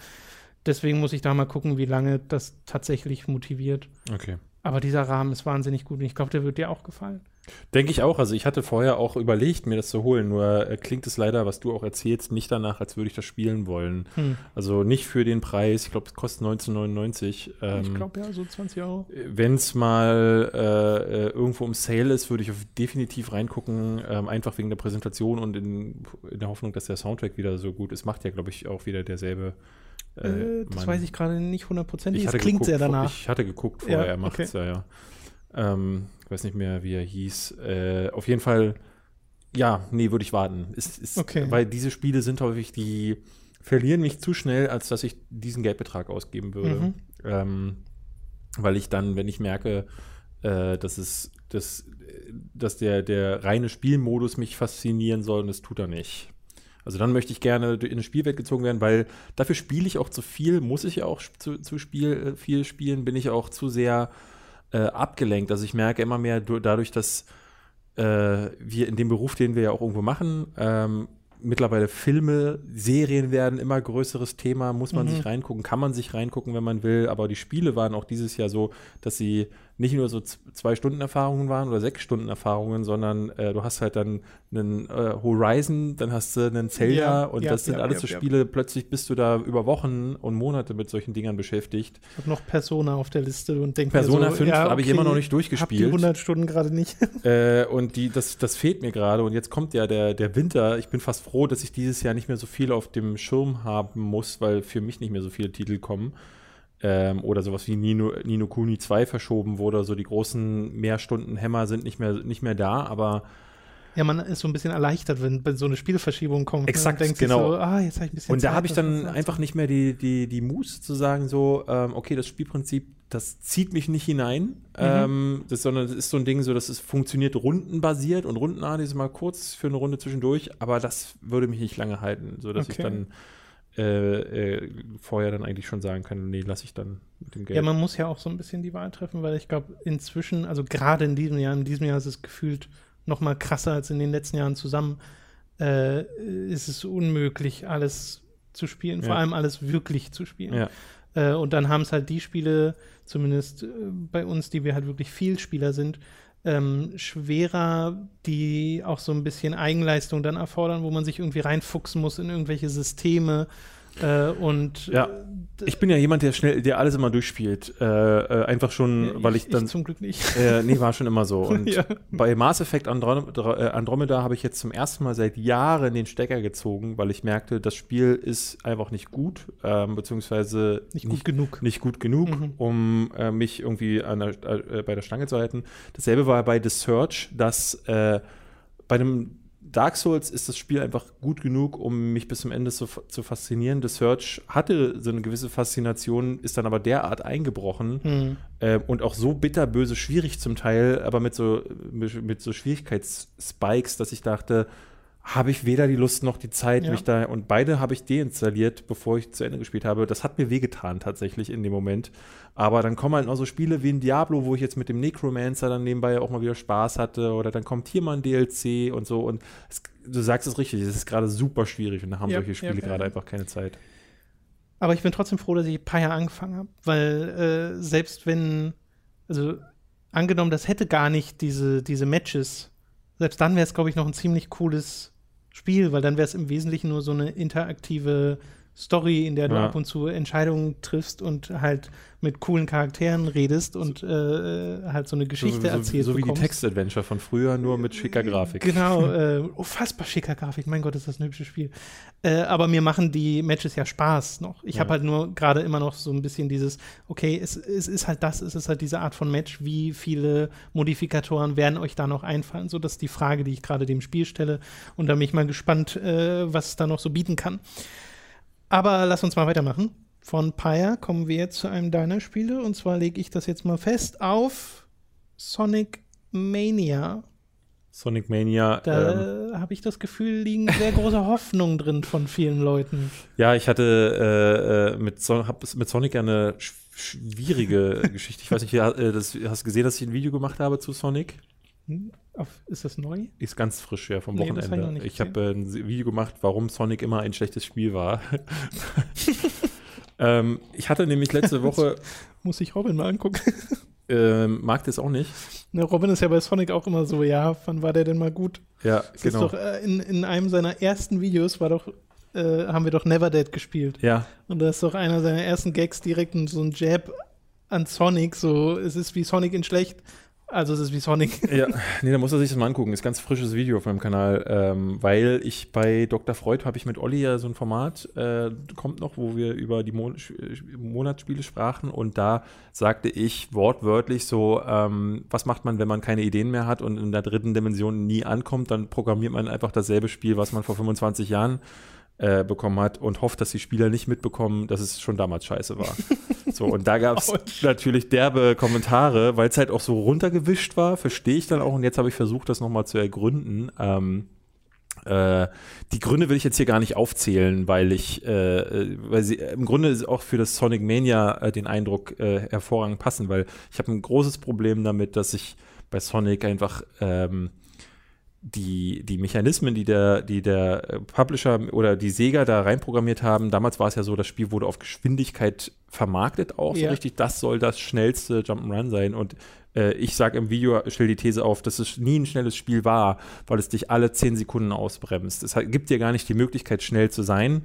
Deswegen muss ich da mal gucken, wie lange das tatsächlich motiviert. Okay. Aber dieser Rahmen ist wahnsinnig gut und ich glaube, der wird dir auch gefallen. Denke ich auch. Also ich hatte vorher auch überlegt, mir das zu holen. Nur äh, klingt es leider, was du auch erzählst, nicht danach, als würde ich das spielen wollen. Hm. Also nicht für den Preis. Ich glaube, es kostet 19,99. Ähm, ich glaube ja, so 20 Euro. Wenn es mal äh, äh, irgendwo im Sale ist, würde ich definitiv reingucken. Ähm, einfach wegen der Präsentation und in, in, der Hoffnung, dass der Soundtrack wieder so gut ist. Macht ja, glaube ich, auch wieder derselbe. Äh, äh das weiß ich gerade nicht hundertprozentig. Es klingt sehr danach. Ich hatte geguckt vorher, ja, er macht es okay. ja, ja. Ähm, ich weiß nicht mehr, wie er hieß. Äh, auf jeden Fall, ja, nee, würde ich warten. Ist, ist, okay. Weil diese Spiele sind häufig, die verlieren mich zu schnell, als dass ich diesen Geldbetrag ausgeben würde. Mhm. Ähm, weil ich dann, wenn ich merke, äh, dass es, dass, dass der, der reine Spielmodus mich faszinieren soll, und das tut er nicht. Also dann möchte ich gerne in eine Spielwelt gezogen werden, weil dafür spiele ich auch zu viel, muss ich ja auch zu, zu Spiel, äh, viel spielen, bin ich auch zu sehr äh, abgelenkt. Also ich merke immer mehr dadurch, dass äh, wir in dem Beruf, den wir ja auch irgendwo machen, ähm, mittlerweile Filme, Serien werden immer größeres Thema, muss man mhm. sich reingucken, kann man sich reingucken, wenn man will, aber die Spiele waren auch dieses Jahr so, dass sie nicht nur so zwei Stunden Erfahrungen waren oder sechs Stunden Erfahrungen, sondern äh, du hast halt dann einen äh, Horizon, dann hast du einen Zelda ja, und ja, das sind ja, alles so Spiele, plötzlich bist du da über Wochen und Monate mit solchen Dingern beschäftigt. Ich habe noch Persona auf der Liste und denke Persona so, 5 okay, habe ich immer noch nicht durchgespielt. Hab die 100 Stunden gerade nicht. äh, und die, das, das fehlt mir gerade und jetzt kommt ja der, der Winter. Ich bin fast froh, dass ich dieses Jahr nicht mehr so viel auf dem Schirm haben muss, weil für mich nicht mehr so viele Titel kommen ähm, oder sowas wie Nino, Nino Kuni 2 verschoben wurde. So die großen Mehrstunden-Hämmer sind nicht mehr, nicht mehr da, aber Ja, man ist so ein bisschen erleichtert, wenn, wenn so eine Spielverschiebung kommt. Exakt, ne? genau. So, ah, jetzt habe ich ein bisschen Und da Zeit, habe ich dann einfach nicht mehr die, die, die Muße zu sagen, so, ähm, okay, das Spielprinzip, das zieht mich nicht hinein, ähm, das, sondern es ist so ein Ding, so, dass es funktioniert rundenbasiert und rundenartig ist mal kurz für eine Runde zwischendurch, aber das würde mich nicht lange halten, so dass Okay. ich dann äh, äh, vorher dann eigentlich schon sagen kann, nee, lasse ich dann mit dem Geld. Ja, man muss ja auch so ein bisschen die Wahl treffen, weil ich glaube, inzwischen, also gerade in diesem Jahr, in diesem Jahr ist es gefühlt noch mal krasser als in den letzten Jahren zusammen, äh, ist es unmöglich, alles zu spielen, vor Ja. allem alles wirklich zu spielen. ja. Äh, und dann haben es halt die Spiele, zumindest äh, bei uns, die wir halt wirklich Vielspieler sind, ähm, schwerer, die auch so ein bisschen Eigenleistung dann erfordern, wo man sich irgendwie reinfuchsen muss in irgendwelche Systeme. Äh, und Ja. Ich bin ja jemand, der schnell, der alles immer durchspielt. Äh, äh, einfach schon, weil ich dann. zum Glück nicht. äh, nee, war schon immer so. Und Ja. bei Mass Effect Androm äh, Andromeda habe ich jetzt zum ersten Mal seit Jahren den Stecker gezogen, weil ich merkte, das Spiel ist einfach nicht gut, ähm, beziehungsweise Nicht gut genug. nicht gut genug, Mhm. um äh, mich irgendwie an der, äh, bei der Stange zu halten. Dasselbe war bei The Search, dass bei einem Dark Souls ist das Spiel einfach gut genug, um mich bis zum Ende zu, zu faszinieren. The Search hatte so eine gewisse Faszination, ist dann aber derart eingebrochen Hm. äh, und auch so bitterböse schwierig zum Teil, aber mit so, mit so Schwierigkeitsspikes, dass ich dachte, habe ich weder die Lust noch die Zeit, Ja. mich da und beide habe ich deinstalliert, bevor ich zu Ende gespielt habe. Das hat mir wehgetan tatsächlich in dem Moment. Aber dann kommen halt noch so Spiele wie ein Diablo, wo ich jetzt mit dem Necromancer dann nebenbei auch mal wieder Spaß hatte. Oder dann kommt hier mal ein DLC und so. Und es, du sagst es richtig, es ist gerade super schwierig und da haben Ja, solche Spiele ja, gerade einfach keine Zeit. Aber ich bin trotzdem froh, dass ich Paya angefangen habe, weil äh, selbst wenn, also angenommen, das hätte gar nicht diese, diese Matches, selbst dann wäre es, glaube ich, noch ein ziemlich cooles Spiel, weil dann wäre es im Wesentlichen nur so eine interaktive Story, in der du Ja. ab und zu Entscheidungen triffst und halt mit coolen Charakteren redest und äh, halt so eine Geschichte so, so, erzählt so wie die bekommst. Text-Adventure von früher, nur mit schicker Grafik. Genau, äh, unfassbar schicker Grafik. Mein Gott, ist das ein hübsches Spiel. Äh, aber mir machen die Matches ja Spaß noch. Ich Ja. habe halt nur gerade immer noch so ein bisschen dieses, okay, es, es ist halt das, es ist halt diese Art von Match. Wie viele Modifikatoren werden euch da noch einfallen? So, das ist die Frage, die ich gerade dem Spiel stelle. Und da bin ich mal gespannt, äh, was es da noch so bieten kann. Aber lass uns mal weitermachen. Von Pyre kommen wir jetzt zu einem deiner Spiele. Und zwar lege ich das jetzt mal fest auf Sonic Mania. Sonic Mania. ähm, Da habe ich das Gefühl, liegen sehr große Hoffnungen drin von vielen Leuten. Ja, ich hatte äh, äh, mit, hab mit Sonic eine sch schwierige Geschichte. Ich weiß nicht, äh, das, hast du gesehen, dass ich ein Video gemacht habe zu Sonic? Hm? Auf, ist das neu? Ist ganz frisch, ja, vom Nee, ich Wochenende. nicht Ich habe äh, ein Video gemacht, warum Sonic immer ein schlechtes Spiel war. ähm, ich hatte nämlich letzte Woche, Muss ich Robin mal angucken. ähm, mag das auch nicht. Ne, Robin ist ja bei Sonic auch immer so, ja, wann war der denn mal gut? Ja, Das genau. ist doch, äh, in, in einem seiner ersten Videos war doch, äh, haben wir doch Never Dead gespielt. ja, Und da ist doch einer seiner ersten Gags direkt so ein Jab an Sonic, so, es ist wie Sonic in schlecht, also es ist wie Sonic. Ja, nee, da muss er sich das mal angucken. Ist ganz frisches Video auf meinem Kanal, ähm, weil ich bei Dr. Freud habe ich mit Olli ja so ein Format, äh, kommt noch, wo wir über die Mon Monatsspiele sprachen und da sagte ich wortwörtlich so, ähm, was macht man, wenn man keine Ideen mehr hat und in der dritten Dimension nie ankommt, dann programmiert man einfach dasselbe Spiel, was man vor 25 Jahren äh, bekommen hat und hofft, dass die Spieler nicht mitbekommen, dass es schon damals scheiße war. so, und da gab es natürlich derbe Kommentare, weil es halt auch so runtergewischt war, verstehe ich dann auch. Und jetzt habe ich versucht, das nochmal zu ergründen. Ähm, äh, die Gründe will ich jetzt hier gar nicht aufzählen, weil ich, äh, äh, weil sie äh, im Grunde ist auch für das Sonic Mania den Eindruck hervorragend passen, weil ich habe ein großes Problem damit, dass ich bei Sonic einfach ähm, die, die Mechanismen, die der, die der äh, Publisher oder die Sega da reinprogrammiert haben, damals war es ja so, das Spiel wurde auf Geschwindigkeit vermarktet auch so Ja. richtig, das soll das schnellste Jump'n'Run sein und äh, ich sage im Video, stell die These auf, dass es nie ein schnelles Spiel war, weil es dich alle 10 Sekunden ausbremst. Es hat- gibt dir gar nicht die Möglichkeit, schnell zu sein.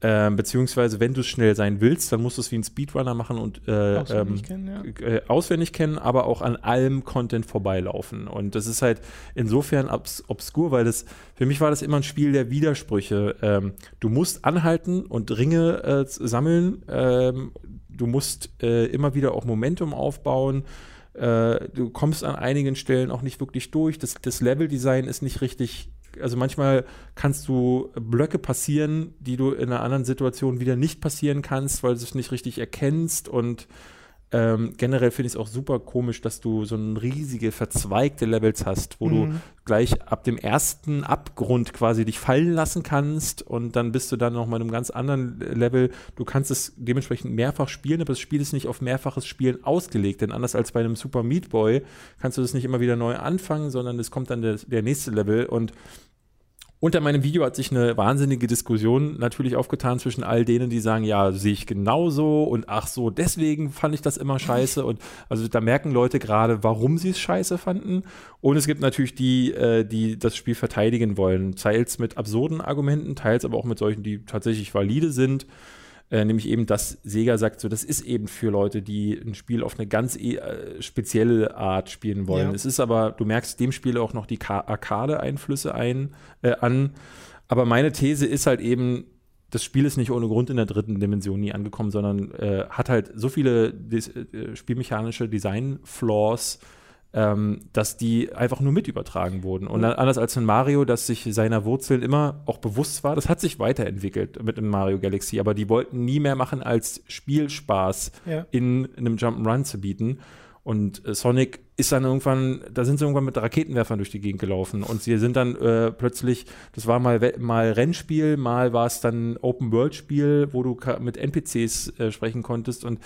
Ähm, beziehungsweise, wenn du schnell sein willst, dann musst du es wie ein Speedrunner machen und äh, Auswendig ähm, kennen, ja. äh, auswendig kennen, aber auch an allem Content vorbeilaufen. Und das ist halt insofern obs obskur, weil das für mich war das immer ein Spiel der Widersprüche. Ähm, du musst anhalten und Ringe äh, sammeln. Ähm, du musst äh, immer wieder auch Momentum aufbauen. Äh, du kommst an einigen Stellen auch nicht wirklich durch. Das, das Leveldesign ist nicht richtig. Also manchmal kannst du Blöcke passieren, die du in einer anderen Situation wieder nicht passieren kannst, weil du es nicht richtig erkennst und ähm, generell finde ich es auch super komisch, dass du so ein riesige verzweigte Levels hast, wo mhm. du gleich ab dem ersten Abgrund quasi dich fallen lassen kannst und dann bist du dann noch mal in einem ganz anderen Level. Du kannst es dementsprechend mehrfach spielen, aber das Spiel ist nicht auf mehrfaches Spielen ausgelegt, denn anders als bei einem Super Meat Boy kannst du das nicht immer wieder neu anfangen, sondern es kommt dann der, der nächste Level und unter meinem Video hat sich eine wahnsinnige Diskussion natürlich aufgetan zwischen all denen, die sagen, ja, sehe ich genauso und ach so, deswegen fand ich das immer scheiße. Und also da merken Leute gerade, warum sie es scheiße fanden. Und es gibt natürlich die, äh, die das Spiel verteidigen wollen. Teils mit absurden Argumenten, teils aber auch mit solchen, die tatsächlich valide sind. Äh, nämlich eben, dass Sega sagt, so, das ist eben für Leute, die ein Spiel auf eine ganz e spezielle Art spielen wollen. Ja. Es ist aber, du merkst dem Spiel auch noch die Arcade-Einflüsse ein, äh, an. Aber meine These ist halt eben, das Spiel ist nicht ohne Grund in der dritten Dimension nie angekommen, sondern äh, hat halt so viele des, äh, spielmechanische Design-Flaws, ähm, dass die einfach nur mit übertragen wurden. Und dann, anders als in Mario, das sich seiner Wurzeln immer auch bewusst war, das hat sich weiterentwickelt mit dem Mario Galaxy, aber die wollten nie mehr machen, als Spielspaß ja. in, in einem Jump'n'Run zu bieten. Und äh, Sonic ist dann irgendwann, da sind sie irgendwann mit Raketenwerfern durch die Gegend gelaufen. Und sie sind dann äh, plötzlich, das war mal, mal Rennspiel, mal war es dann Open-World-Spiel, wo du mit NPCs äh, sprechen konntest. Und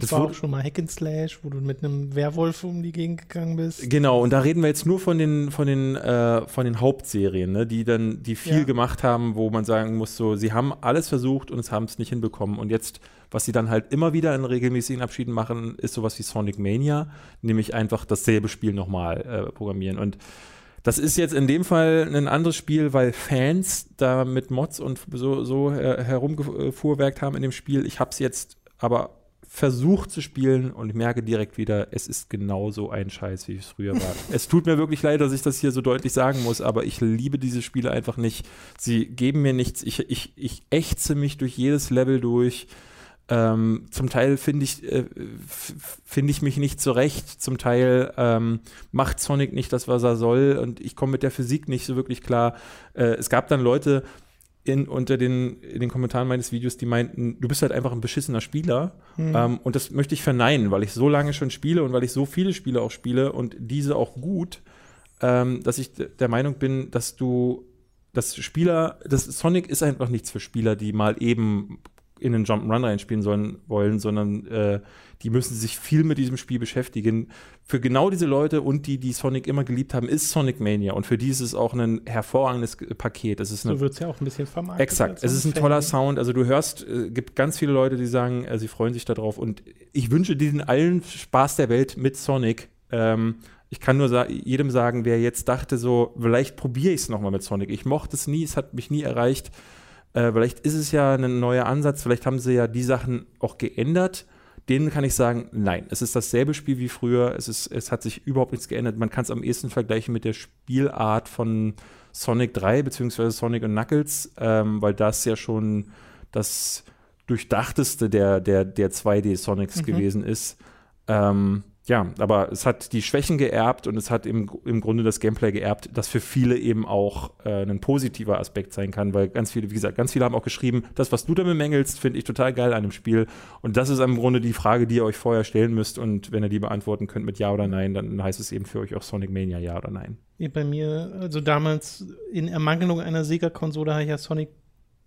das war auch schon mal Hack and Slash, wo du mit einem Werwolf um die Gegend gegangen bist. Genau, und da reden wir jetzt nur von den, von den, äh, von den Hauptserien, ne, die dann, die viel ja. gemacht haben, wo man sagen muss, so, sie haben alles versucht und es haben es nicht hinbekommen. Und jetzt, was sie dann halt immer wieder in regelmäßigen Abschieden machen, ist sowas wie Sonic Mania, nämlich einfach dasselbe Spiel nochmal äh, programmieren. Und das ist jetzt in dem Fall ein anderes Spiel, weil Fans da mit Mods und so, so her herumgefuhrwerkt haben in dem Spiel. Ich habe es jetzt aber versucht zu spielen und ich merke direkt wieder, es ist genauso ein Scheiß, wie es früher war. es tut mir wirklich leid, dass ich das hier so deutlich sagen muss, aber ich liebe diese Spiele einfach nicht. Sie geben mir nichts. Ich, ich, ich ächze mich durch jedes Level durch. Ähm, zum Teil finde ich, äh, finde ich mich nicht zurecht. Zum Teil ähm, macht Sonic nicht das, was er soll. Und ich komme mit der Physik nicht so wirklich klar. Äh, es gab dann Leute, in, unter den, in den Kommentaren meines Videos, die meinten, du bist halt einfach ein beschissener Spieler. Mhm. Ähm, und das möchte ich verneinen, weil ich so lange schon spiele und weil ich so viele Spiele auch spiele und diese auch gut, ähm, dass ich der Meinung bin, dass du, dass Spieler, das Sonic ist einfach nichts für Spieler, die mal eben in den Jump'n'Run reinspielen sollen wollen, sondern äh, die müssen sich viel mit diesem Spiel beschäftigen. Für genau diese Leute und die, die Sonic immer geliebt haben, ist Sonic Mania. Und für die ist es auch ein hervorragendes Paket. Es ist so wird es ja auch ein bisschen vermarktet. Exakt. Es ist ein toller Sound. Also du hörst, es äh, gibt ganz viele Leute, die sagen, äh, sie freuen sich darauf. Und ich wünsche diesen allen Spaß der Welt mit Sonic. Ähm, ich kann nur sa jedem sagen, wer jetzt dachte, so, vielleicht probiere ich es nochmal mit Sonic. Ich mochte es nie, es hat mich nie erreicht. Äh, vielleicht ist es ja ein neuer Ansatz, vielleicht haben sie ja die Sachen auch geändert. Denen kann ich sagen, nein, es ist dasselbe Spiel wie früher, es, ist, es hat sich überhaupt nichts geändert. Man kann es am ehesten vergleichen mit der Spielart von Sonic 3 beziehungsweise Sonic und Knuckles, ähm, weil das ja schon das durchdachteste der, der, der 2D-Sonics mhm. gewesen ist. Ähm, ja, aber es hat die Schwächen geerbt und es hat im, im Grunde das Gameplay geerbt, das für viele eben auch äh, ein positiver Aspekt sein kann, weil ganz viele, wie gesagt, ganz viele haben auch geschrieben, das, was du da bemängelst, finde ich total geil an dem Spiel. Und das ist im Grunde die Frage, die ihr euch vorher stellen müsst. Und wenn ihr die beantworten könnt mit Ja oder Nein, dann heißt es eben für euch auch Sonic Mania Ja oder Nein. Bei mir, also damals in Ermangelung einer Sega-Konsole habe ich ja Sonic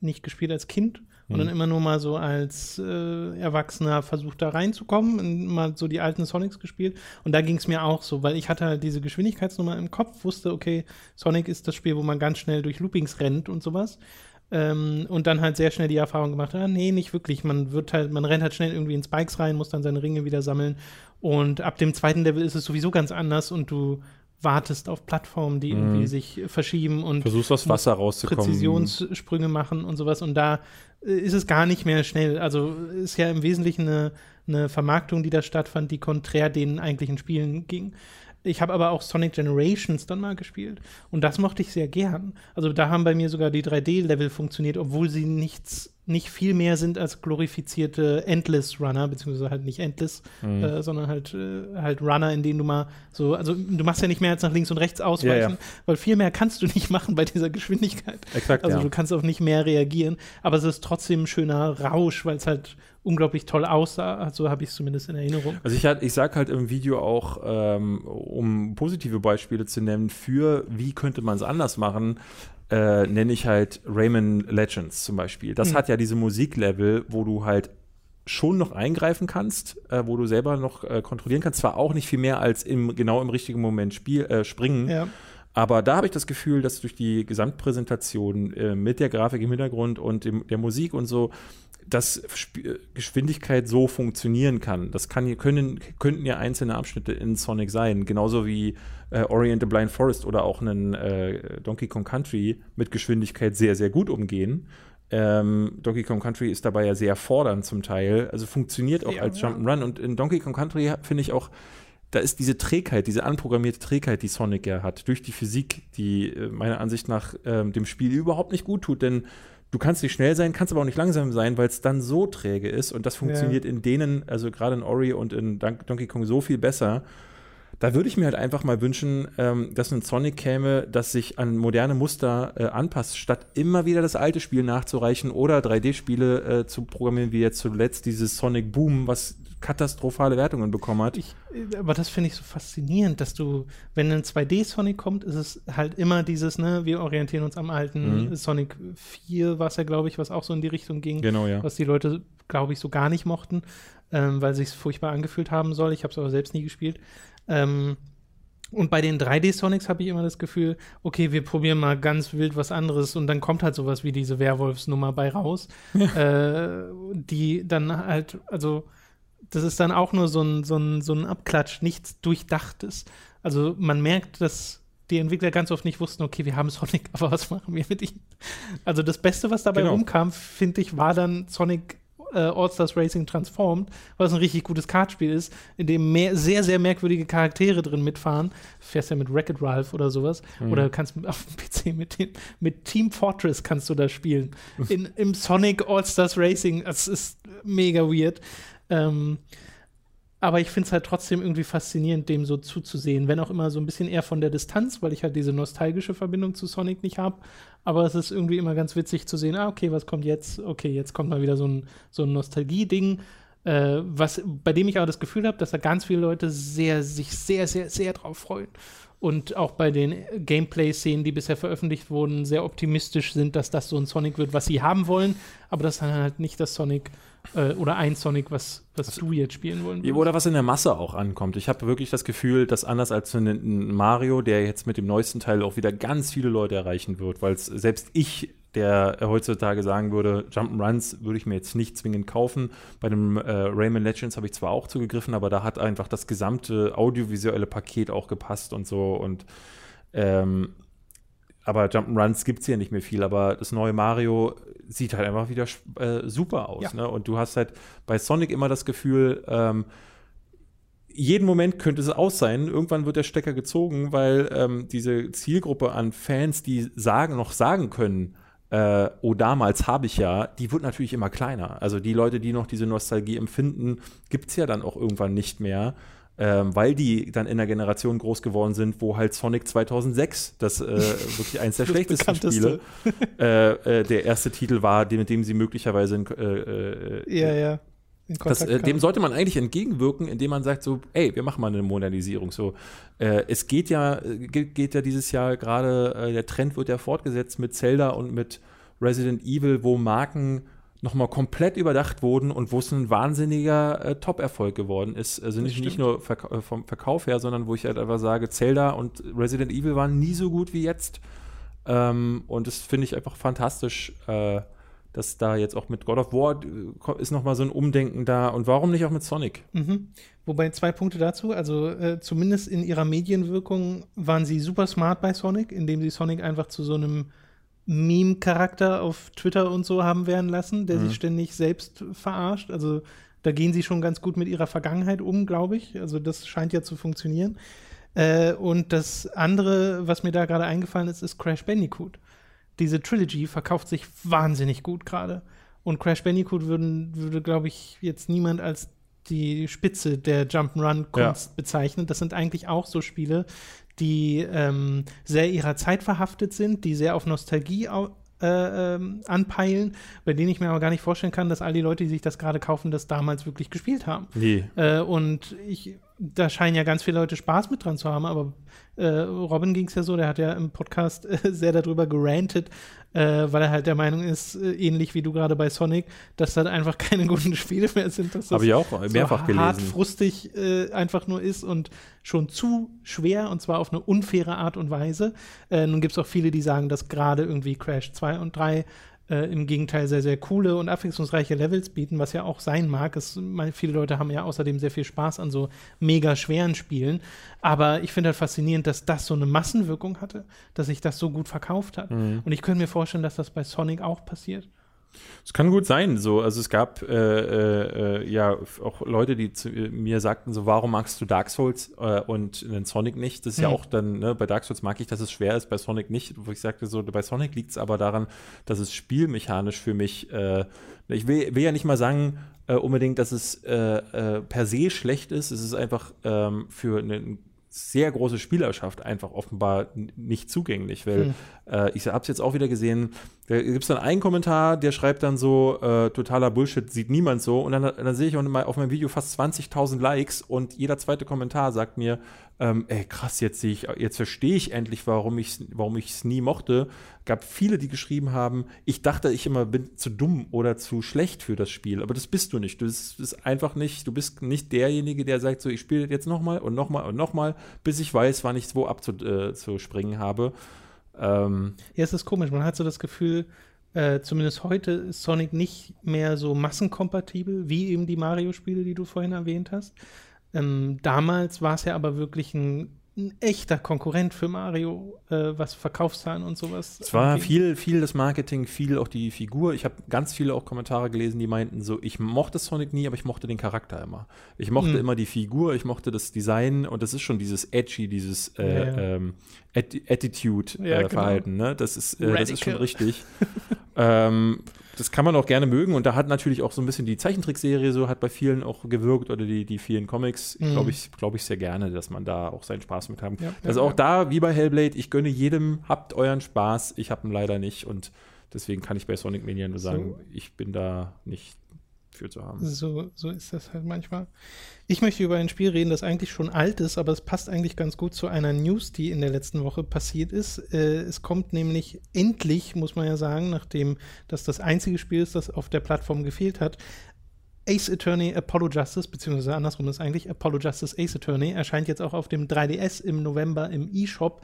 nicht gespielt als Kind und dann mhm. immer nur mal so als äh, Erwachsener versucht da reinzukommen und mal so die alten Sonics gespielt. Und da ging es mir auch so, weil ich hatte halt diese Geschwindigkeitsnummer im Kopf, wusste, okay, Sonic ist das Spiel, wo man ganz schnell durch Loopings rennt und sowas. Ähm, und dann halt sehr schnell die Erfahrung gemacht, ah, nee, nicht wirklich. Man wird halt, man rennt halt schnell irgendwie in Spikes rein, muss dann seine Ringe wieder sammeln. Und ab dem zweiten Level ist es sowieso ganz anders und du wartest auf Plattformen, die irgendwie mhm. sich verschieben und versuchst aus Wasser rauszukommen. Präzisionssprünge machen und sowas. Und da äh, ist es gar nicht mehr schnell. Also ist ja im Wesentlichen eine, eine Vermarktung, die da stattfand, die konträr den eigentlichen Spielen ging. Ich habe aber auch Sonic Generations dann mal gespielt und das mochte ich sehr gern. Also da haben bei mir sogar die 3D-Level funktioniert, obwohl sie nichts nicht viel mehr sind als glorifizierte Endless Runner, beziehungsweise halt nicht Endless, Mhm. äh, sondern halt, äh, halt Runner, in denen du mal so, also du machst ja nicht mehr als nach links und rechts ausweichen, Ja, ja. weil viel mehr kannst du nicht machen bei dieser Geschwindigkeit. Exakt, Also ja. du kannst auf nicht mehr reagieren, aber es ist trotzdem ein schöner Rausch, weil es halt unglaublich toll aussah. So habe ich es zumindest in Erinnerung. Also ich, halt- ich sage halt im Video auch, ähm, um positive Beispiele zu nennen, für wie könnte man es anders machen, äh, nenne ich halt Rayman Legends zum Beispiel. Das Hm. hat ja diese Musiklevel, wo du halt schon noch eingreifen kannst, äh, wo du selber noch äh, kontrollieren kannst. Zwar auch nicht viel mehr als im genau im richtigen Moment spiel, äh, springen, Ja. aber da habe ich das Gefühl, dass durch die Gesamtpräsentation äh, mit der Grafik im Hintergrund und dem, der Musik und so, dass Sp äh, Geschwindigkeit so funktionieren kann. Das kann, können, könnten ja einzelne Abschnitte in Sonic sein, genauso wie äh, Orient the Blind Forest oder auch einen äh, Donkey Kong Country mit Geschwindigkeit sehr, sehr gut umgehen. Ähm, Donkey Kong Country ist dabei ja sehr fordernd zum Teil, also funktioniert auch Ja, als ja. Jump'n'Run. Und in Donkey Kong Country finde ich auch, da ist diese Trägheit, diese anprogrammierte Trägheit, die Sonic ja hat, durch die Physik, die äh, meiner Ansicht nach ähm, dem Spiel überhaupt nicht gut tut, denn du kannst nicht schnell sein, kannst aber auch nicht langsam sein, weil es dann so träge ist und das funktioniert in denen, also gerade in Ori und in Don- Donkey Kong so viel besser. Da würde ich mir halt einfach mal wünschen, ähm, dass ein Sonic käme, das sich an moderne Muster äh, anpasst, statt immer wieder das alte Spiel nachzureichen oder 3D-Spiele äh, zu programmieren, wie jetzt zuletzt dieses Sonic Boom, was katastrophale Wertungen bekommen hat. Ich, äh, aber das finde ich so faszinierend, dass du, wenn ein 2D-Sonic kommt, ist es halt immer dieses, ne, wir orientieren uns am alten Mhm. Sonic 4, war es ja, glaube ich, was auch so in die Richtung ging, Genau, ja. was die Leute, glaube ich, so gar nicht mochten, ähm, weil sich furchtbar angefühlt haben soll. Ich habe es aber selbst nie gespielt. Ähm, und bei den 3D-Sonics habe ich immer das Gefühl, okay, wir probieren mal ganz wild was anderes und dann kommt halt sowas wie diese Werwolfsnummer bei raus, äh, die dann halt, also das ist dann auch nur so ein, so ein, so ein Abklatsch, nichts Durchdachtes. Also man merkt, dass die Entwickler ganz oft nicht wussten, okay, wir haben Sonic, aber was machen wir mit ihm? Also das Beste, was dabei Genau. rumkam, finde ich, war dann Sonic äh, All-Stars Racing Transformed, was ein richtig gutes Kartspiel ist, in dem mehr, sehr, sehr merkwürdige Charaktere drin mitfahren. Fährst ja mit Wreck-It Ralph oder sowas. Mhm. Oder kannst auf dem PC mit, dem, mit Team Fortress kannst du da spielen. In, Im Sonic All-Stars Racing. Das ist mega weird. Ähm, aber ich finde es halt trotzdem irgendwie faszinierend, dem so zuzusehen, wenn auch immer so ein bisschen eher von der Distanz, weil ich halt diese nostalgische Verbindung zu Sonic nicht habe. Aber es ist irgendwie immer ganz witzig zu sehen, ah, okay, was kommt jetzt? Okay, jetzt kommt mal wieder so ein, so ein Nostalgie-Ding, äh, was, bei dem ich aber das Gefühl habe, dass da ganz viele Leute sehr, sich sehr, sehr, sehr drauf freuen. Und auch bei den Gameplay-Szenen, die bisher veröffentlicht wurden, sehr optimistisch sind, dass das so ein Sonic wird, was sie haben wollen, aber das ist dann halt nicht das Sonic äh, oder ein Sonic, was, was du jetzt spielen wollen Ja, Oder was in der Masse auch ankommt. Ich habe wirklich das Gefühl, dass anders als ein Mario, der jetzt mit dem neuesten Teil auch wieder ganz viele Leute erreichen wird, weil selbst ich, der heutzutage sagen würde, Jump'n'Runs würde ich mir jetzt nicht zwingend kaufen. Bei dem äh, Rayman Legends habe ich zwar auch zugegriffen, aber da hat einfach das gesamte audiovisuelle Paket auch gepasst und so und ähm, aber Jump'n'Runs gibt es ja nicht mehr viel, aber das neue Mario sieht halt einfach wieder äh, super aus. Ja. Ne? Und du hast halt bei Sonic immer das Gefühl, ähm, jeden Moment könnte es aus sein. Irgendwann wird der Stecker gezogen, weil ähm, diese Zielgruppe an Fans, die sagen, noch sagen können, äh, oh, damals habe ich ja, die wird natürlich immer kleiner. Also die Leute, die noch diese Nostalgie empfinden, gibt es ja dann auch irgendwann nicht mehr. Ähm, weil die dann in der Generation groß geworden sind, wo halt Sonic 2006, das äh, wirklich eins der schlechtesten. Spiele, äh, äh, der erste Titel war, mit dem sie möglicherweise in, äh, äh, Ja, ja. Das, äh, dem sollte man eigentlich entgegenwirken, indem man sagt so, ey, wir machen mal eine Modernisierung. So, es geht ja, geht, geht ja dieses Jahr gerade, der Trend wird ja fortgesetzt mit Zelda und mit Resident Evil, wo Marken nochmal komplett überdacht wurden und wo es ein wahnsinniger äh, Top-Erfolg geworden ist. Also nicht, nicht nur verk äh, vom Verkauf her, sondern wo ich halt einfach sage, Zelda und Resident Evil waren nie so gut wie jetzt. Ähm, und das finde ich einfach fantastisch, äh, dass da jetzt auch mit God of War äh, ist nochmal so ein Umdenken da. Und warum nicht auch mit Sonic? Mhm. Wobei zwei Punkte dazu. Also äh, zumindest in ihrer Medienwirkung waren sie super smart bei Sonic, indem sie Sonic einfach zu so einem Meme-Charakter auf Twitter und so haben werden lassen, der Mhm. sich ständig selbst verarscht. Also da gehen sie schon ganz gut mit ihrer Vergangenheit um, glaube ich. Also das scheint ja zu funktionieren. Äh, und das andere, was mir da gerade eingefallen ist, ist Crash Bandicoot. Diese Trilogy verkauft sich wahnsinnig gut gerade. Und Crash Bandicoot würden, würde, glaube ich, jetzt niemand als die Spitze der Jump'n'Run-Kunst ja. bezeichnen. Das sind eigentlich auch so Spiele, die ähm, sehr ihrer Zeit verhaftet sind, die sehr auf Nostalgie äh, ähm, anpeilen, bei denen ich mir aber gar nicht vorstellen kann, dass all die Leute, die sich das gerade kaufen, das damals wirklich gespielt haben. Nee. Äh, und ich, da scheinen ja ganz viele Leute Spaß mit dran zu haben, aber äh, Robin ging es ja so, der hat ja im Podcast äh, sehr darüber gerantet, äh, weil er halt der Meinung ist, äh, ähnlich wie du gerade bei Sonic, dass das einfach keine guten Spiele mehr sind. Habe ich auch mehrfach so gelesen. hart frustig äh, einfach nur ist und schon zu schwer und zwar auf eine unfaire Art und Weise. Äh, nun gibt es auch viele, die sagen, dass gerade irgendwie Crash 2 und 3 äh, im Gegenteil sehr, sehr coole und abwechslungsreiche Levels bieten, was ja auch sein mag. Es, viele Leute haben ja außerdem sehr viel Spaß an so mega schweren Spielen. Aber ich finde halt faszinierend, dass das so eine Massenwirkung hatte, dass sich das so gut verkauft hat. Mhm. Und ich könnte mir vorstellen, dass das bei Sonic auch passiert. Es kann gut sein, so. Also es gab äh, äh, äh ja auch Leute, die zu mir sagten, so, warum magst du Dark Souls äh, und den Sonic nicht? Das ist mhm. ja auch dann, ne, bei Dark Souls mag ich, dass es schwer ist, bei Sonic nicht. Wo ich sagte, so, bei Sonic liegt es aber daran, dass es spielmechanisch für mich, äh, ich will, will, ja nicht mal sagen, äh, unbedingt, dass es per se schlecht ist. Es ist einfach ähm, für einen sehr große Spielerschaft einfach offenbar nicht zugänglich, weil hm. äh, ich habe es jetzt auch wieder gesehen, da gibt es dann einen Kommentar, der schreibt dann so, äh, totaler Bullshit, sieht niemand so und dann, dann sehe ich auf meinem Video fast 20.000 Likes und jeder zweite Kommentar sagt mir, ähm, ey, krass, jetzt sehe ich, jetzt verstehe ich endlich, warum ich es warum nie mochte. Gab viele, die geschrieben haben, ich dachte, ich immer bin zu dumm oder zu schlecht für das Spiel. Aber das bist du nicht. Du bist, bist einfach nicht, du bist nicht derjenige, der sagt, so, ich spiele jetzt nochmal und nochmal und nochmal, bis ich weiß, wann ich wo abzuspringen äh, habe. Ähm, ja, es ist komisch. Man hat so das Gefühl, äh, zumindest heute ist Sonic nicht mehr so massenkompatibel wie eben die Mario-Spiele, die du vorhin erwähnt hast. Ähm, damals war es ja aber wirklich ein, ein, echter Konkurrent für Mario, äh, was Verkaufszahlen und sowas. Es war angeht. viel, viel das Marketing, viel auch die Figur. Ich habe ganz viele auch Kommentare gelesen, die meinten so, ich mochte Sonic nie, aber ich mochte den Charakter immer. Ich mochte mhm. immer die Figur, ich mochte das Design und das ist schon dieses edgy, dieses äh, ja, ja. Ähm, Attitude-Verhalten. Ja, genau. ne? das, ist, äh, das ist schon richtig. ähm, das kann man auch gerne mögen und da hat natürlich auch so ein bisschen die Zeichentrickserie so hat bei vielen auch gewirkt oder die, die vielen Comics, mhm. glaube ich, glaube ich sehr gerne, dass man da auch seinen Spaß mit haben. Ja, also ja, auch ja. da, wie bei Hellblade, ich gönne jedem, habt euren Spaß, ich habe ihn leider nicht und deswegen kann ich bei Sonic Mania nur sagen, so. ich bin da nicht für zu haben. So, so ist das halt manchmal. Ich möchte über ein Spiel reden, das eigentlich schon alt ist, aber es passt eigentlich ganz gut zu einer News, die in der letzten Woche passiert ist. Äh, es kommt nämlich endlich, muss man ja sagen, nachdem das das einzige Spiel ist, das auf der Plattform gefehlt hat, Ace Attorney Apollo Justice, beziehungsweise andersrum ist eigentlich Apollo Justice Ace Attorney, erscheint jetzt auch auf dem 3DS im November im eShop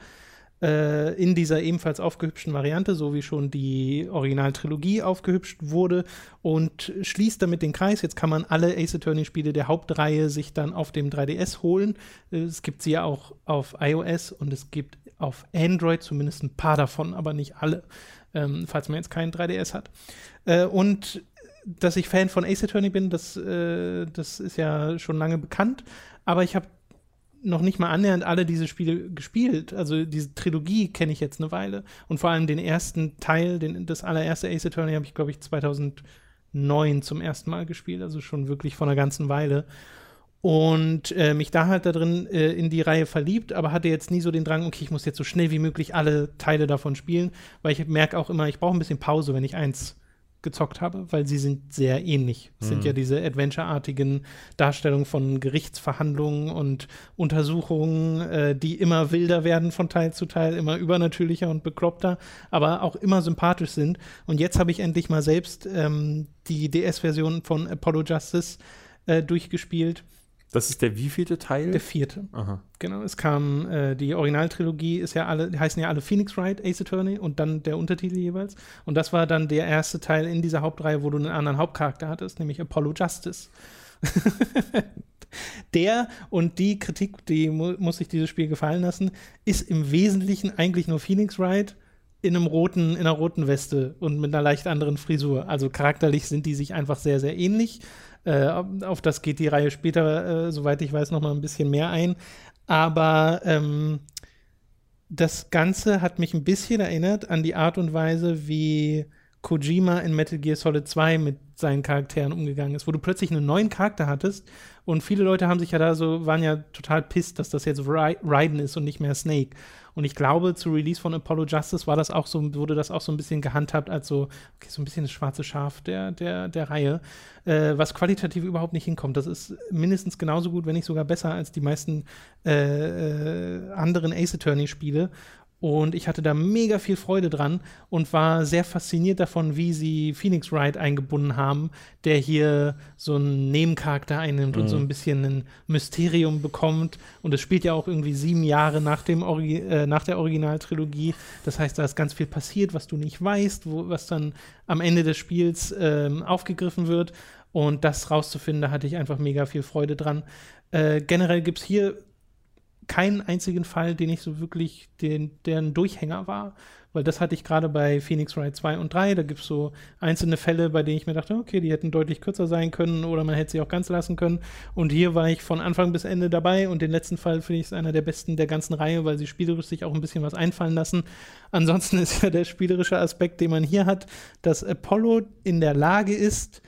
äh, in dieser ebenfalls aufgehübschten Variante, so wie schon die Originaltrilogie aufgehübscht wurde und schließt damit den Kreis. Jetzt kann man alle Ace Attorney-Spiele der Hauptreihe sich dann auf dem 3DS holen. Es gibt sie ja auch auf iOS und es gibt auf Android zumindest ein paar davon, aber nicht alle, ähm, falls man jetzt keinen 3DS hat. Äh, und dass ich Fan von Ace Attorney bin, das, äh, das ist ja schon lange bekannt. Aber ich habe noch nicht mal annähernd alle diese Spiele gespielt. Also diese Trilogie kenne ich jetzt eine Weile. Und vor allem den ersten Teil, den, das allererste Ace Attorney habe ich, glaube ich, 2009 zum ersten Mal gespielt. Also schon wirklich von einer ganzen Weile. Und äh, mich da halt da drin äh, in die Reihe verliebt, aber hatte jetzt nie so den Drang, okay, ich muss jetzt so schnell wie möglich alle Teile davon spielen, weil ich merke auch immer, ich brauche ein bisschen Pause, wenn ich eins gezockt habe, weil sie sind sehr ähnlich. Es mhm. sind ja diese Adventure-artigen Darstellungen von Gerichtsverhandlungen und Untersuchungen, äh, die immer wilder werden von Teil zu Teil, immer übernatürlicher und bekloppter, aber auch immer sympathisch sind. Und jetzt habe ich endlich mal selbst ähm, die DS-Version von Apollo Justice äh, durchgespielt das ist der wievielte Teil? Der vierte. Aha. Genau, es kam, äh, die Originaltrilogie ist ja alle, die heißen ja alle Phoenix Wright, Ace Attorney und dann der Untertitel jeweils. Und das war dann der erste Teil in dieser Hauptreihe, wo du einen anderen Hauptcharakter hattest, nämlich Apollo Justice. der und die Kritik, die mu muss sich dieses Spiel gefallen lassen, ist im Wesentlichen eigentlich nur Phoenix Wright in einem roten, in einer roten Weste und mit einer leicht anderen Frisur. Also charakterlich sind die sich einfach sehr, sehr ähnlich. Äh, auf das geht die Reihe später, äh, soweit ich weiß, noch mal ein bisschen mehr ein. Aber ähm, das Ganze hat mich ein bisschen erinnert an die Art und Weise, wie Kojima in Metal Gear Solid 2 mit seinen Charakteren umgegangen ist, wo du plötzlich einen neuen Charakter hattest und viele Leute haben sich ja da so, waren ja total pisst, dass das jetzt Raiden ist und nicht mehr Snake. Und ich glaube, zu Release von Apollo Justice war das auch so, wurde das auch so ein bisschen gehandhabt als so, okay, so ein bisschen das schwarze Schaf der, der, der Reihe, äh, was qualitativ überhaupt nicht hinkommt. Das ist mindestens genauso gut, wenn nicht sogar besser als die meisten äh, äh, anderen Ace Attorney-Spiele. Und ich hatte da mega viel Freude dran und war sehr fasziniert davon, wie sie Phoenix Wright eingebunden haben, der hier so einen Nebencharakter einnimmt mhm. und so mhm. ein bisschen ein Mysterium bekommt. Und es spielt ja auch irgendwie sieben Jahre nach, dem Orgi äh, nach der Originaltrilogie. Das heißt, da ist ganz viel passiert, was du nicht weißt, wo, was dann am Ende des Spiels ähm, aufgegriffen wird. Und das rauszufinden, da hatte ich einfach mega viel Freude dran. Äh, generell gibt es hier keinen einzigen Fall, den ich so wirklich, den, der Durchhänger war. Weil das hatte ich gerade bei Phoenix Wright 2 und 3. Da gibt es so einzelne Fälle, bei denen ich mir dachte, okay, die hätten deutlich kürzer sein können oder man hätte sie auch ganz lassen können. Und hier war ich von Anfang bis Ende dabei und den letzten Fall finde ich ist einer der besten der ganzen Reihe, weil sie spielerisch sich auch ein bisschen was einfallen lassen. Ansonsten ist ja der spielerische Aspekt, den man hier hat, dass Apollo in der Lage ist,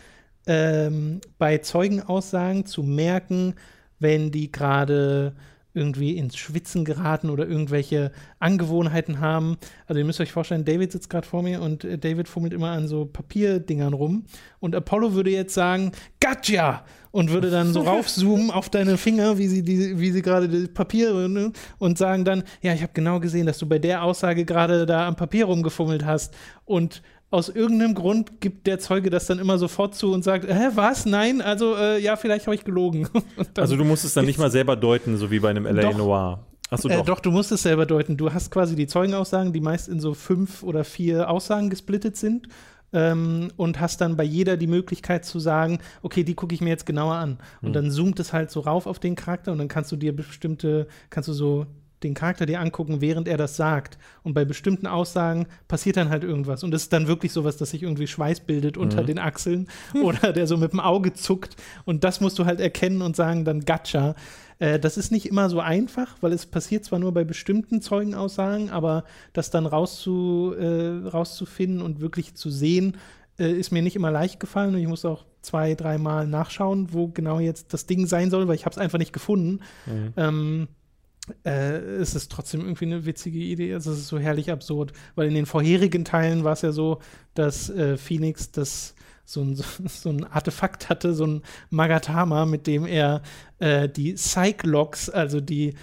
ähm, bei Zeugenaussagen zu merken, wenn die gerade irgendwie ins Schwitzen geraten oder irgendwelche Angewohnheiten haben. Also ihr müsst euch vorstellen, David sitzt gerade vor mir und äh, David fummelt immer an so Papierdingern rum und Apollo würde jetzt sagen, Gotcha! und würde dann so raufzoomen auf deine Finger, wie sie, die, wie sie gerade das Papier ne? und sagen dann, ja, ich habe genau gesehen, dass du bei der Aussage gerade da am Papier rumgefummelt hast und aus irgendeinem Grund gibt der Zeuge das dann immer sofort zu und sagt, hä, was? Nein, also äh, ja, vielleicht habe ich gelogen. also du musst es dann nicht mal selber deuten, so wie bei einem LA doch, Noir. Achso, doch. Äh, doch, du musst es selber deuten. Du hast quasi die Zeugenaussagen, die meist in so fünf oder vier Aussagen gesplittet sind. Ähm, und hast dann bei jeder die Möglichkeit zu sagen, okay, die gucke ich mir jetzt genauer an. Und hm. dann zoomt es halt so rauf auf den Charakter und dann kannst du dir bestimmte, kannst du so den Charakter dir angucken, während er das sagt. Und bei bestimmten Aussagen passiert dann halt irgendwas. Und es ist dann wirklich sowas, dass sich irgendwie Schweiß bildet unter mhm. den Achseln oder der so mit dem Auge zuckt. Und das musst du halt erkennen und sagen dann Gacha. Äh, das ist nicht immer so einfach, weil es passiert zwar nur bei bestimmten Zeugenaussagen, aber das dann rauszu, äh, rauszufinden und wirklich zu sehen, äh, ist mir nicht immer leicht gefallen. Und ich muss auch zwei, dreimal nachschauen, wo genau jetzt das Ding sein soll, weil ich habe es einfach nicht gefunden. Mhm. Ähm, äh, es ist trotzdem irgendwie eine witzige Idee. Also es ist so herrlich absurd, weil in den vorherigen Teilen war es ja so, dass äh, Phoenix das so ein, so ein Artefakt hatte, so ein Magatama, mit dem er äh, die Psych-Logs, also die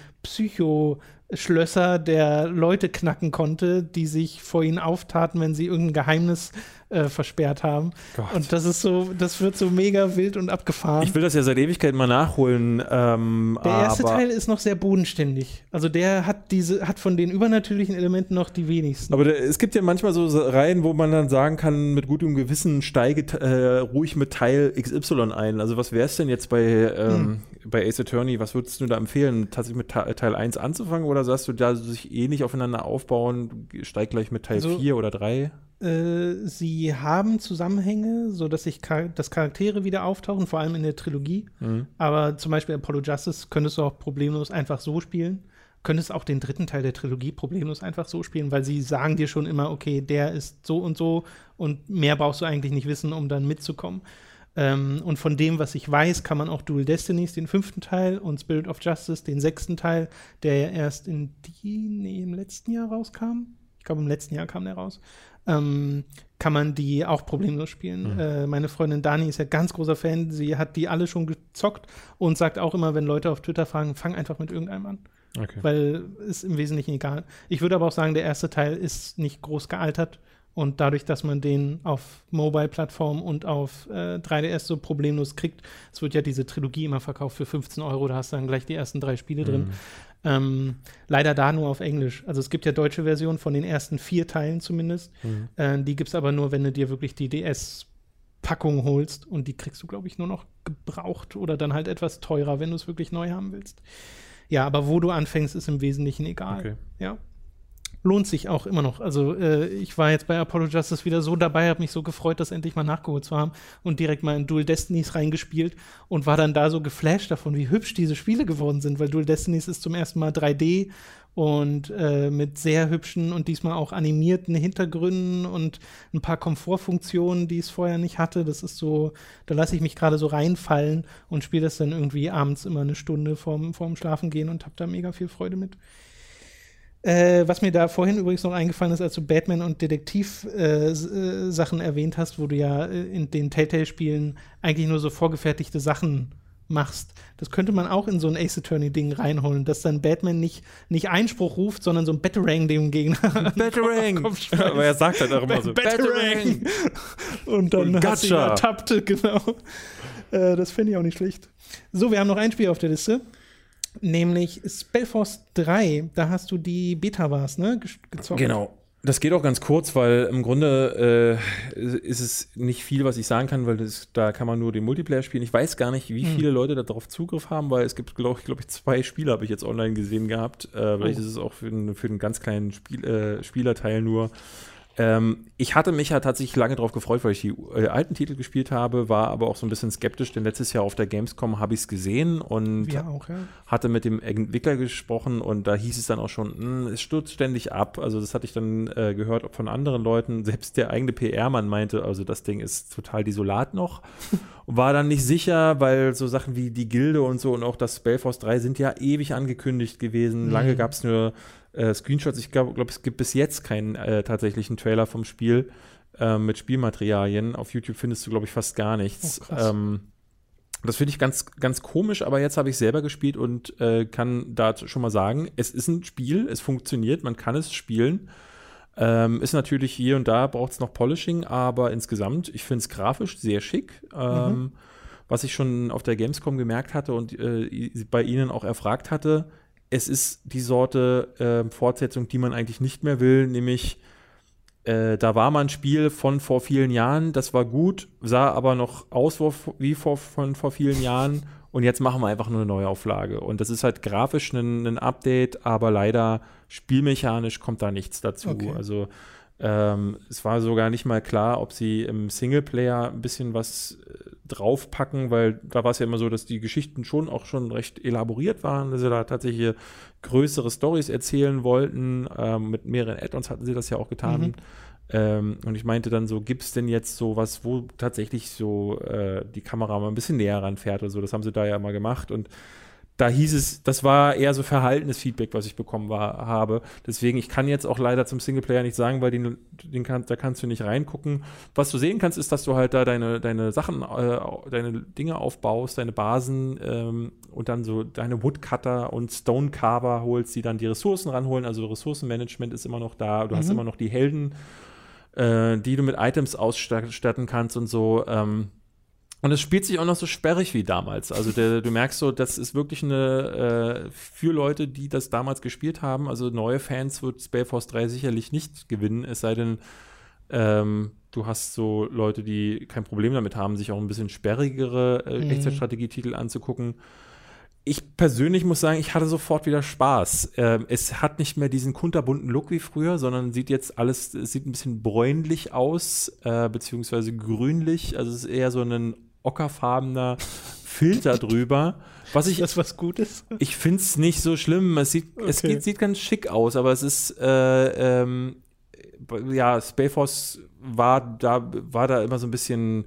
Psycho-Schlösser der Leute knacken konnte, die sich vor ihnen auftaten, wenn sie irgendein Geheimnis äh, versperrt haben. Gott. Und das ist so, das wird so mega wild und abgefahren. Ich will das ja seit Ewigkeit mal nachholen. Ähm, der erste Teil ist noch sehr bodenständig. Also der hat diese, hat von den übernatürlichen Elementen noch die wenigsten. Aber der, es gibt ja manchmal so Reihen, wo man dann sagen kann, mit gutem Gewissen steige äh, ruhig mit Teil XY ein. Also was wäre es denn jetzt bei, ähm, hm. bei Ace Attorney? Was würdest du da empfehlen? Tatsächlich mit Teil 1 anzufangen oder sagst du, da sich eh nicht aufeinander aufbauen, steig gleich mit Teil also, 4 oder 3? Äh, sie haben Zusammenhänge, sodass sich Char dass Charaktere wieder auftauchen, vor allem in der Trilogie. Mhm. Aber zum Beispiel Apollo Justice könntest du auch problemlos einfach so spielen. Könntest auch den dritten Teil der Trilogie problemlos einfach so spielen, weil sie sagen dir schon immer, okay, der ist so und so und mehr brauchst du eigentlich nicht wissen, um dann mitzukommen. Ähm, und von dem, was ich weiß, kann man auch Dual Destinies, den fünften Teil, und Spirit of Justice, den sechsten Teil, der ja erst in die, nee, im letzten Jahr rauskam. Ich glaube, im letzten Jahr kam der raus ähm, kann man die auch problemlos spielen. Mhm. Äh, meine Freundin Dani ist ja ganz großer Fan. Sie hat die alle schon gezockt und sagt auch immer, wenn Leute auf Twitter fragen, fang einfach mit irgendeinem an. Okay. Weil ist im Wesentlichen egal. Ich würde aber auch sagen, der erste Teil ist nicht groß gealtert. Und dadurch, dass man den auf Mobile-Plattformen und auf äh, 3DS so problemlos kriegt, es wird ja diese Trilogie immer verkauft für 15 Euro, da hast du dann gleich die ersten drei Spiele mhm. drin. Ähm, leider da nur auf Englisch. Also es gibt ja deutsche Versionen von den ersten vier Teilen zumindest. Mhm. Äh, die gibt es aber nur, wenn du dir wirklich die DS-Packung holst. Und die kriegst du, glaube ich, nur noch gebraucht oder dann halt etwas teurer, wenn du es wirklich neu haben willst. Ja, aber wo du anfängst, ist im Wesentlichen egal. Okay. Ja. Lohnt sich auch immer noch. Also äh, ich war jetzt bei Apollo Justice wieder so dabei, habe mich so gefreut, das endlich mal nachgeholt zu haben und direkt mal in Dual Destinies reingespielt und war dann da so geflasht davon, wie hübsch diese Spiele geworden sind, weil Dual Destinies ist zum ersten Mal 3D und äh, mit sehr hübschen und diesmal auch animierten Hintergründen und ein paar Komfortfunktionen, die es vorher nicht hatte. Das ist so, da lasse ich mich gerade so reinfallen und spiele das dann irgendwie abends immer eine Stunde vorm, vorm Schlafen gehen und habe da mega viel Freude mit. Äh, was mir da vorhin übrigens noch eingefallen ist, als du Batman und Detektiv-Sachen äh, äh, erwähnt hast, wo du ja äh, in den Telltale-Spielen eigentlich nur so vorgefertigte Sachen machst. Das könnte man auch in so ein Ace Attorney-Ding reinholen, dass dann Batman nicht, nicht Einspruch ruft, sondern so ein Batarang dem Gegner. Batarang! Aber er sagt halt auch immer so: Batarang! Und dann und hat sie ertappt, genau. Äh, das finde ich auch nicht schlecht. So, wir haben noch ein Spiel auf der Liste nämlich Spellforce 3. Da hast du die Beta was, ne? Gezockt. Genau. Das geht auch ganz kurz, weil im Grunde äh, ist es nicht viel, was ich sagen kann, weil das, da kann man nur den Multiplayer spielen. Ich weiß gar nicht, wie hm. viele Leute darauf Zugriff haben, weil es gibt, glaube glaub ich, zwei Spiele habe ich jetzt online gesehen gehabt. Äh, vielleicht oh. ist es auch für, für einen ganz kleinen Spiel, äh, Spielerteil nur. Ähm, ich hatte mich ja tatsächlich lange darauf gefreut, weil ich die äh, alten Titel gespielt habe, war aber auch so ein bisschen skeptisch, denn letztes Jahr auf der Gamescom habe ich es gesehen und auch, ja. hatte mit dem Entwickler gesprochen und da hieß es dann auch schon, hm, es stürzt ständig ab. Also das hatte ich dann äh, gehört von anderen Leuten. Selbst der eigene PR-Mann meinte, also das Ding ist total desolat noch. war dann nicht sicher, weil so Sachen wie die Gilde und so und auch das Spellforce 3 sind ja ewig angekündigt gewesen. Mhm. Lange gab es nur äh, Screenshots. Ich glaube, glaub, es gibt bis jetzt keinen äh, tatsächlichen Trailer vom Spiel äh, mit Spielmaterialien. Auf YouTube findest du, glaube ich, fast gar nichts. Oh, ähm, das finde ich ganz, ganz komisch, aber jetzt habe ich selber gespielt und äh, kann da schon mal sagen, es ist ein Spiel, es funktioniert, man kann es spielen. Ähm, ist natürlich hier und da braucht es noch Polishing, aber insgesamt, ich finde es grafisch sehr schick. Ähm, mhm. Was ich schon auf der Gamescom gemerkt hatte und äh, bei Ihnen auch erfragt hatte, es ist die Sorte äh, Fortsetzung, die man eigentlich nicht mehr will, nämlich äh, da war mal ein Spiel von vor vielen Jahren, das war gut, sah aber noch aus wie vor, von vor vielen Jahren und jetzt machen wir einfach nur eine Neuauflage. Und das ist halt grafisch ein, ein Update, aber leider spielmechanisch kommt da nichts dazu. Okay. Also ähm, es war sogar nicht mal klar, ob sie im Singleplayer ein bisschen was äh, draufpacken, weil da war es ja immer so, dass die Geschichten schon auch schon recht elaboriert waren, dass sie da tatsächlich größere Stories erzählen wollten. Ähm, mit mehreren Add-ons hatten sie das ja auch getan. Mhm. Ähm, und ich meinte dann so, gibt es denn jetzt so was, wo tatsächlich so äh, die Kamera mal ein bisschen näher ranfährt oder so? Das haben sie da ja immer gemacht und da hieß es, das war eher so verhaltenes Feedback, was ich bekommen war, habe. Deswegen, ich kann jetzt auch leider zum Singleplayer nicht sagen, weil den, den kann, da kannst du nicht reingucken. Was du sehen kannst, ist, dass du halt da deine, deine Sachen, äh, deine Dinge aufbaust, deine Basen ähm, und dann so deine Woodcutter und Stonecarver holst, die dann die Ressourcen ranholen. Also Ressourcenmanagement ist immer noch da. Du mhm. hast immer noch die Helden, äh, die du mit Items ausstatten kannst und so. Ähm, und es spielt sich auch noch so sperrig wie damals. Also der, du merkst so, das ist wirklich eine äh, für Leute, die das damals gespielt haben. Also neue Fans wird Spellforce 3 sicherlich nicht gewinnen, es sei denn, ähm, du hast so Leute, die kein Problem damit haben, sich auch ein bisschen sperrigere äh, mhm. Echtzeitstrategietitel anzugucken. Ich persönlich muss sagen, ich hatte sofort wieder Spaß. Ähm, es hat nicht mehr diesen kunterbunten Look wie früher, sondern sieht jetzt alles, es sieht ein bisschen bräunlich aus, äh, beziehungsweise grünlich. Also es ist eher so ein ockerfarbener Filter drüber. Was ich, das was Gutes? Ich finde es nicht so schlimm. Es sieht, okay. es geht, sieht ganz schick aus, aber es ist, äh, ähm, ja, Spellforce war da, war da immer so ein bisschen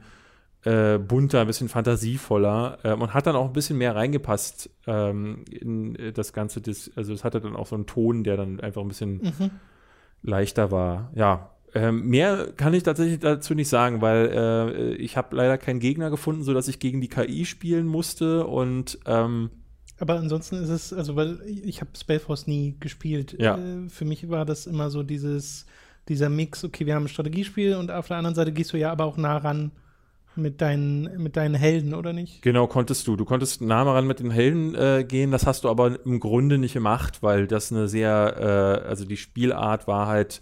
äh, bunter, ein bisschen fantasievoller ähm, und hat dann auch ein bisschen mehr reingepasst ähm, in das Ganze. Das, also es hatte dann auch so einen Ton, der dann einfach ein bisschen mhm. leichter war. Ja, ähm, mehr kann ich tatsächlich dazu nicht sagen, weil äh, ich habe leider keinen Gegner gefunden, sodass ich gegen die KI spielen musste und ähm, aber ansonsten ist es, also weil ich habe Spellforce nie gespielt. Ja. Äh, für mich war das immer so dieses, dieser Mix, okay, wir haben ein Strategiespiel und auf der anderen Seite gehst du ja aber auch nah ran mit deinen, mit deinen Helden, oder nicht? Genau, konntest du. Du konntest nah ran mit den Helden äh, gehen, das hast du aber im Grunde nicht gemacht, weil das eine sehr, äh, also die Spielart war halt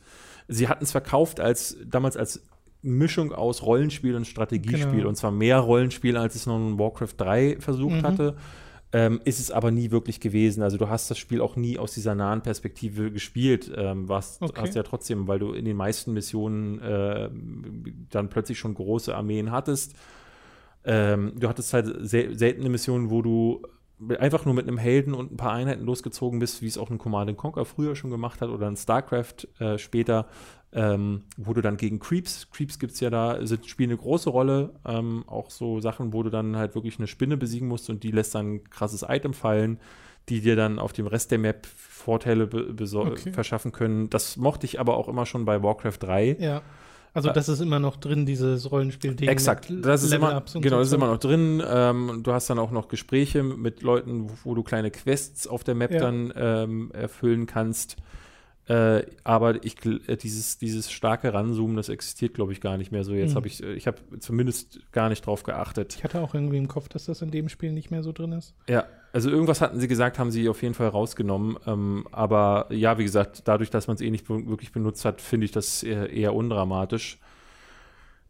sie hatten es verkauft als damals als Mischung aus Rollenspiel und Strategiespiel genau. und zwar mehr Rollenspiel, als es noch in Warcraft 3 versucht mhm. hatte. Ähm, ist es aber nie wirklich gewesen. Also du hast das Spiel auch nie aus dieser nahen Perspektive gespielt. Ähm, warst, Okay. hast ja trotzdem, weil du in den meisten Missionen äh, dann plötzlich schon große Armeen hattest. Ähm, du hattest halt sel seltene Missionen, wo du einfach nur mit einem Helden und ein paar Einheiten losgezogen bist, wie es auch ein Command Conquer früher schon gemacht hat oder ein StarCraft äh, später, ähm, wo du dann gegen Creeps, Creeps gibt es ja da, sind, spielen eine große Rolle, ähm, auch so Sachen, wo du dann halt wirklich eine Spinne besiegen musst und die lässt dann ein krasses Item fallen, die dir dann auf dem Rest der Map Vorteile Okay. verschaffen können. Das mochte ich aber auch immer schon bei Warcraft 3. Ja. Also Äh, das ist immer noch drin, dieses Rollenspiel-Ding. Exakt, das ist immer, genau, das ist immer noch drin. Ähm, du hast dann auch noch Gespräche mit Leuten, wo, wo du kleine Quests auf der Map Ja. dann ähm, erfüllen kannst. Äh, aber ich, äh, dieses, dieses starke Ranzoomen, das existiert, glaube ich, gar nicht mehr so. Jetzt Mhm. habe ich, äh, ich habe zumindest gar nicht drauf geachtet. Ich hatte auch irgendwie im Kopf, dass das in dem Spiel nicht mehr so drin ist. Ja, also irgendwas hatten sie gesagt, haben sie auf jeden Fall rausgenommen. Ähm, aber ja, wie gesagt, dadurch, dass man es eh nicht wirklich benutzt hat, finde ich das eher, eher undramatisch.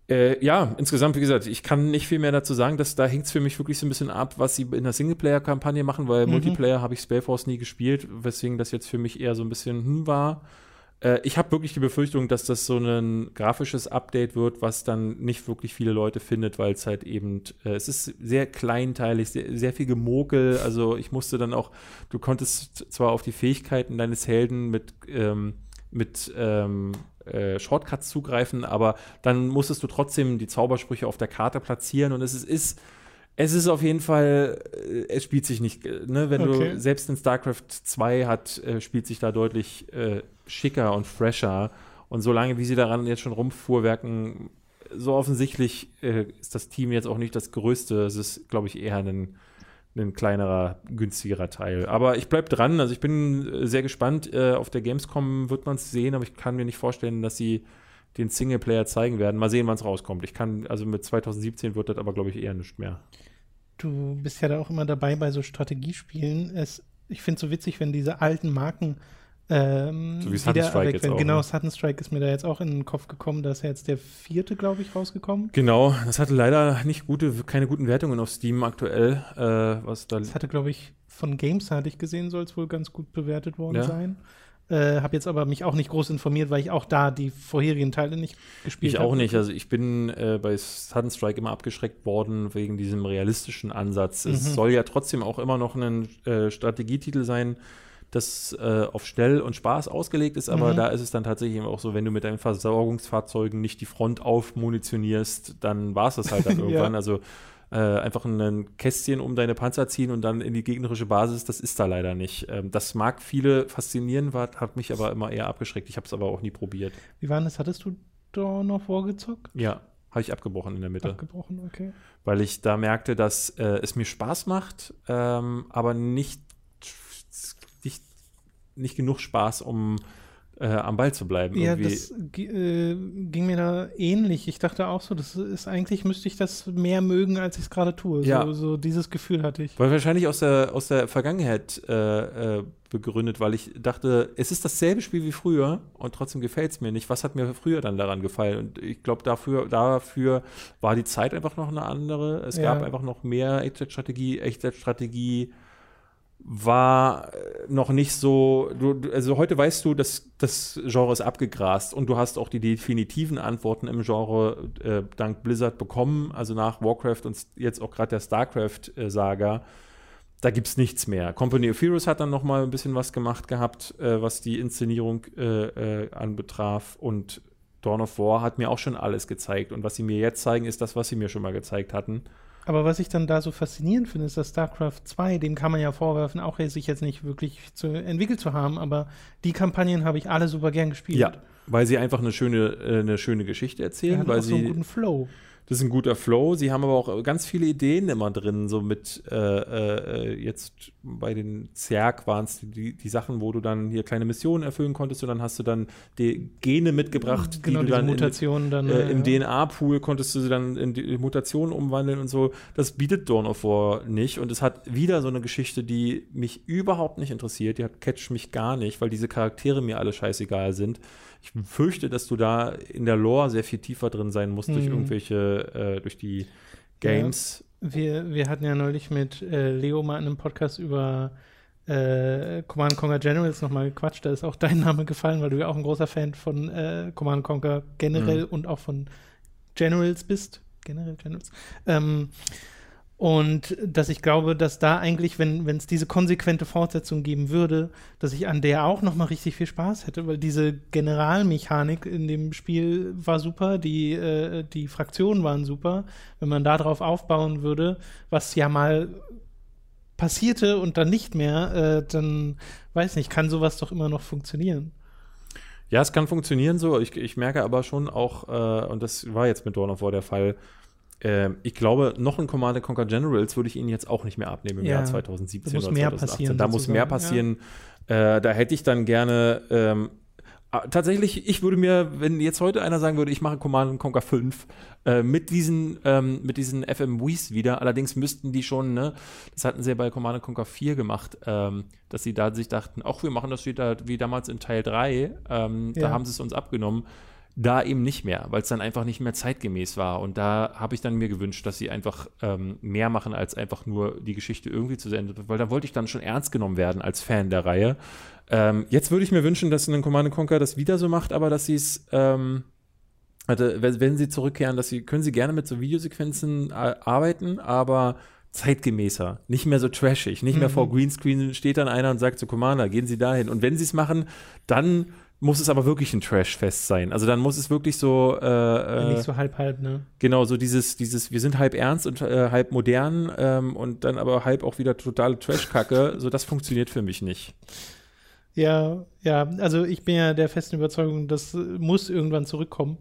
Äh, ja, insgesamt, wie gesagt, ich kann nicht viel mehr dazu sagen, dass da hängt es für mich wirklich so ein bisschen ab, was sie in der Singleplayer-Kampagne machen, weil Mhm. Multiplayer habe ich Spellforce nie gespielt, weswegen das jetzt für mich eher so ein bisschen hm war. Äh, ich habe wirklich die Befürchtung, dass das so ein grafisches Update wird, was dann nicht wirklich viele Leute findet, weil es halt eben, äh, es ist sehr kleinteilig, sehr, sehr viel Gemokel. Also ich musste dann auch, du konntest zwar auf die Fähigkeiten deines Helden mit, ähm, mit ähm, äh, Shortcuts zugreifen, aber dann musstest du trotzdem die Zaubersprüche auf der Karte platzieren und es ist, ist es ist auf jeden Fall, äh, es spielt sich nicht, äh, ne, wenn Okay. du selbst in StarCraft 2 hat, äh, spielt sich da deutlich äh, schicker und fresher. Und solange wie sie daran jetzt schon rumfuhrwerken, so offensichtlich äh, ist das Team jetzt auch nicht das größte. Es ist, glaube ich, eher ein, ein kleinerer, günstigerer Teil. Aber ich bleibe dran. Also ich bin sehr gespannt. Auf der Gamescom wird man es sehen, aber ich kann mir nicht vorstellen, dass sie den Singleplayer zeigen werden. Mal sehen, wann es rauskommt. Ich kann, also mit 2017 wird das aber, glaube ich, eher nicht mehr. Du bist ja da auch immer dabei bei so Strategiespielen. Es, ich finde es so witzig, wenn diese alten Marken ähm, So wie Sudden Strike jetzt auch, Genau, ne? Sudden Strike ist mir da jetzt auch in den Kopf gekommen. Da ist ja jetzt der vierte, glaube ich, rausgekommen. Genau, das hatte leider nicht gute, keine guten Wertungen auf Steam aktuell. Äh, was da Das hatte, glaube ich, von Games hatte ich gesehen, soll es wohl ganz gut bewertet worden Ja. sein. Äh, habe jetzt aber mich auch nicht groß informiert, weil ich auch da die vorherigen Teile nicht gespielt Ich habe. auch nicht. Also ich bin äh, bei Sudden Strike immer abgeschreckt worden wegen diesem realistischen Ansatz. Es Mhm. soll ja trotzdem auch immer noch ein äh, Strategietitel sein, das äh, auf Schnell und Spaß ausgelegt ist, aber Mhm. da ist es dann tatsächlich auch so, wenn du mit deinen Versorgungsfahrzeugen nicht die Front aufmunitionierst, dann war es das halt dann Ja. irgendwann. Also äh, einfach ein Kästchen um deine Panzer ziehen und dann in die gegnerische Basis, das ist da leider nicht. Ähm, das mag viele faszinieren, war, hat mich aber immer eher abgeschreckt. Ich habe es aber auch nie probiert. Wie war das? Hattest du Dawn of War gezockt? Ja, habe ich abgebrochen in der Mitte. Abgebrochen, okay. weil ich da merkte, dass äh, es mir Spaß macht, ähm, aber nicht, nicht, nicht genug Spaß, um äh, am Ball zu bleiben. Ja, irgendwie. das äh, ging mir da ähnlich. Ich dachte auch so, das ist eigentlich müsste ich das mehr mögen, als ich es gerade tue. Ja. So, so dieses Gefühl hatte ich. weil wahrscheinlich aus der, aus der Vergangenheit äh, äh, begründet, weil ich dachte, es ist dasselbe Spiel wie früher und trotzdem gefällt es mir nicht. Was hat mir früher dann daran gefallen? Und ich glaube, dafür, dafür war die Zeit einfach noch eine andere. Es Ja. gab einfach noch mehr Echtzeitstrategie. Echtzeitstrategie war äh, noch nicht so, du, also heute weißt du, dass das Genre ist abgegrast und du hast auch die definitiven Antworten im Genre äh, dank Blizzard bekommen, also nach Warcraft und jetzt auch gerade der StarCraft-Saga. Da gibt es nichts mehr. Company of Heroes hat dann noch mal ein bisschen was gemacht gehabt, äh, was die Inszenierung äh, äh, anbetraf und Dawn of War hat mir auch schon alles gezeigt und was sie mir jetzt zeigen, ist das, was sie mir schon mal gezeigt hatten. Aber was ich dann da so faszinierend finde, ist, dass StarCraft 2, dem kann man ja vorwerfen, auch sich jetzt nicht wirklich zu, entwickelt zu haben, aber die Kampagnen habe ich alle super gern gespielt. Ja, weil sie einfach eine schöne, äh, eine schöne Geschichte erzählen, weil auch so einen sie guten Flow. Das ist ein guter Flow. Sie haben aber auch ganz viele Ideen immer drin. So mit äh, äh, jetzt bei den Zerg waren es die, die Sachen, wo du dann hier kleine Missionen erfüllen konntest und dann hast du dann die Gene mitgebracht, genau, die du dann in, Mutationen dann. äh, im ja. DNA-Pool konntest du sie dann in die Mutationen umwandeln und so. Das bietet Dawn of War nicht. Und es hat wieder so eine Geschichte, die mich überhaupt nicht interessiert. Die hat catch mich gar nicht, weil diese Charaktere mir alle scheißegal sind. Ich fürchte, dass du da in der Lore sehr viel tiefer drin sein musst durch Mhm. irgendwelche, äh, durch die Games. Wir, wir hatten ja neulich mit äh, Leo mal in einem Podcast über äh, Command Conquer Generals nochmal gequatscht. Da ist auch dein Name gefallen, weil du ja auch ein großer Fan von äh, Command Conquer generell Mhm. und auch von Generals bist. Generell Generals. Ähm, und dass ich glaube, dass da eigentlich, wenn es diese konsequente Fortsetzung geben würde, dass ich an der auch noch mal richtig viel Spaß hätte, weil diese Generalmechanik in dem Spiel war super, die, äh, die Fraktionen waren super. Wenn man darauf aufbauen würde, was ja mal passierte und dann nicht mehr, äh, dann weiß nicht, kann sowas doch immer noch funktionieren. Ja, es kann funktionieren so. Ich, ich merke aber schon auch, äh, und das war jetzt mit Dawn of War der Fall, äh, ich glaube, noch ein Command Conquer Generals würde ich Ihnen jetzt auch nicht mehr abnehmen im Ja, Jahr 2017 da muss oder mehr 2018. passieren, Da muss mehr passieren. Äh, da hätte ich dann gerne ähm, ah, tatsächlich, ich würde mir, wenn jetzt heute einer sagen würde, ich mache Command Conquer 5 äh, mit diesen, ähm, mit diesen FMWs wieder, allerdings müssten die schon, ne, das hatten sie ja bei Command Conquer 4 gemacht, ähm, dass sie da sich dachten, ach, wir machen das wieder wie damals in Teil 3, ähm, da Ja. haben sie es uns abgenommen. Da eben nicht mehr, weil es dann einfach nicht mehr zeitgemäß war. Und da habe ich dann mir gewünscht, dass sie einfach ähm, mehr machen, als einfach nur die Geschichte irgendwie zu Ende. Weil da wollte ich dann schon ernst genommen werden als Fan der Reihe. Ähm, jetzt würde ich mir wünschen, dass ein Command Conquer das wieder so macht, aber dass sie es, ähm, also wenn, sie zurückkehren, dass sie, können sie gerne mit so Videosequenzen äh, arbeiten, aber zeitgemäßer, nicht mehr so trashig, nicht mehr Mhm. vor Greenscreen steht dann einer und sagt zu Commander, gehen Sie dahin. Und wenn sie es machen, dann muss es aber wirklich ein Trashfest sein. Also dann muss es wirklich so, äh, äh, Nicht so halb halb, ne? genau, so dieses, dieses, wir sind halb ernst und äh, halb modern ähm, und dann aber halb auch wieder totale Trashkacke. so das funktioniert für mich nicht. Ja, ja, also ich bin ja der festen Überzeugung, das äh, muss irgendwann zurückkommen.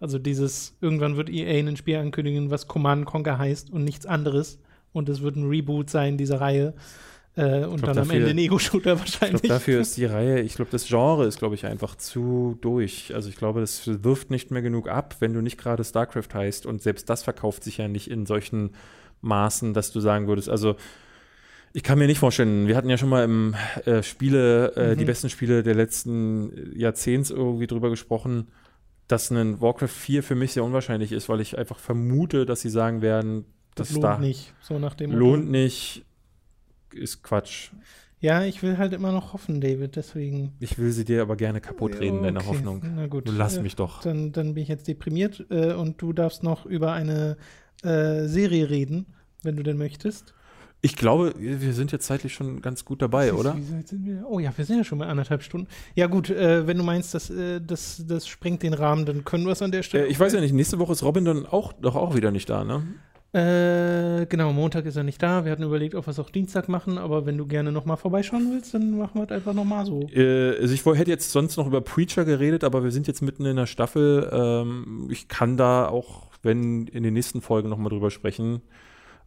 Also dieses, irgendwann wird EA ein Spiel ankündigen, was Command Conquer heißt und nichts anderes. Und es wird ein Reboot sein dieser Reihe. Äh, und glaub, dann am dafür- Ende ein Ego-Shooter Ich wahrscheinlich. glaube, dafür ist die Reihe, ich glaube, das Genre ist, glaube ich, einfach zu durch. Also ich glaube, das wirft nicht mehr genug ab, wenn du nicht gerade StarCraft heißt. Und selbst das verkauft sich ja nicht in solchen Maßen, dass du sagen würdest, also ich kann mir nicht vorstellen, wir hatten ja schon mal im äh, Spiele, äh, Mhm. die besten Spiele der letzten Jahrzehnts irgendwie drüber gesprochen, dass ein Warcraft 4 für mich sehr unwahrscheinlich ist, weil ich einfach vermute, dass sie sagen werden, das das lohnt da nicht, so nach dem Motto. lohnt nicht, ist Quatsch. Ja, ich will halt immer noch hoffen, David, deswegen. Ich will sie dir aber gerne kaputt reden, deine Okay, Hoffnung. Na gut. Du lass mich doch. Dann, dann bin ich jetzt deprimiert äh, und du darfst noch über eine äh, Serie reden, wenn du denn möchtest. Ich glaube, wir sind jetzt zeitlich schon ganz gut dabei, oder? Wie weit sind wir? Oh ja, wir sind ja schon bei anderthalb Stunden. Ja gut, äh, wenn du meinst, dass, äh, das, das sprengt den Rahmen, dann können wir es an der Stelle. Äh, ich weiß ja nicht, nächste Woche ist Robin dann auch, doch auch wieder nicht da, ne? Äh, genau, Montag ist er nicht da. Wir hatten überlegt, ob wir es auch Dienstag machen, aber wenn du gerne nochmal vorbeischauen willst, dann machen wir es einfach nochmal so. Äh, also ich hätte jetzt sonst noch über Preacher geredet, aber wir sind jetzt mitten in der Staffel. Ähm, ich kann da auch, wenn in den nächsten Folgen nochmal drüber sprechen.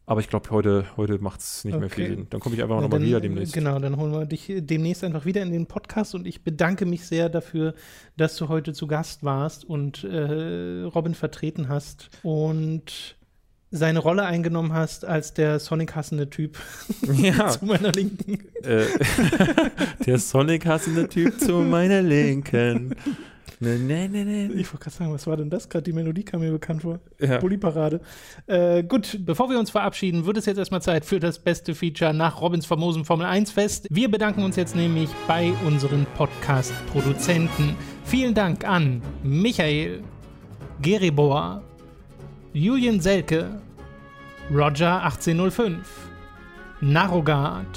Aber ich glaube, heute, heute macht es nicht mehr viel Okay. Sinn. Dann komme ich einfach nochmal wieder demnächst. Genau, dann holen wir dich demnächst einfach wieder in den Podcast und ich bedanke mich sehr dafür, dass du heute zu Gast warst und äh, Robin vertreten hast und seine Rolle eingenommen hast als der Sonic-hassende Typ Ja, zu meiner Linken. äh, der Sonic-hassende Typ zu meiner Linken. Ne, ne, ne, ne. Ich wollte gerade sagen, was war denn das gerade? Die Melodie kam mir bekannt vor. Ja. Bulli-Parade. Äh, gut, bevor wir uns verabschieden, wird es jetzt erstmal Zeit für das beste Feature nach Robins famosen Formel 1 Fest. Wir bedanken uns jetzt nämlich bei unseren Podcast-Produzenten. Vielen Dank an Michael, Geribor, Julian Selke, Roger 1805, Narogard,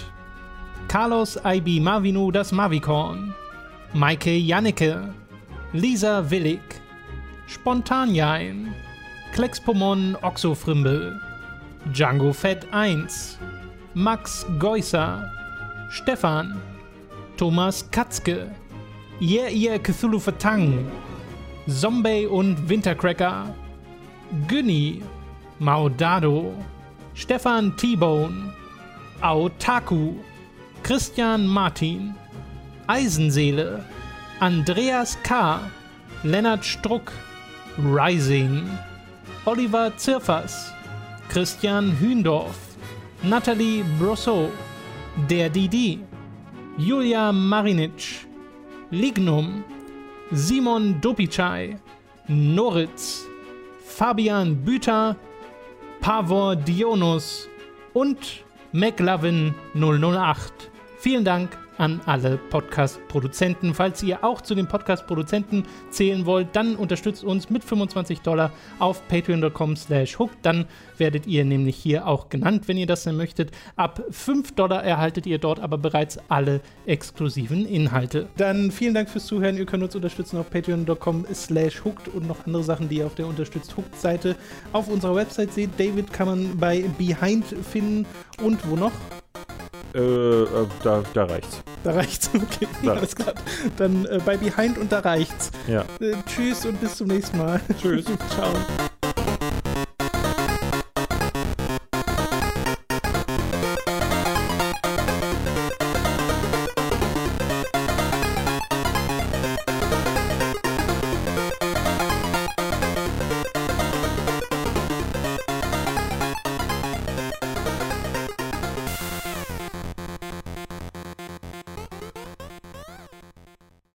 Carlos IB Marvinu das Mavicorn, Maike Jannecke, Lisa Willig, Spontanjain, Klexpomon Oxofrimbel, Django Fett 1, Max Geusser, Stefan, Thomas Katzke, Yeah Yeah Cthulhu Vertang, Zombie und Wintercracker, Günni, Maudado, Stefan T-Bone, Aotaku, Christian Martin, Eisenseele, Andreas K., Lennart Struck, Rising, Oliver Zirfers, Christian Hündorf, Nathalie Brosseau, der Didi, Julia Marinic, Lignum, Simon Dopicai, Noritz, Fabian Büter, Pavor Dionus und McLovin 008. Vielen Dank an alle Podcast-Produzenten. Falls ihr auch zu den Podcast-Produzenten zählen wollt, dann unterstützt uns mit 25 Dollar auf patreon.com slash hook. Dann werdet ihr nämlich hier auch genannt, wenn ihr das denn möchtet. Ab 5 Dollar erhaltet ihr dort aber bereits alle exklusiven Inhalte. Dann vielen Dank fürs Zuhören. Ihr könnt uns unterstützen auf patreon.com slash hooked und noch andere Sachen, die ihr auf der unterstützt hooked Seite auf unserer Website seht. David kann man bei Behind finden und wo noch? Äh, äh, da, da reicht's. Da reicht's, okay. Da. Alles klar. Dann äh, bei Behind und da reicht's. Ja. Äh, tschüss und bis zum nächsten Mal. Tschüss. Ciao.